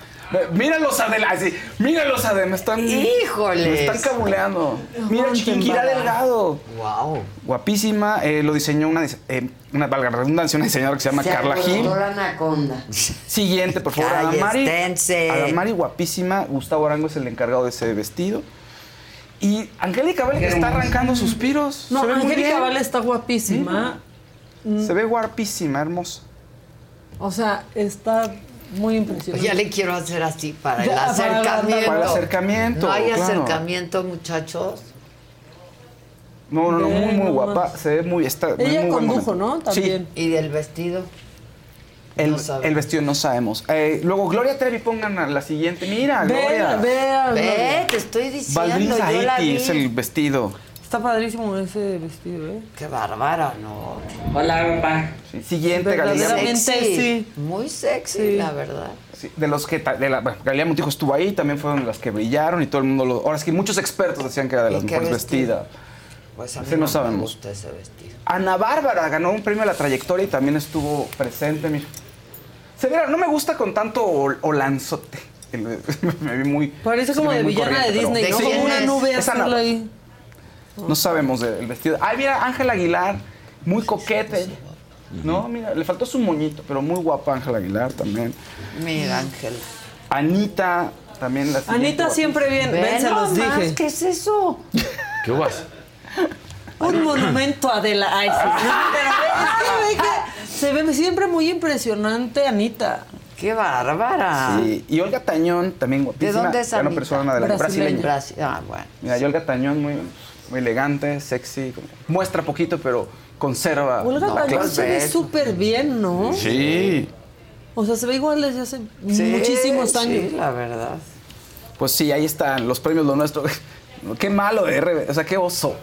Míralos adelante. Míralos adelante. Me están. Híjoles. Me están cabuleando. Mira, Chiquinquirá. Delgado. Wow. Guapísima. eh, lo diseñó una, eh, una valga la redundancia, una diseñadora que se llama Carla Gil. la anaconda. Siguiente, por favor. Adamari. Adamari, guapísima. Gustavo Arango es el encargado de ese vestido. Y Angélica Vale que está arrancando suspiros. No, Se Angélica. Vale está guapísima. Se ve guapísima, hermosa. O sea, está muy impresionante. Ya le quiero hacer así para el Ya, acercamiento. Para el acercamiento, No hay claro. acercamiento, muchachos. No, no, no, muy, muy guapa. Se ve muy. Está, Ella muy condujo. ¿no? También. ¿Y del vestido? El, No sabemos. el vestido no sabemos. Eh, luego, Gloria Trevi, pongan a la siguiente. Mira, Gloria. Ve, ve, Ve, te estoy diciendo, Valdrín yo la Zaiti vi. es el vestido. Está padrísimo ese vestido, ¿eh? Qué bárbara, ¿no? Hola, papá. Sí, Siguiente, Galilea. Sexy. sí. Muy sexy, Sí. la verdad. Sí, de los que de la, bueno, Galilea Montijo estuvo ahí, también fueron las que brillaron y todo el mundo lo. Ahora es que muchos expertos decían que era de ¿Y las mejores vestidas. Pues a mí no no, me sabemos. gusta ese vestido. Ana Bárbara ganó un premio a la trayectoria y también estuvo presente, mira. Se ve, no me gusta con tanto ol- olanzote. me vi muy. Parece como de villana de pero- Disney, ¿no? ¿De Como una es? nube Es azul Ana- ahí. No sabemos del vestido. Ay, mira, Ángela Aguilar, muy coquete. No, mira, le faltó su moñito, pero muy guapa Ángela Aguilar también. Mira, Ángel. Anita, también la siguiente Anita guapa. siempre bien, Ve ven, se los dije. ¿Qué es eso? ¿Qué vas? Un monumento a Adela. Ay, sí. No, pero ve, es que ve que se ve siempre muy impresionante, Anita. Qué bárbara. Sí, y Olga Tañón, también guapísima. ¿De dónde es Anita? persona de la Brasileña. brasileña. Brasil- Ah, bueno. Mira, y Olga Tañón muy, muy elegante, sexy. como- Muestra poquito, pero conserva. Olga clase. se ve súper bien, ¿no? Sí. O sea, se ve igual desde hace Sí, muchísimos años. Sí, la verdad. Pues sí, ahí están los premios lo nuestro. Qué malo de RB, o sea, qué oso.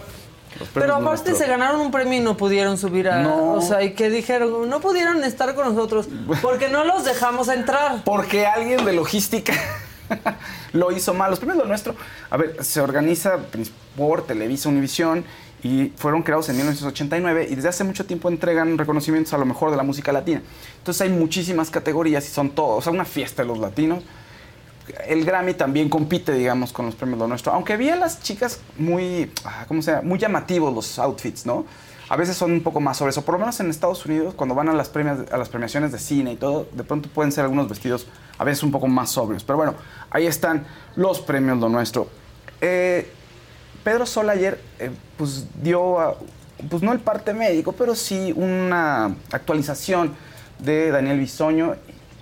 Pero aparte Nuestro. se ganaron un premio y no pudieron subir a... No. O sea, y que dijeron, no pudieron estar con nosotros porque no los dejamos entrar. Porque alguien de logística lo hizo mal. Los premios Lo Nuestro, a ver, se organiza por Televisa Univisión y fueron creados en 1989 y desde hace mucho tiempo entregan reconocimientos a lo mejor de la música latina. Entonces hay muchísimas categorías y son todos, o sea, una fiesta de los latinos. El Grammy también compite, digamos, con los premios Lo Nuestro. Aunque vi a las chicas muy, ah, ¿cómo? Muy llamativos los outfits, ¿no? A veces son un poco más sobre eso. Por lo menos en Estados Unidos, cuando van a las, premias, a las premiaciones de cine y todo, de pronto pueden ser algunos vestidos a veces un poco más sobrios. Pero bueno, ahí están los premios Lo Nuestro. Eh, Pedro Sol ayer, eh, pues dio, pues no el parte médico, pero sí una actualización de Daniel Bisoño.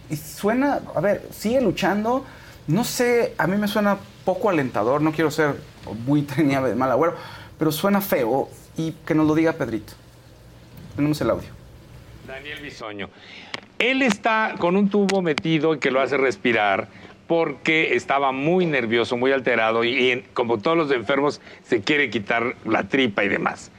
Y suena, a ver, sigue luchando. No sé, a mí me suena poco alentador, no quiero ser buitre ni de mal agüero, pero suena feo y que nos lo diga Pedrito. Tenemos el audio. Daniel Bisoño. Él está con un tubo metido que lo hace respirar porque estaba muy nervioso, muy alterado y, como todos los enfermos se quiere quitar la tripa y demás.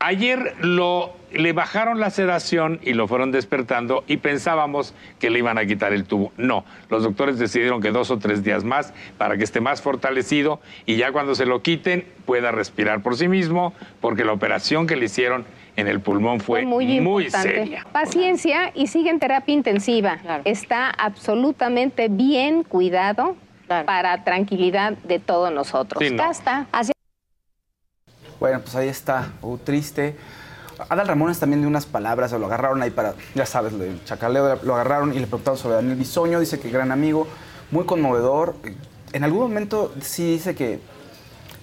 Ayer lo, le bajaron la sedación y lo fueron despertando y pensábamos que le iban a quitar el tubo. No, los doctores decidieron que dos o tres días más para que esté más fortalecido y ya cuando se lo quiten pueda respirar por sí mismo porque la operación que le hicieron en el pulmón fue, muy muy, seria. Paciencia y sigue en terapia intensiva. Está absolutamente bien cuidado para tranquilidad de todos nosotros. Sí, no. Ya está. Así- Bueno, pues ahí está, oh, triste. Adal Ramones también de unas palabras, lo agarraron ahí para, ya sabes, el chacaleo, lo agarraron y le preguntaron sobre Daniel Bisoño, dice que gran amigo, muy conmovedor. En algún momento sí dice que,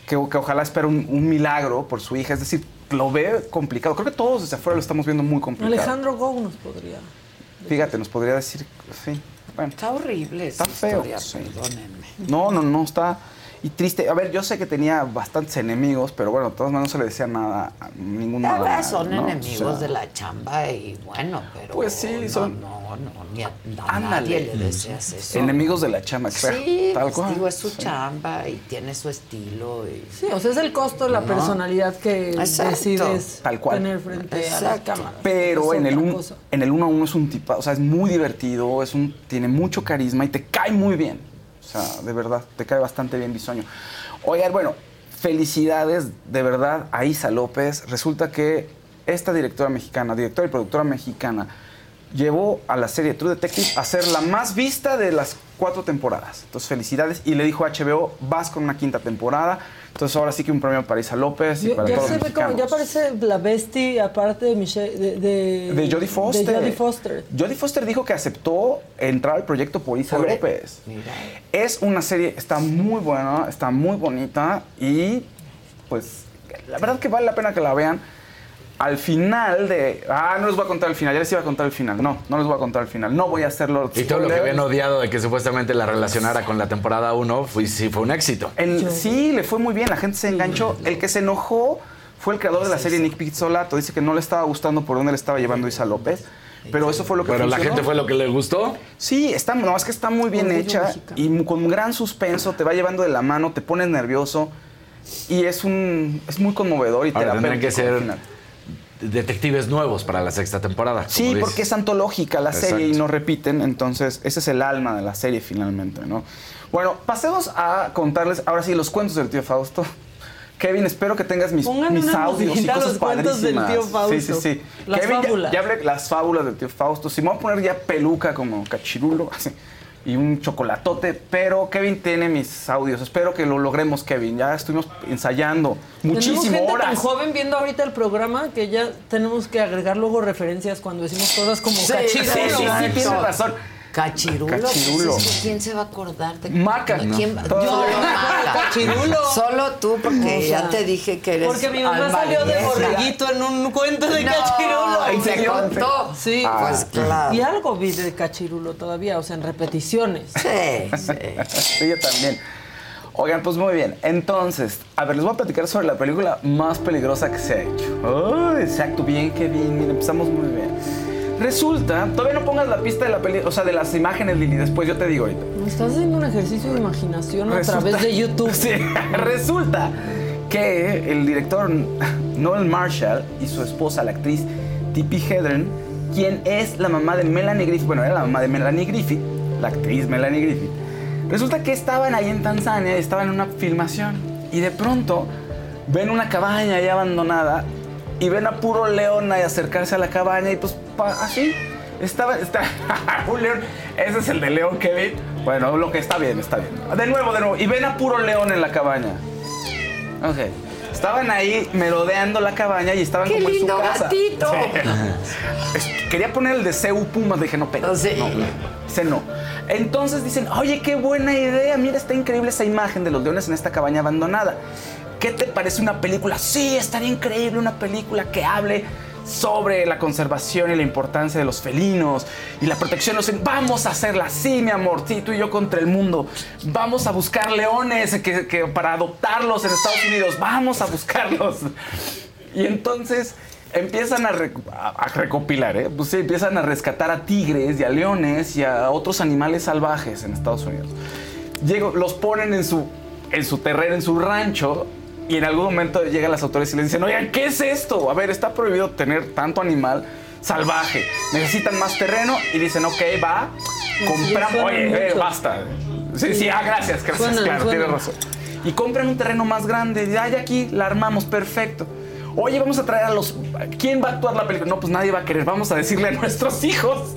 que, que ojalá espera un, un milagro por su hija, es decir, lo ve complicado. Creo que todos desde afuera lo estamos viendo muy complicado. Alejandro Gou nos podría. Fíjate, nos podría decir, sí, bueno. Está horrible esa Está feo. historia, sí. perdónenme. No, no, no, está. Y triste. A ver, yo sé que tenía bastantes enemigos, pero bueno, de todas maneras no se le decía nada a ningún Ah, nada. son ¿no? enemigos O sea, de la chamba y bueno, pero. Pues sí, no, son- No, no, ni a, nadie le deseas eso. Enemigos de la chama, exacto, Sí, tal pues, cual. digo, es su Sí. chamba y tiene su estilo. Y... Sí, o sea, es el costo de la No. personalidad que Exacto. decides Tal cual. tener frente a la cámara. Pero en el, un, en el uno a uno es un tipo, o sea, es muy divertido, es un, tiene mucho carisma y te cae muy bien. O sea, de verdad, te cae bastante bien Bisoño. Oigan, bueno, felicidades de verdad a Isa López. Resulta que esta directora mexicana, directora y productora mexicana, llevó a la serie True Detective a ser la más vista de las cuatro temporadas. Entonces, felicidades. Y le dijo a HBO, vas con una quinta temporada. Entonces, ahora sí que un premio para Isa López y Ya, para ya todos se los ve como, ya mexicanos. parece la bestia aparte de Michelle, de, de, De Jodie Foster. de Jodie Foster. Jodie Foster dijo que aceptó entrar al proyecto por Isa López. Mira. Es una serie, está muy buena, está muy bonita y pues la verdad que vale la pena que la vean. Al final de... Ah, no les voy a contar el final, ya les iba a contar el final. No, no les voy a contar el final. No voy a hacerlo. Y todo lo que habían odiado de que supuestamente la relacionara con la temporada 1, fue, sí fue un éxito. El- sí, le fue muy bien, la gente se enganchó. El que se enojó fue el creador de la serie, Nick Pizzolato. Dice que no le estaba gustando por dónde le estaba llevando Isa López. Pero eso fue lo que Pero la gente fue lo que le gustó. Sí, está, no, es que está muy bien hecha y con un gran suspenso, te va llevando de la mano, te pones nervioso y es un es muy conmovedor y Ahora tendrían que terapéutico al ser final. Detectives nuevos para la sexta temporada. Sí, dices. porque es antológica la serie y no repiten, entonces ese es el alma de la serie finalmente, ¿no? Bueno, pasemos a contarles ahora sí los cuentos del tío Fausto. Kevin, espero que tengas mis, Pongan mis audios y cosas los cuentos del tío Fausto. Sí, sí, sí. Las Kevin, ya- fábulas. Ya, hablé las fábulas del tío Fausto. Si me voy a poner ya peluca como cachirulo así, y un chocolatote, pero Kevin tiene mis audios. Espero que lo logremos, Kevin. Ya estuvimos ensayando Tenemos muchísimas gente horas. tan joven viendo ahorita el programa que ya tenemos que agregar luego referencias cuando decimos cosas como Sí. Sí, sí, sí, Exacto. tienes razón. Cachirulo. Cachirulo. pues es que ¿Quién se va a acordar de Maca. ¿Quién va- No. Yo. Maca. Cachirulo. Solo tú, porque O sea, ya te dije que eres. Porque mi mamá salió de borreguito en un cuento de No, cachirulo. ¿en serio? contó? Sí. Ah. Pues claro. Y algo vi de cachirulo todavía, o sea, en repeticiones. Sí, sí. Sí, yo también. Oigan, pues muy bien. Entonces, a ver, les voy a platicar sobre la película más peligrosa que se ha hecho. Ay, exacto, bien, Kevin. Mira, empezamos muy bien. Resulta, todavía no pongas la pista de la peli, o sea, de las imágenes, Lili, después yo te digo ahorita. Estás haciendo un ejercicio de imaginación a través de YouTube. Sí, resulta que el director Noel Marshall y su esposa, la actriz Tippi Hedren, quien es la mamá de Melanie Griffith, bueno, era la mamá de Melanie Griffith, la actriz Melanie Griffith, resulta que estaban ahí en Tanzania, estaban en una filmación y de pronto ven una cabaña ahí abandonada y ven a puro león ahí acercarse a la cabaña y pues pa- así estaba, está, un león, ese es el de león Kevin, bueno, lo que está bien, está bien. De nuevo, de nuevo, y ven a puro león en la cabaña. Ok. Estaban ahí merodeando la cabaña y estaban ¡Qué como en su lindo casa. gatito! Sí. Quería poner el de CU Pumas, dije, no, pero Sí. no, ese no. Entonces dicen, oye, qué buena idea, mira, está increíble esa imagen de los leones en esta cabaña abandonada. ¿Qué te parece una película? Sí, estaría increíble una película que hable sobre la conservación y la importancia de los felinos y la protección de los... Vamos a hacerla así, mi amor, sí, tú y yo contra el mundo. Vamos a buscar leones para adoptarlos en Estados Unidos. Vamos a buscarlos. Y entonces empiezan a, rec- a- a recopilar, ¿eh? Pues sí, empiezan a rescatar a tigres y a leones y a otros animales salvajes en Estados Unidos. Llego- los ponen en en su terreno, en su rancho, y en algún momento llegan las autoridades y les dicen, oigan, ¿qué es esto? A ver, está prohibido tener tanto animal salvaje. Necesitan más terreno y dicen, ok, va, compramos, oye, eh, basta. Sí, sí, ah, gracias, gracias, Suena, claro, suena. tienes razón. Y compran un terreno más grande, ya aquí la armamos, perfecto. Oye, vamos a traer a los. ¿Quién va a actuar la película? No, pues nadie va a querer. Vamos a decirle a nuestros hijos.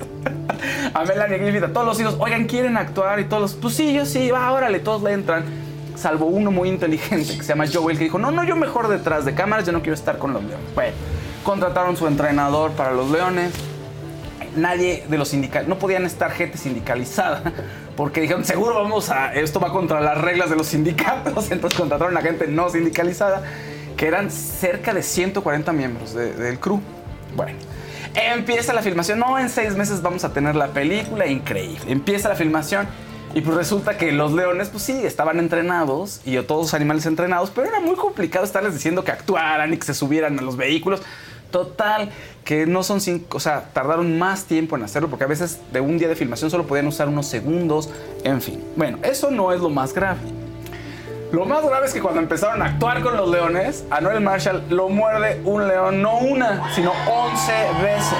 a Melanie Griffith, a todos los hijos. Oigan, ¿quieren actuar? Y todos los. Pues sí, yo sí, va, órale, todos le entran. Salvo uno muy inteligente que se llama Joel, que dijo: No, no, yo mejor detrás de cámaras, yo no quiero estar con los leones. Bueno, contrataron su entrenador para los leones nadie de los sindicales, no podían estar gente sindicalizada, porque dijeron, seguro vamos a, esto va contra las reglas de los sindicatos, entonces contrataron a gente no sindicalizada, que eran cerca de 140 miembros de- del crew. Bueno, empieza la filmación, no, en seis meses vamos a tener la película, increíble, empieza la filmación. Y pues resulta que los leones, pues sí, estaban entrenados y todos los animales entrenados, pero era muy complicado estarles diciendo que actuaran y que se subieran a los vehículos. Total, que no son cinco, o sea, tardaron más tiempo en hacerlo porque a veces de un día de filmación solo podían usar unos segundos, en fin. Bueno, eso no es lo más grave. Lo más grave es que cuando empezaron a actuar con los leones, a Noel Marshall lo muerde un león, no una, sino 11 veces.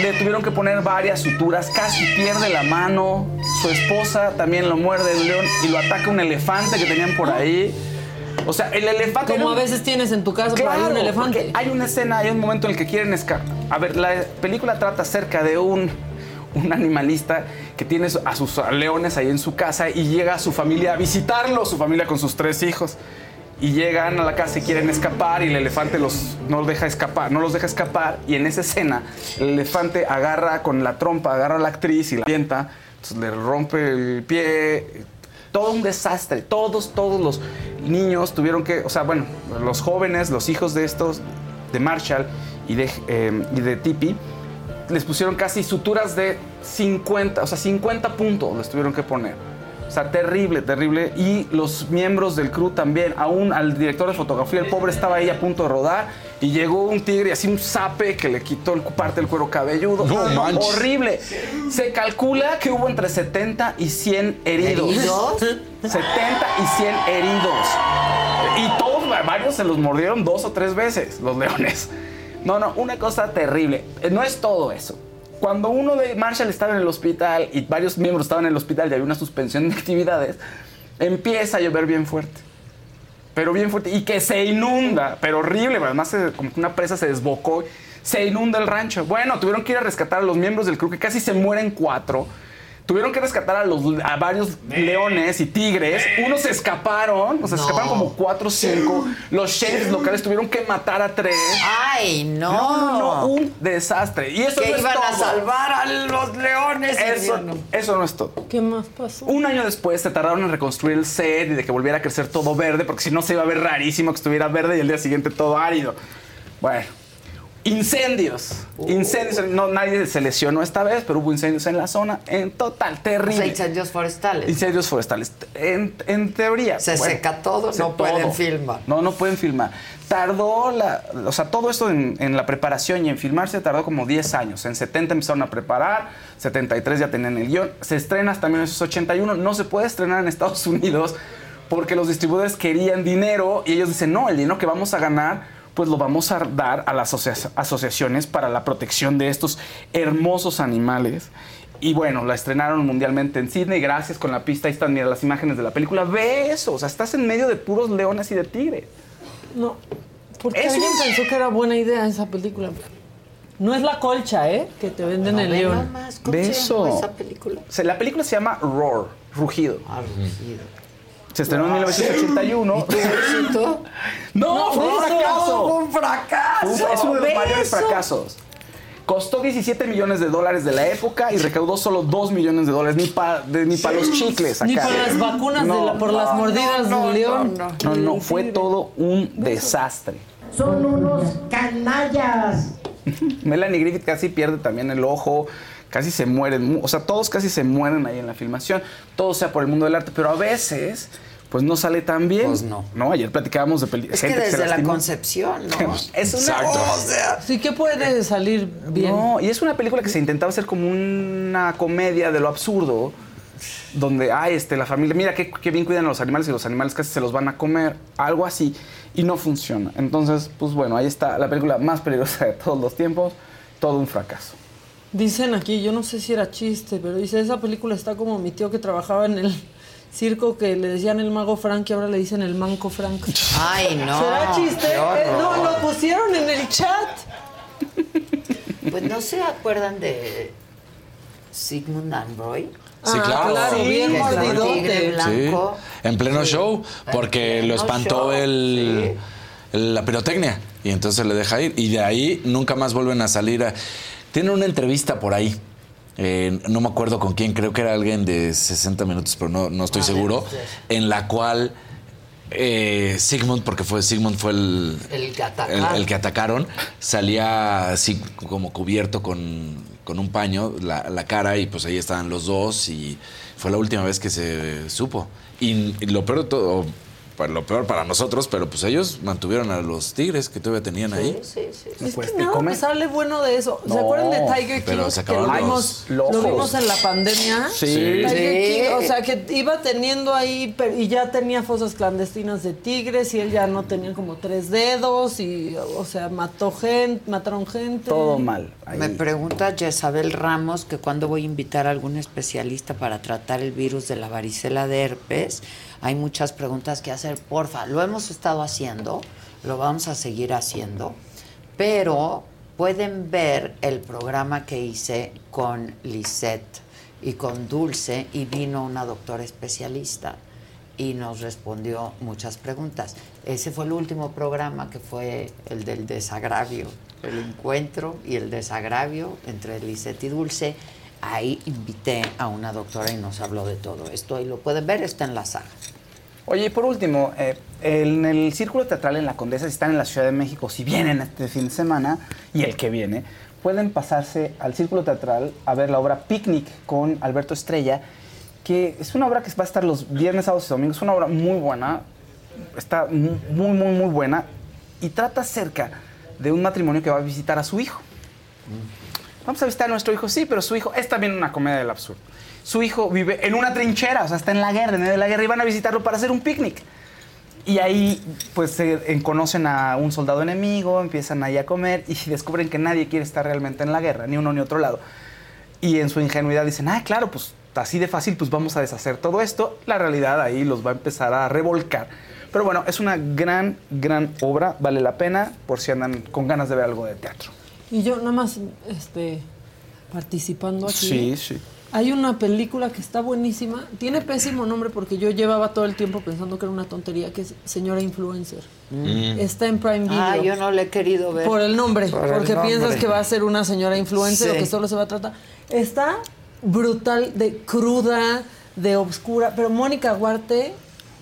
Le tuvieron que poner varias suturas, casi pierde la mano. Su esposa también lo muerde el león y lo ataca un elefante que tenían por ahí. O sea, el elefante. Como a veces tienes en tu casa por ahí un Claro, elefante. Hay una escena, hay un momento en el que quieren escapar. A ver, la película trata acerca de un, un animalista que tiene a sus leones ahí en su casa y llega a su familia a visitarlo, su familia con sus tres hijos. Y llegan a la casa y quieren escapar y el elefante los, no los deja escapar, no los deja escapar. Y en esa escena, el elefante agarra con la trompa, agarra a la actriz y la avienta, le rompe el pie, todo un desastre. Todos, todos los niños tuvieron que, o sea, bueno, los jóvenes, los hijos de estos, de Marshall y de, eh, y de les pusieron casi suturas de 50, o sea, 50 puntos les tuvieron que poner. O sea, terrible, terrible. Y los miembros del crew también, aún al director de fotografía, el pobre estaba ahí a punto de rodar y llegó un tigre, así un zape que le quitó el- parte del cuero cabelludo. No manches. Horrible. Se calcula que hubo entre 70 y 100 heridos. ¿Heridos? 70 y 100 heridos. Y todos, varios se los mordieron dos o tres veces, los leones. No, no, una cosa terrible. Eh, No es todo eso. Cuando uno de Marshall estaba en el hospital y varios miembros estaban en el hospital y había una suspensión de actividades, empieza a llover bien fuerte. Pero bien fuerte. Y que se inunda, pero horrible. Además, se- como que una presa se desbocó. Se inunda el rancho. Bueno, tuvieron que ir a rescatar a los miembros del crew, que casi se mueren cuatro. Tuvieron que rescatar a, los, a varios leones y tigres. Unos se escaparon, o sea, se escaparon como cuatro o cinco. Los sheriffs locales tuvieron que matar a tres. ¡Ay, no! No, no, no, un desastre. Y eso que no es iban a todo. salvar a los leones. Eso, no. eso no es todo. ¿Qué más pasó? Un año después se tardaron en reconstruir el set y de que volviera a crecer todo verde, porque si no se iba a ver rarísimo que estuviera verde y el día siguiente todo árido. Bueno, incendios. Incendios. No, nadie se lesionó esta vez, pero hubo incendios en la zona. En total, O sea, terrible. incendios forestales. Incendios forestales. En, en teoría. Se seca todo, no pueden filmar. No, no pueden filmar. Tardó la. O sea, todo esto en, en la preparación y en filmarse tardó como 10 años. En 70 empezaron a preparar, 73 ya tenían el guion. Se estrena hasta 1981. No se puede estrenar en Estados Unidos porque los distribuidores querían dinero y ellos dicen: no, el dinero que vamos a ganar pues lo vamos a dar a las asocia- asociaciones para la protección de estos hermosos animales. Y bueno, la estrenaron mundialmente en Sydney, gracias con la pista. Ahí están, mira, las imágenes de la película. Ve eso, o sea, estás en medio de puros leones y de tigres. No. Porque Es alguien un- pensó que era buena idea esa película. No es la colcha, ¿eh? Que te venden el león. nomás, ¿cómo se llama esa película? O sea, la película se llama Roar, Rugido. Ah, Rugido. Se estrenó en 1981. éxito? No, fue un fracaso. fue un fracaso. Es uno de los mayores fracasos. Costó 17 millones de dólares de la época y recaudó solo 2 millones de dólares, ni para ni pa los chicles. Ni acá. para las vacunas de la- por las mordidas del león. No, no, fue todo un desastre. Son unos canallas. Melanie Griffith casi pierde también el ojo, casi se mueren, mu- o sea, todos casi se mueren ahí en la filmación, todo sea por el mundo del arte, pero a veces, pues no sale tan bien. Pues no. No, ayer platicábamos de películas. Es que desde la concepción, ¿no? Es una Exacto. o sea, Sí que puede salir bien. No, y es una película que se intentaba hacer como una comedia de lo absurdo, donde, ay, este, la familia, mira qué, qué bien cuidan a los animales y los animales casi se los van a comer, algo así, y no funciona. Entonces, pues bueno, ahí está la película más peligrosa de todos los tiempos, todo un fracaso. Dicen aquí, yo no sé si era chiste, pero dice, esa película está como mi tío que trabajaba en el circo que le decían el mago Frank y ahora le dicen el manco Frank. Ay, no. ¿Será chiste? Eh, no, lo pusieron en el chat. Pues no se acuerdan de Sigmund and Roy. Sí, claro. claro, Sí, bien mordidote. Sí, blanco. en pleno show, porque lo espantó show, el, el- la pirotecnia y entonces le deja ir. Y de ahí nunca más vuelven a salir. a- Tienen una entrevista por ahí. Eh, no me acuerdo con quién, creo que era alguien de 60 minutos, pero no, no estoy seguro. En la cual eh, Sigmund, porque fue Sigmund fue el, El que el, atacaron. el que atacaron, salía así como cubierto con, con un paño la, la cara y pues ahí estaban los dos y fue la última vez que se supo. Y, y lo peor de todo, para- lo peor para nosotros, pero pues ellos mantuvieron a los tigres que todavía tenían ahí. Sí, sí, sí. Es Pues que te nada me sale bueno de eso. ¿Se No, acuerdan de Tiger King? pero se que lo acabaron vimos, los- lo los vimos en la pandemia. Sí. Tiger Sí. King, o sea, que iba teniendo ahí, pero- y ya tenía fosas clandestinas de tigres, y él ya no tenía como tres dedos, y, o sea, mató gente, mataron gente. Todo mal. Ahí. Me pregunta Jezabel Ramos que cuándo voy a invitar a algún especialista para tratar el virus de la varicela de herpes. Hay muchas preguntas que hacer, porfa. Lo hemos estado haciendo, lo vamos a seguir haciendo, pero pueden ver el programa que hice con Lisette y con Dulce y vino una doctora especialista y nos respondió muchas preguntas. Ese fue el último programa que fue el del desagravio, el encuentro y el desagravio entre Lisette y Dulce. Ahí invité a una doctora y nos habló de todo esto. Ahí lo pueden ver, está en la saga. Oye, y por último, eh, en el Círculo Teatral en la Condesa, si están en la Ciudad de México, si vienen este fin de semana y el que viene, pueden pasarse al Círculo Teatral a ver la obra Picnic con Alberto Estrella, que es una obra que va a estar los viernes, sábados y domingos. Es una obra muy buena, está mu- muy, muy, muy buena y trata acerca de un matrimonio que va a visitar a su hijo. Vamos a visitar a nuestro hijo, sí, pero su hijo es también una comedia del absurdo. Su hijo vive en una trinchera, o sea, está en la guerra, en medio de la guerra, y van a visitarlo para hacer un picnic. Y ahí, pues, se en- conocen a un soldado enemigo, empiezan ahí a comer y descubren que nadie quiere estar realmente en la guerra, ni uno ni otro lado. Y en su ingenuidad dicen, ah, claro, pues así de fácil, pues vamos a deshacer todo esto. La realidad ahí los va a empezar a revolcar. Pero bueno, es una gran, gran obra, vale la pena por si andan con ganas de ver algo de teatro. Y yo nada más este, participando aquí. Sí, sí. Hay una película que está buenísima. Tiene pésimo nombre porque yo llevaba todo el tiempo pensando que era una tontería, que es Señora Influencer. Mm. Está en Prime Video. Ah, yo no le he querido ver. Por el nombre, Por el porque piensas que va a ser una señora influencer Sí. o que solo se va a tratar. Está brutal, de cruda, de obscura, pero Mónica Huarte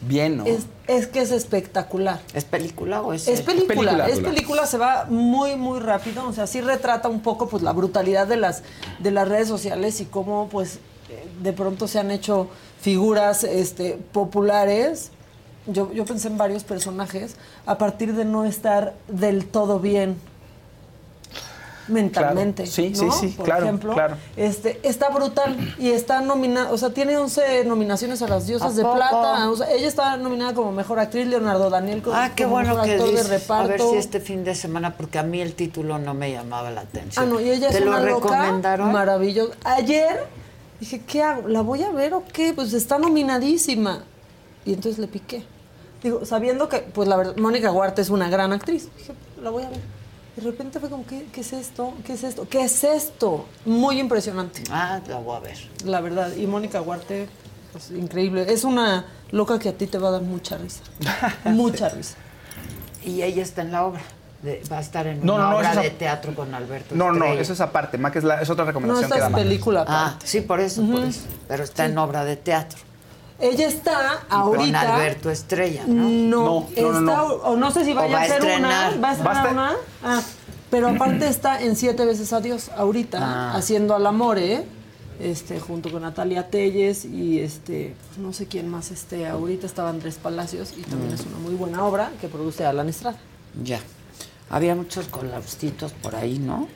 Bien, ¿no? es, es que es espectacular. ¿Es película o es Es serie? película, es película, se va muy, muy rápido. O sea, sí retrata un poco pues la brutalidad de las, de las redes sociales y cómo pues eh, de pronto se han hecho figuras este, populares. Yo, yo pensé en varios personajes a partir de no estar del todo bien mentalmente. Claro. Sí, ¿no? sí, sí, Por claro, ejemplo, claro. Este, está brutal y está nominada, o sea, tiene 11 nominaciones a las diosas ¿A de poco? plata. O sea, ella está nominada como mejor actriz, Leonardo Daniel como, Ah, qué como bueno mejor que actor de reparto. A ver si este fin de semana, porque a mí el título no me llamaba la atención. Ah, no, y ella es ¿Te lo una loca recomendaron? maravillosa. Ayer dije, ¿qué hago? ¿La voy a ver o qué? Pues está nominadísima. Y entonces le piqué. Digo, sabiendo que, pues la verdad, Mónica Huarte es una gran actriz. Dije, la voy a ver. De repente fue como, ¿qué, qué es esto? ¿Qué es esto? ¿Qué es esto? Muy impresionante. Ah, la voy a ver. La verdad. Y Mónica Huarte, pues increíble. Es una loca que a ti te va a dar mucha risa. mucha risa. Y ella está en la obra. de- va a estar en No, una no, no, obra eso es de teatro con Alberto No, no, eso es aparte. Mac es, la, es otra No, recomendación esta que da es película. Ah, aparte. sí, por eso, por eso. Pero está en obra de teatro. Ella está Con ahorita. Alberto Estrella, ¿no? No, No, no, está, no, no. o no sé si vaya va a ser una. ¿Va a estrenar una? Ah, pero aparte está en Siete veces Adiós, ahorita, Ah. haciendo al amore, este, junto con Natalia Telles y este, pues no sé quién más esté. Ahorita estaba Andrés Palacios y también Mm. es una muy buena obra que produce Alan Estrada. Ya. Había muchos colapsitos por ahí, ¿no?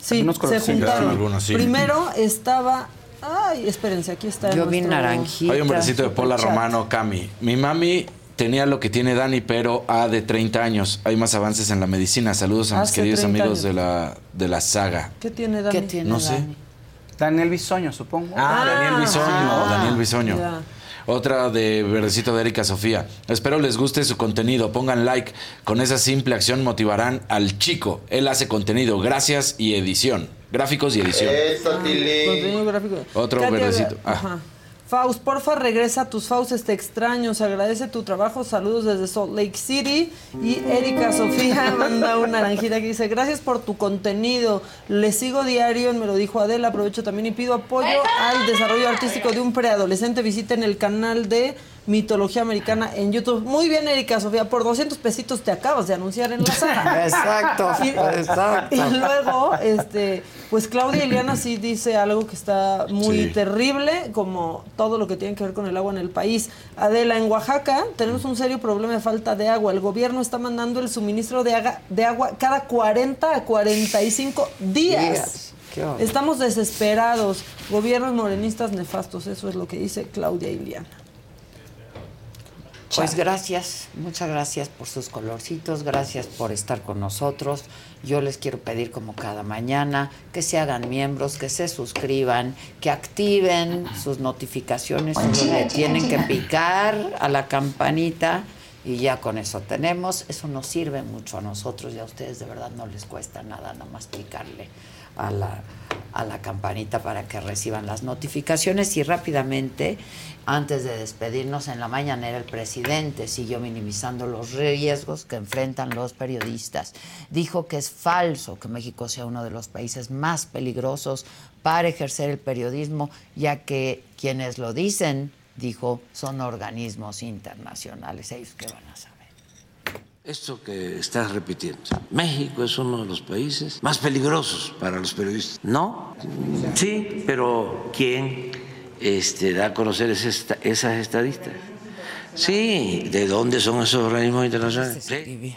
Sí, se juntaron. Algunos, sí. Primero estaba. Ay, espérense, aquí está. Yo vi nuestro- naranjita. Hay un versito de Superchat. Romano, Cami. Mi mami tenía lo que tiene Dani, pero A de 30 años. Hay más avances en la medicina. Saludos a mis Hace queridos 30 amigos años. de la, de la saga. ¿Qué tiene Dani? ¿Qué tiene No sé. Dani? Daniel Bisoño, supongo. Ah, Daniel Bisoño. ah. Daniel Bisoño. Ya. Otra de Verdecito de Erika Sofía. Espero les guste su contenido. Pongan like. Con esa simple acción motivarán al chico. Él hace contenido. Gracias y edición. Gráficos y edición. Eso, Tilly. Contenido gráfico. Otro Katia, verdecito. Ah. Ajá. Faust, porfa, regresa a tus Faust, te extraño, se agradece tu trabajo, saludos desde Salt Lake City. Y Erika Sofía manda una naranjita que dice, gracias por tu contenido, le sigo diario, me lo dijo Adela, aprovecho también y pido apoyo al desarrollo artístico de un preadolescente, visiten el canal de Mitología Americana en YouTube. Muy bien, Erika Sofía, por 200 pesitos te acabas de anunciar en la sala. Exacto, Y- exacto. Y luego, este, pues Claudia Iliana sí dice algo que está muy Sí. terrible, como todo lo que tiene que ver con el agua en el país. Adela, en Oaxaca tenemos un serio problema de falta de agua. El gobierno está mandando el suministro de, aga- de agua cada 40 a 45 días. Días. Estamos desesperados. Gobiernos morenistas nefastos, eso es lo que dice Claudia Iliana. Pues gracias, muchas gracias por sus colorcitos, gracias por estar con nosotros. Yo les quiero pedir como cada mañana que se hagan miembros, que se suscriban, que activen sus notificaciones, le tienen que picar a la campanita y ya con eso tenemos. Eso nos sirve mucho a nosotros y a ustedes de verdad no les cuesta nada nada más picarle a la, a la campanita para que reciban las notificaciones y rápidamente, antes de despedirnos en la mañanera, el presidente siguió minimizando los riesgos que enfrentan los periodistas. Dijo que es falso que México sea uno de los países más peligrosos para ejercer el periodismo, ya que quienes lo dicen, dijo, son organismos internacionales. Ellos qué van a saber. Esto que estás repitiendo. México es uno de los países más peligrosos para los periodistas. No, sí, pero ¿quién este, da a conocer esta- esas estadistas? Sí, ¿de dónde son esos organismos internacionales? Sí.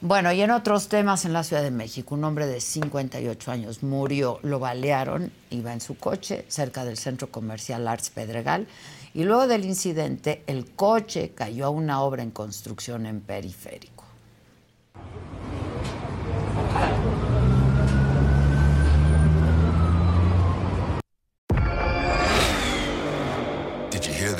Bueno, y en otros temas en la Ciudad de México, un hombre de 58 años murió, lo balearon, iba en su coche cerca del centro comercial Arts Pedregal y luego del incidente el coche cayó a una obra en construcción en periférico.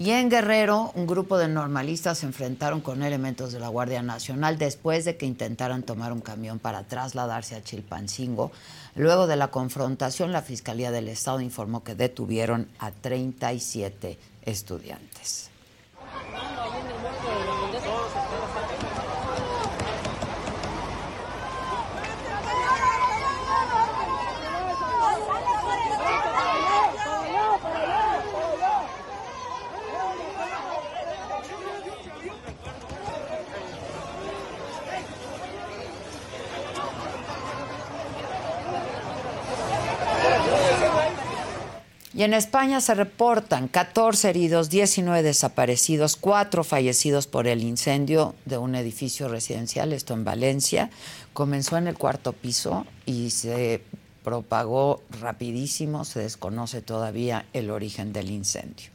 Y en Guerrero, un grupo de normalistas se enfrentaron con elementos de la Guardia Nacional después de que intentaran tomar un camión para trasladarse a Chilpancingo. Luego de la confrontación, la Fiscalía del Estado informó que detuvieron a 37 estudiantes. Y en España se reportan 14 heridos, 19 desaparecidos, 4 fallecidos por el incendio de un edificio residencial, esto en Valencia. Comenzó en el cuarto piso y se propagó rapidísimo, se desconoce todavía el origen del incendio.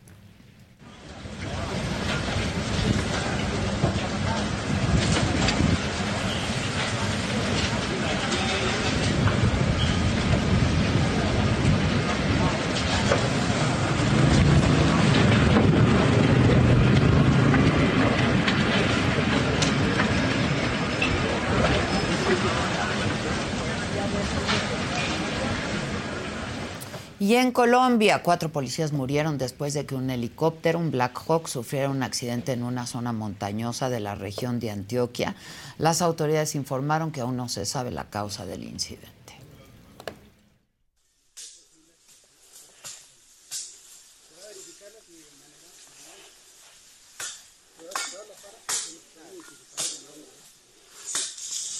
En Colombia, cuatro policías murieron después de que un helicóptero, un Black Hawk, sufriera un accidente en una zona montañosa de la región de Antioquia. Las autoridades informaron que aún no se sabe la causa del incidente.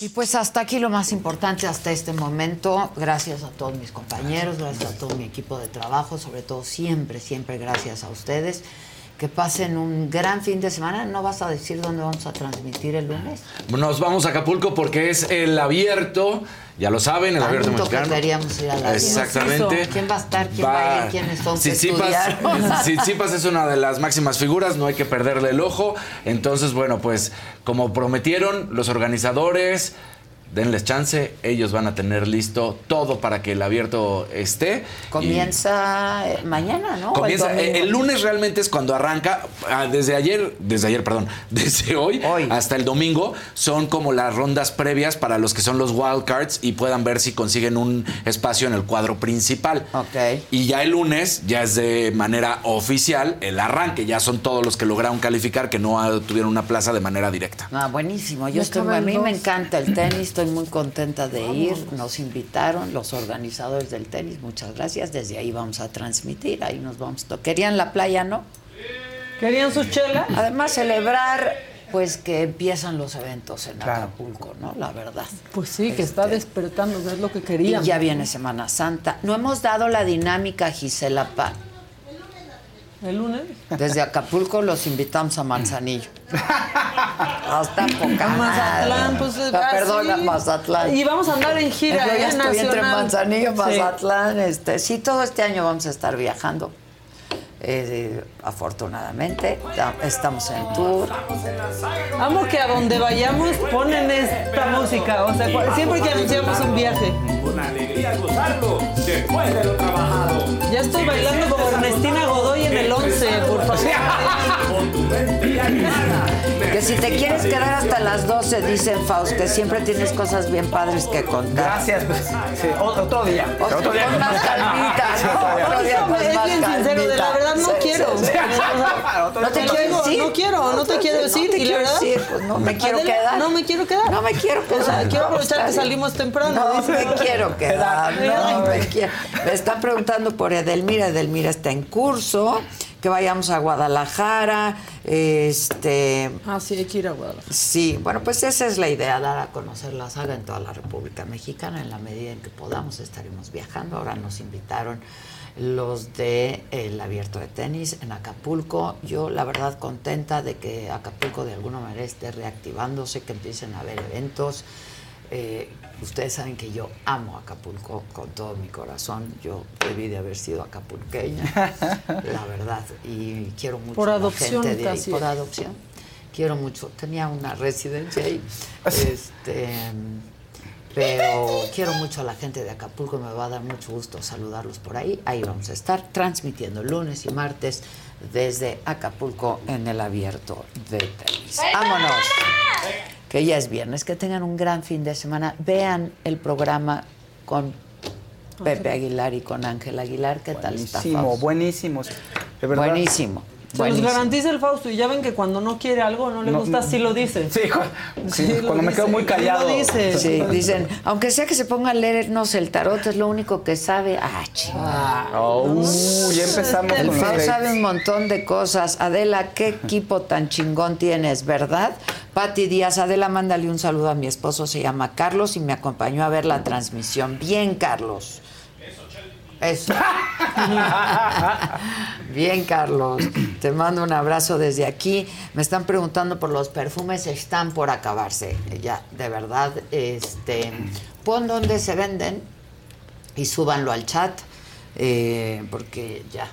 Y pues hasta aquí lo más importante hasta este momento. Gracias a todos mis compañeros, gracias a todo mi equipo de trabajo, sobre todo siempre, siempre gracias a ustedes. Que pasen un gran fin de semana. ¿No vas a decir dónde vamos a transmitir el lunes? Nos vamos a Acapulco porque es el abierto, ya lo saben, el abierto mexicano. queríamos ir a la Exactamente. ¿Quién va a estar? ¿Quién va, a ir? ¿Quiénes son? Tsitsipas es una de las máximas figuras, no hay que perderle el ojo. Entonces, bueno, pues como prometieron los organizadores, denles chance, ellos van a tener listo todo para que el abierto esté. Comienza eh, mañana, ¿no? ¿O el Comienza, eh, el lunes realmente es cuando arranca, ah, desde ayer, desde ayer, perdón, desde hoy, hasta el domingo, son como las rondas previas para los que son los wildcards y puedan ver si consiguen un espacio en el cuadro principal. Y ya el lunes, ya es de manera oficial el arranque, ya son todos los que lograron calificar que no tuvieron una plaza de manera directa. Ah, buenísimo. Yo estoy, a mí me encanta el tenis, estoy muy contenta de ir. Nos invitaron los organizadores del tenis, muchas gracias. Desde ahí vamos a transmitir, ahí nos vamos. Querían la playa, ¿no? ¿Querían sus chelas? Además, celebrar pues que empiezan los eventos en Acapulco, ¿no? La verdad. Pues sí, que está despertando, es lo que querían. Y ya viene Semana Santa. No hemos dado la dinámica, Gisela Pa. ¿El lunes? Desde Acapulco los invitamos a Manzanillo. Hasta poca A Mazatlán, pues, Ah, así. Perdona, Mazatlán. Y vamos a andar en gira, Yo ya estoy entre Nacional. Manzanillo y Sí. Mazatlán. Este, sí, todo este año vamos a estar viajando. Eh, afortunadamente, estamos en tour. Amo que a donde vayamos ponen esta música. O sea, siempre que anunciamos un viaje. Una alegría gozarlo después de lo trabajado. Ya estoy bailando como Ernestina Godoy en el 11, por favor. Que si te quieres quedar hasta las 12, dicen Faust, que siempre tienes cosas bien padres que contar. Gracias, pues, sí, otro día. Otro, Otro día. con más calmita, Sí, ¿no? otro día. Sincero, de la verdad no quiero. No te quiero no quiero, no te quiero decir. No te y la quiero verdad, decir, pues no me quiero Adela, quedar. No me quiero quedar. No me quiero quedar. O sea, quiero aprovechar está que salimos temprano. No dice. me quiero quedar, no me quiero. Me están preguntando por Edelmira. Edelmira está en curso. Que vayamos a Guadalajara. Este. Ah, sí, hay que ir a Guadalajara. Sí, bueno, pues esa es la idea, dar a conocer la saga en toda la República Mexicana. En la medida en que podamos estaremos viajando. Ahora nos invitaron los de el abierto de tenis en Acapulco. Yo la verdad contenta de que Acapulco de alguna manera esté reactivándose, que empiecen a haber eventos. Eh, ustedes saben que yo amo Acapulco con todo mi corazón. Yo debí de haber sido acapulqueña, la verdad. Y quiero mucho Por a la adopción gente de ahí. casi. Por adopción. Quiero mucho. Tenía una residencia ahí. Este, pero quiero mucho a la gente de Acapulco. Me va a dar mucho gusto saludarlos por ahí. Ahí vamos a estar transmitiendo lunes y martes desde Acapulco en el abierto de tenis. ¡Vámonos! Que ya es viernes. Que tengan un gran fin de semana. Vean el programa con Pepe Aguilar y con Ángel Aguilar. ¿Qué tal está? Buenísimo, verdad. Buenísimo. Se los buenísimo. garantiza el Fausto. Y ya ven que cuando no quiere algo, no le No, gusta, no. sí lo dice. Sí, sí, cuando me quedo dice, muy sí callado. lo dice. Sí, dicen, aunque sea que se ponga a leernos el tarot, es lo único que sabe. Ah, chingada. Oh, uh, ya empezamos El con los Fau dates. sabe un montón de cosas. Adela, qué equipo tan chingón tienes, ¿verdad? Pati Díaz, Adela, mándale un saludo a mi esposo, se llama Carlos y me acompañó a ver la transmisión. Bien, Carlos. Eso. Bien, Carlos. Te mando un abrazo desde aquí. Me están preguntando por los perfumes, están por acabarse. Ya, de verdad, este, pon dónde se venden y súbanlo al chat, eh, porque ya.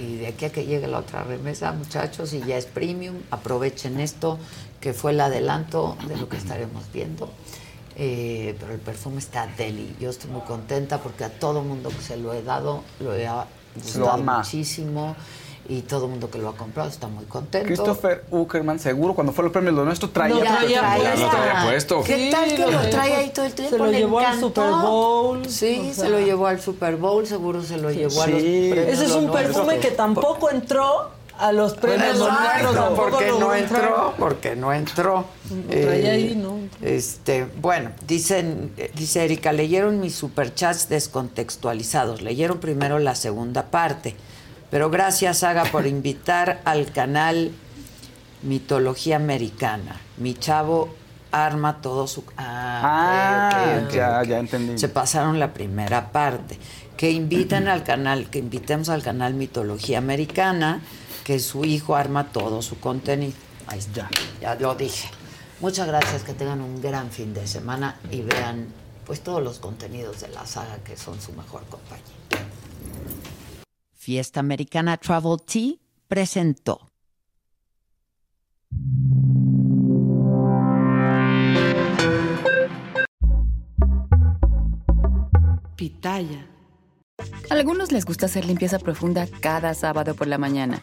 Y de aquí a que llegue la otra remesa, muchachos, y ya es premium, aprovechen esto, que fue el adelanto de lo que estaremos viendo. Eh, pero el perfume está deli. Yo estoy muy contenta porque a todo mundo que se lo he dado lo he gustado muchísimo. y todo el mundo que lo ha comprado está muy contento. Christopher Uckerman, seguro, cuando fue el premio de nuestro, traía, Lo traía traía- lo traía puesto. ¿Qué tal que lo trae ahí todo el tiempo? Se lo Le llevó al encantó. Super Bowl. Sí, o sea. se lo llevó al Super Bowl, seguro se lo llevó a los Sí. premios Ese es un Lo perfume Nuestro. que tampoco entró a los premios porque no entró, porque no entró. Eh, ahí, ¿no? Este, bueno, dicen, dice Erika, leyeron mis superchats descontextualizados, leyeron primero la segunda parte, pero gracias Haga por invitar al canal Mitología Americana. Mi chavo arma todo su... Ah, ok, Ah, ok, ok, ya, ya entendí. Se pasaron la primera parte. Que inviten al canal, que invitemos al canal Mitología Americana, que su hijo arma todo su contenido. Ahí está, ya lo dije. Muchas gracias, que tengan un gran fin de semana y vean pues todos los contenidos de la saga que son su mejor compañía. Fiesta Americana Travel Tea presentó. Pitaya. A algunos les gusta hacer limpieza profunda cada sábado por la mañana.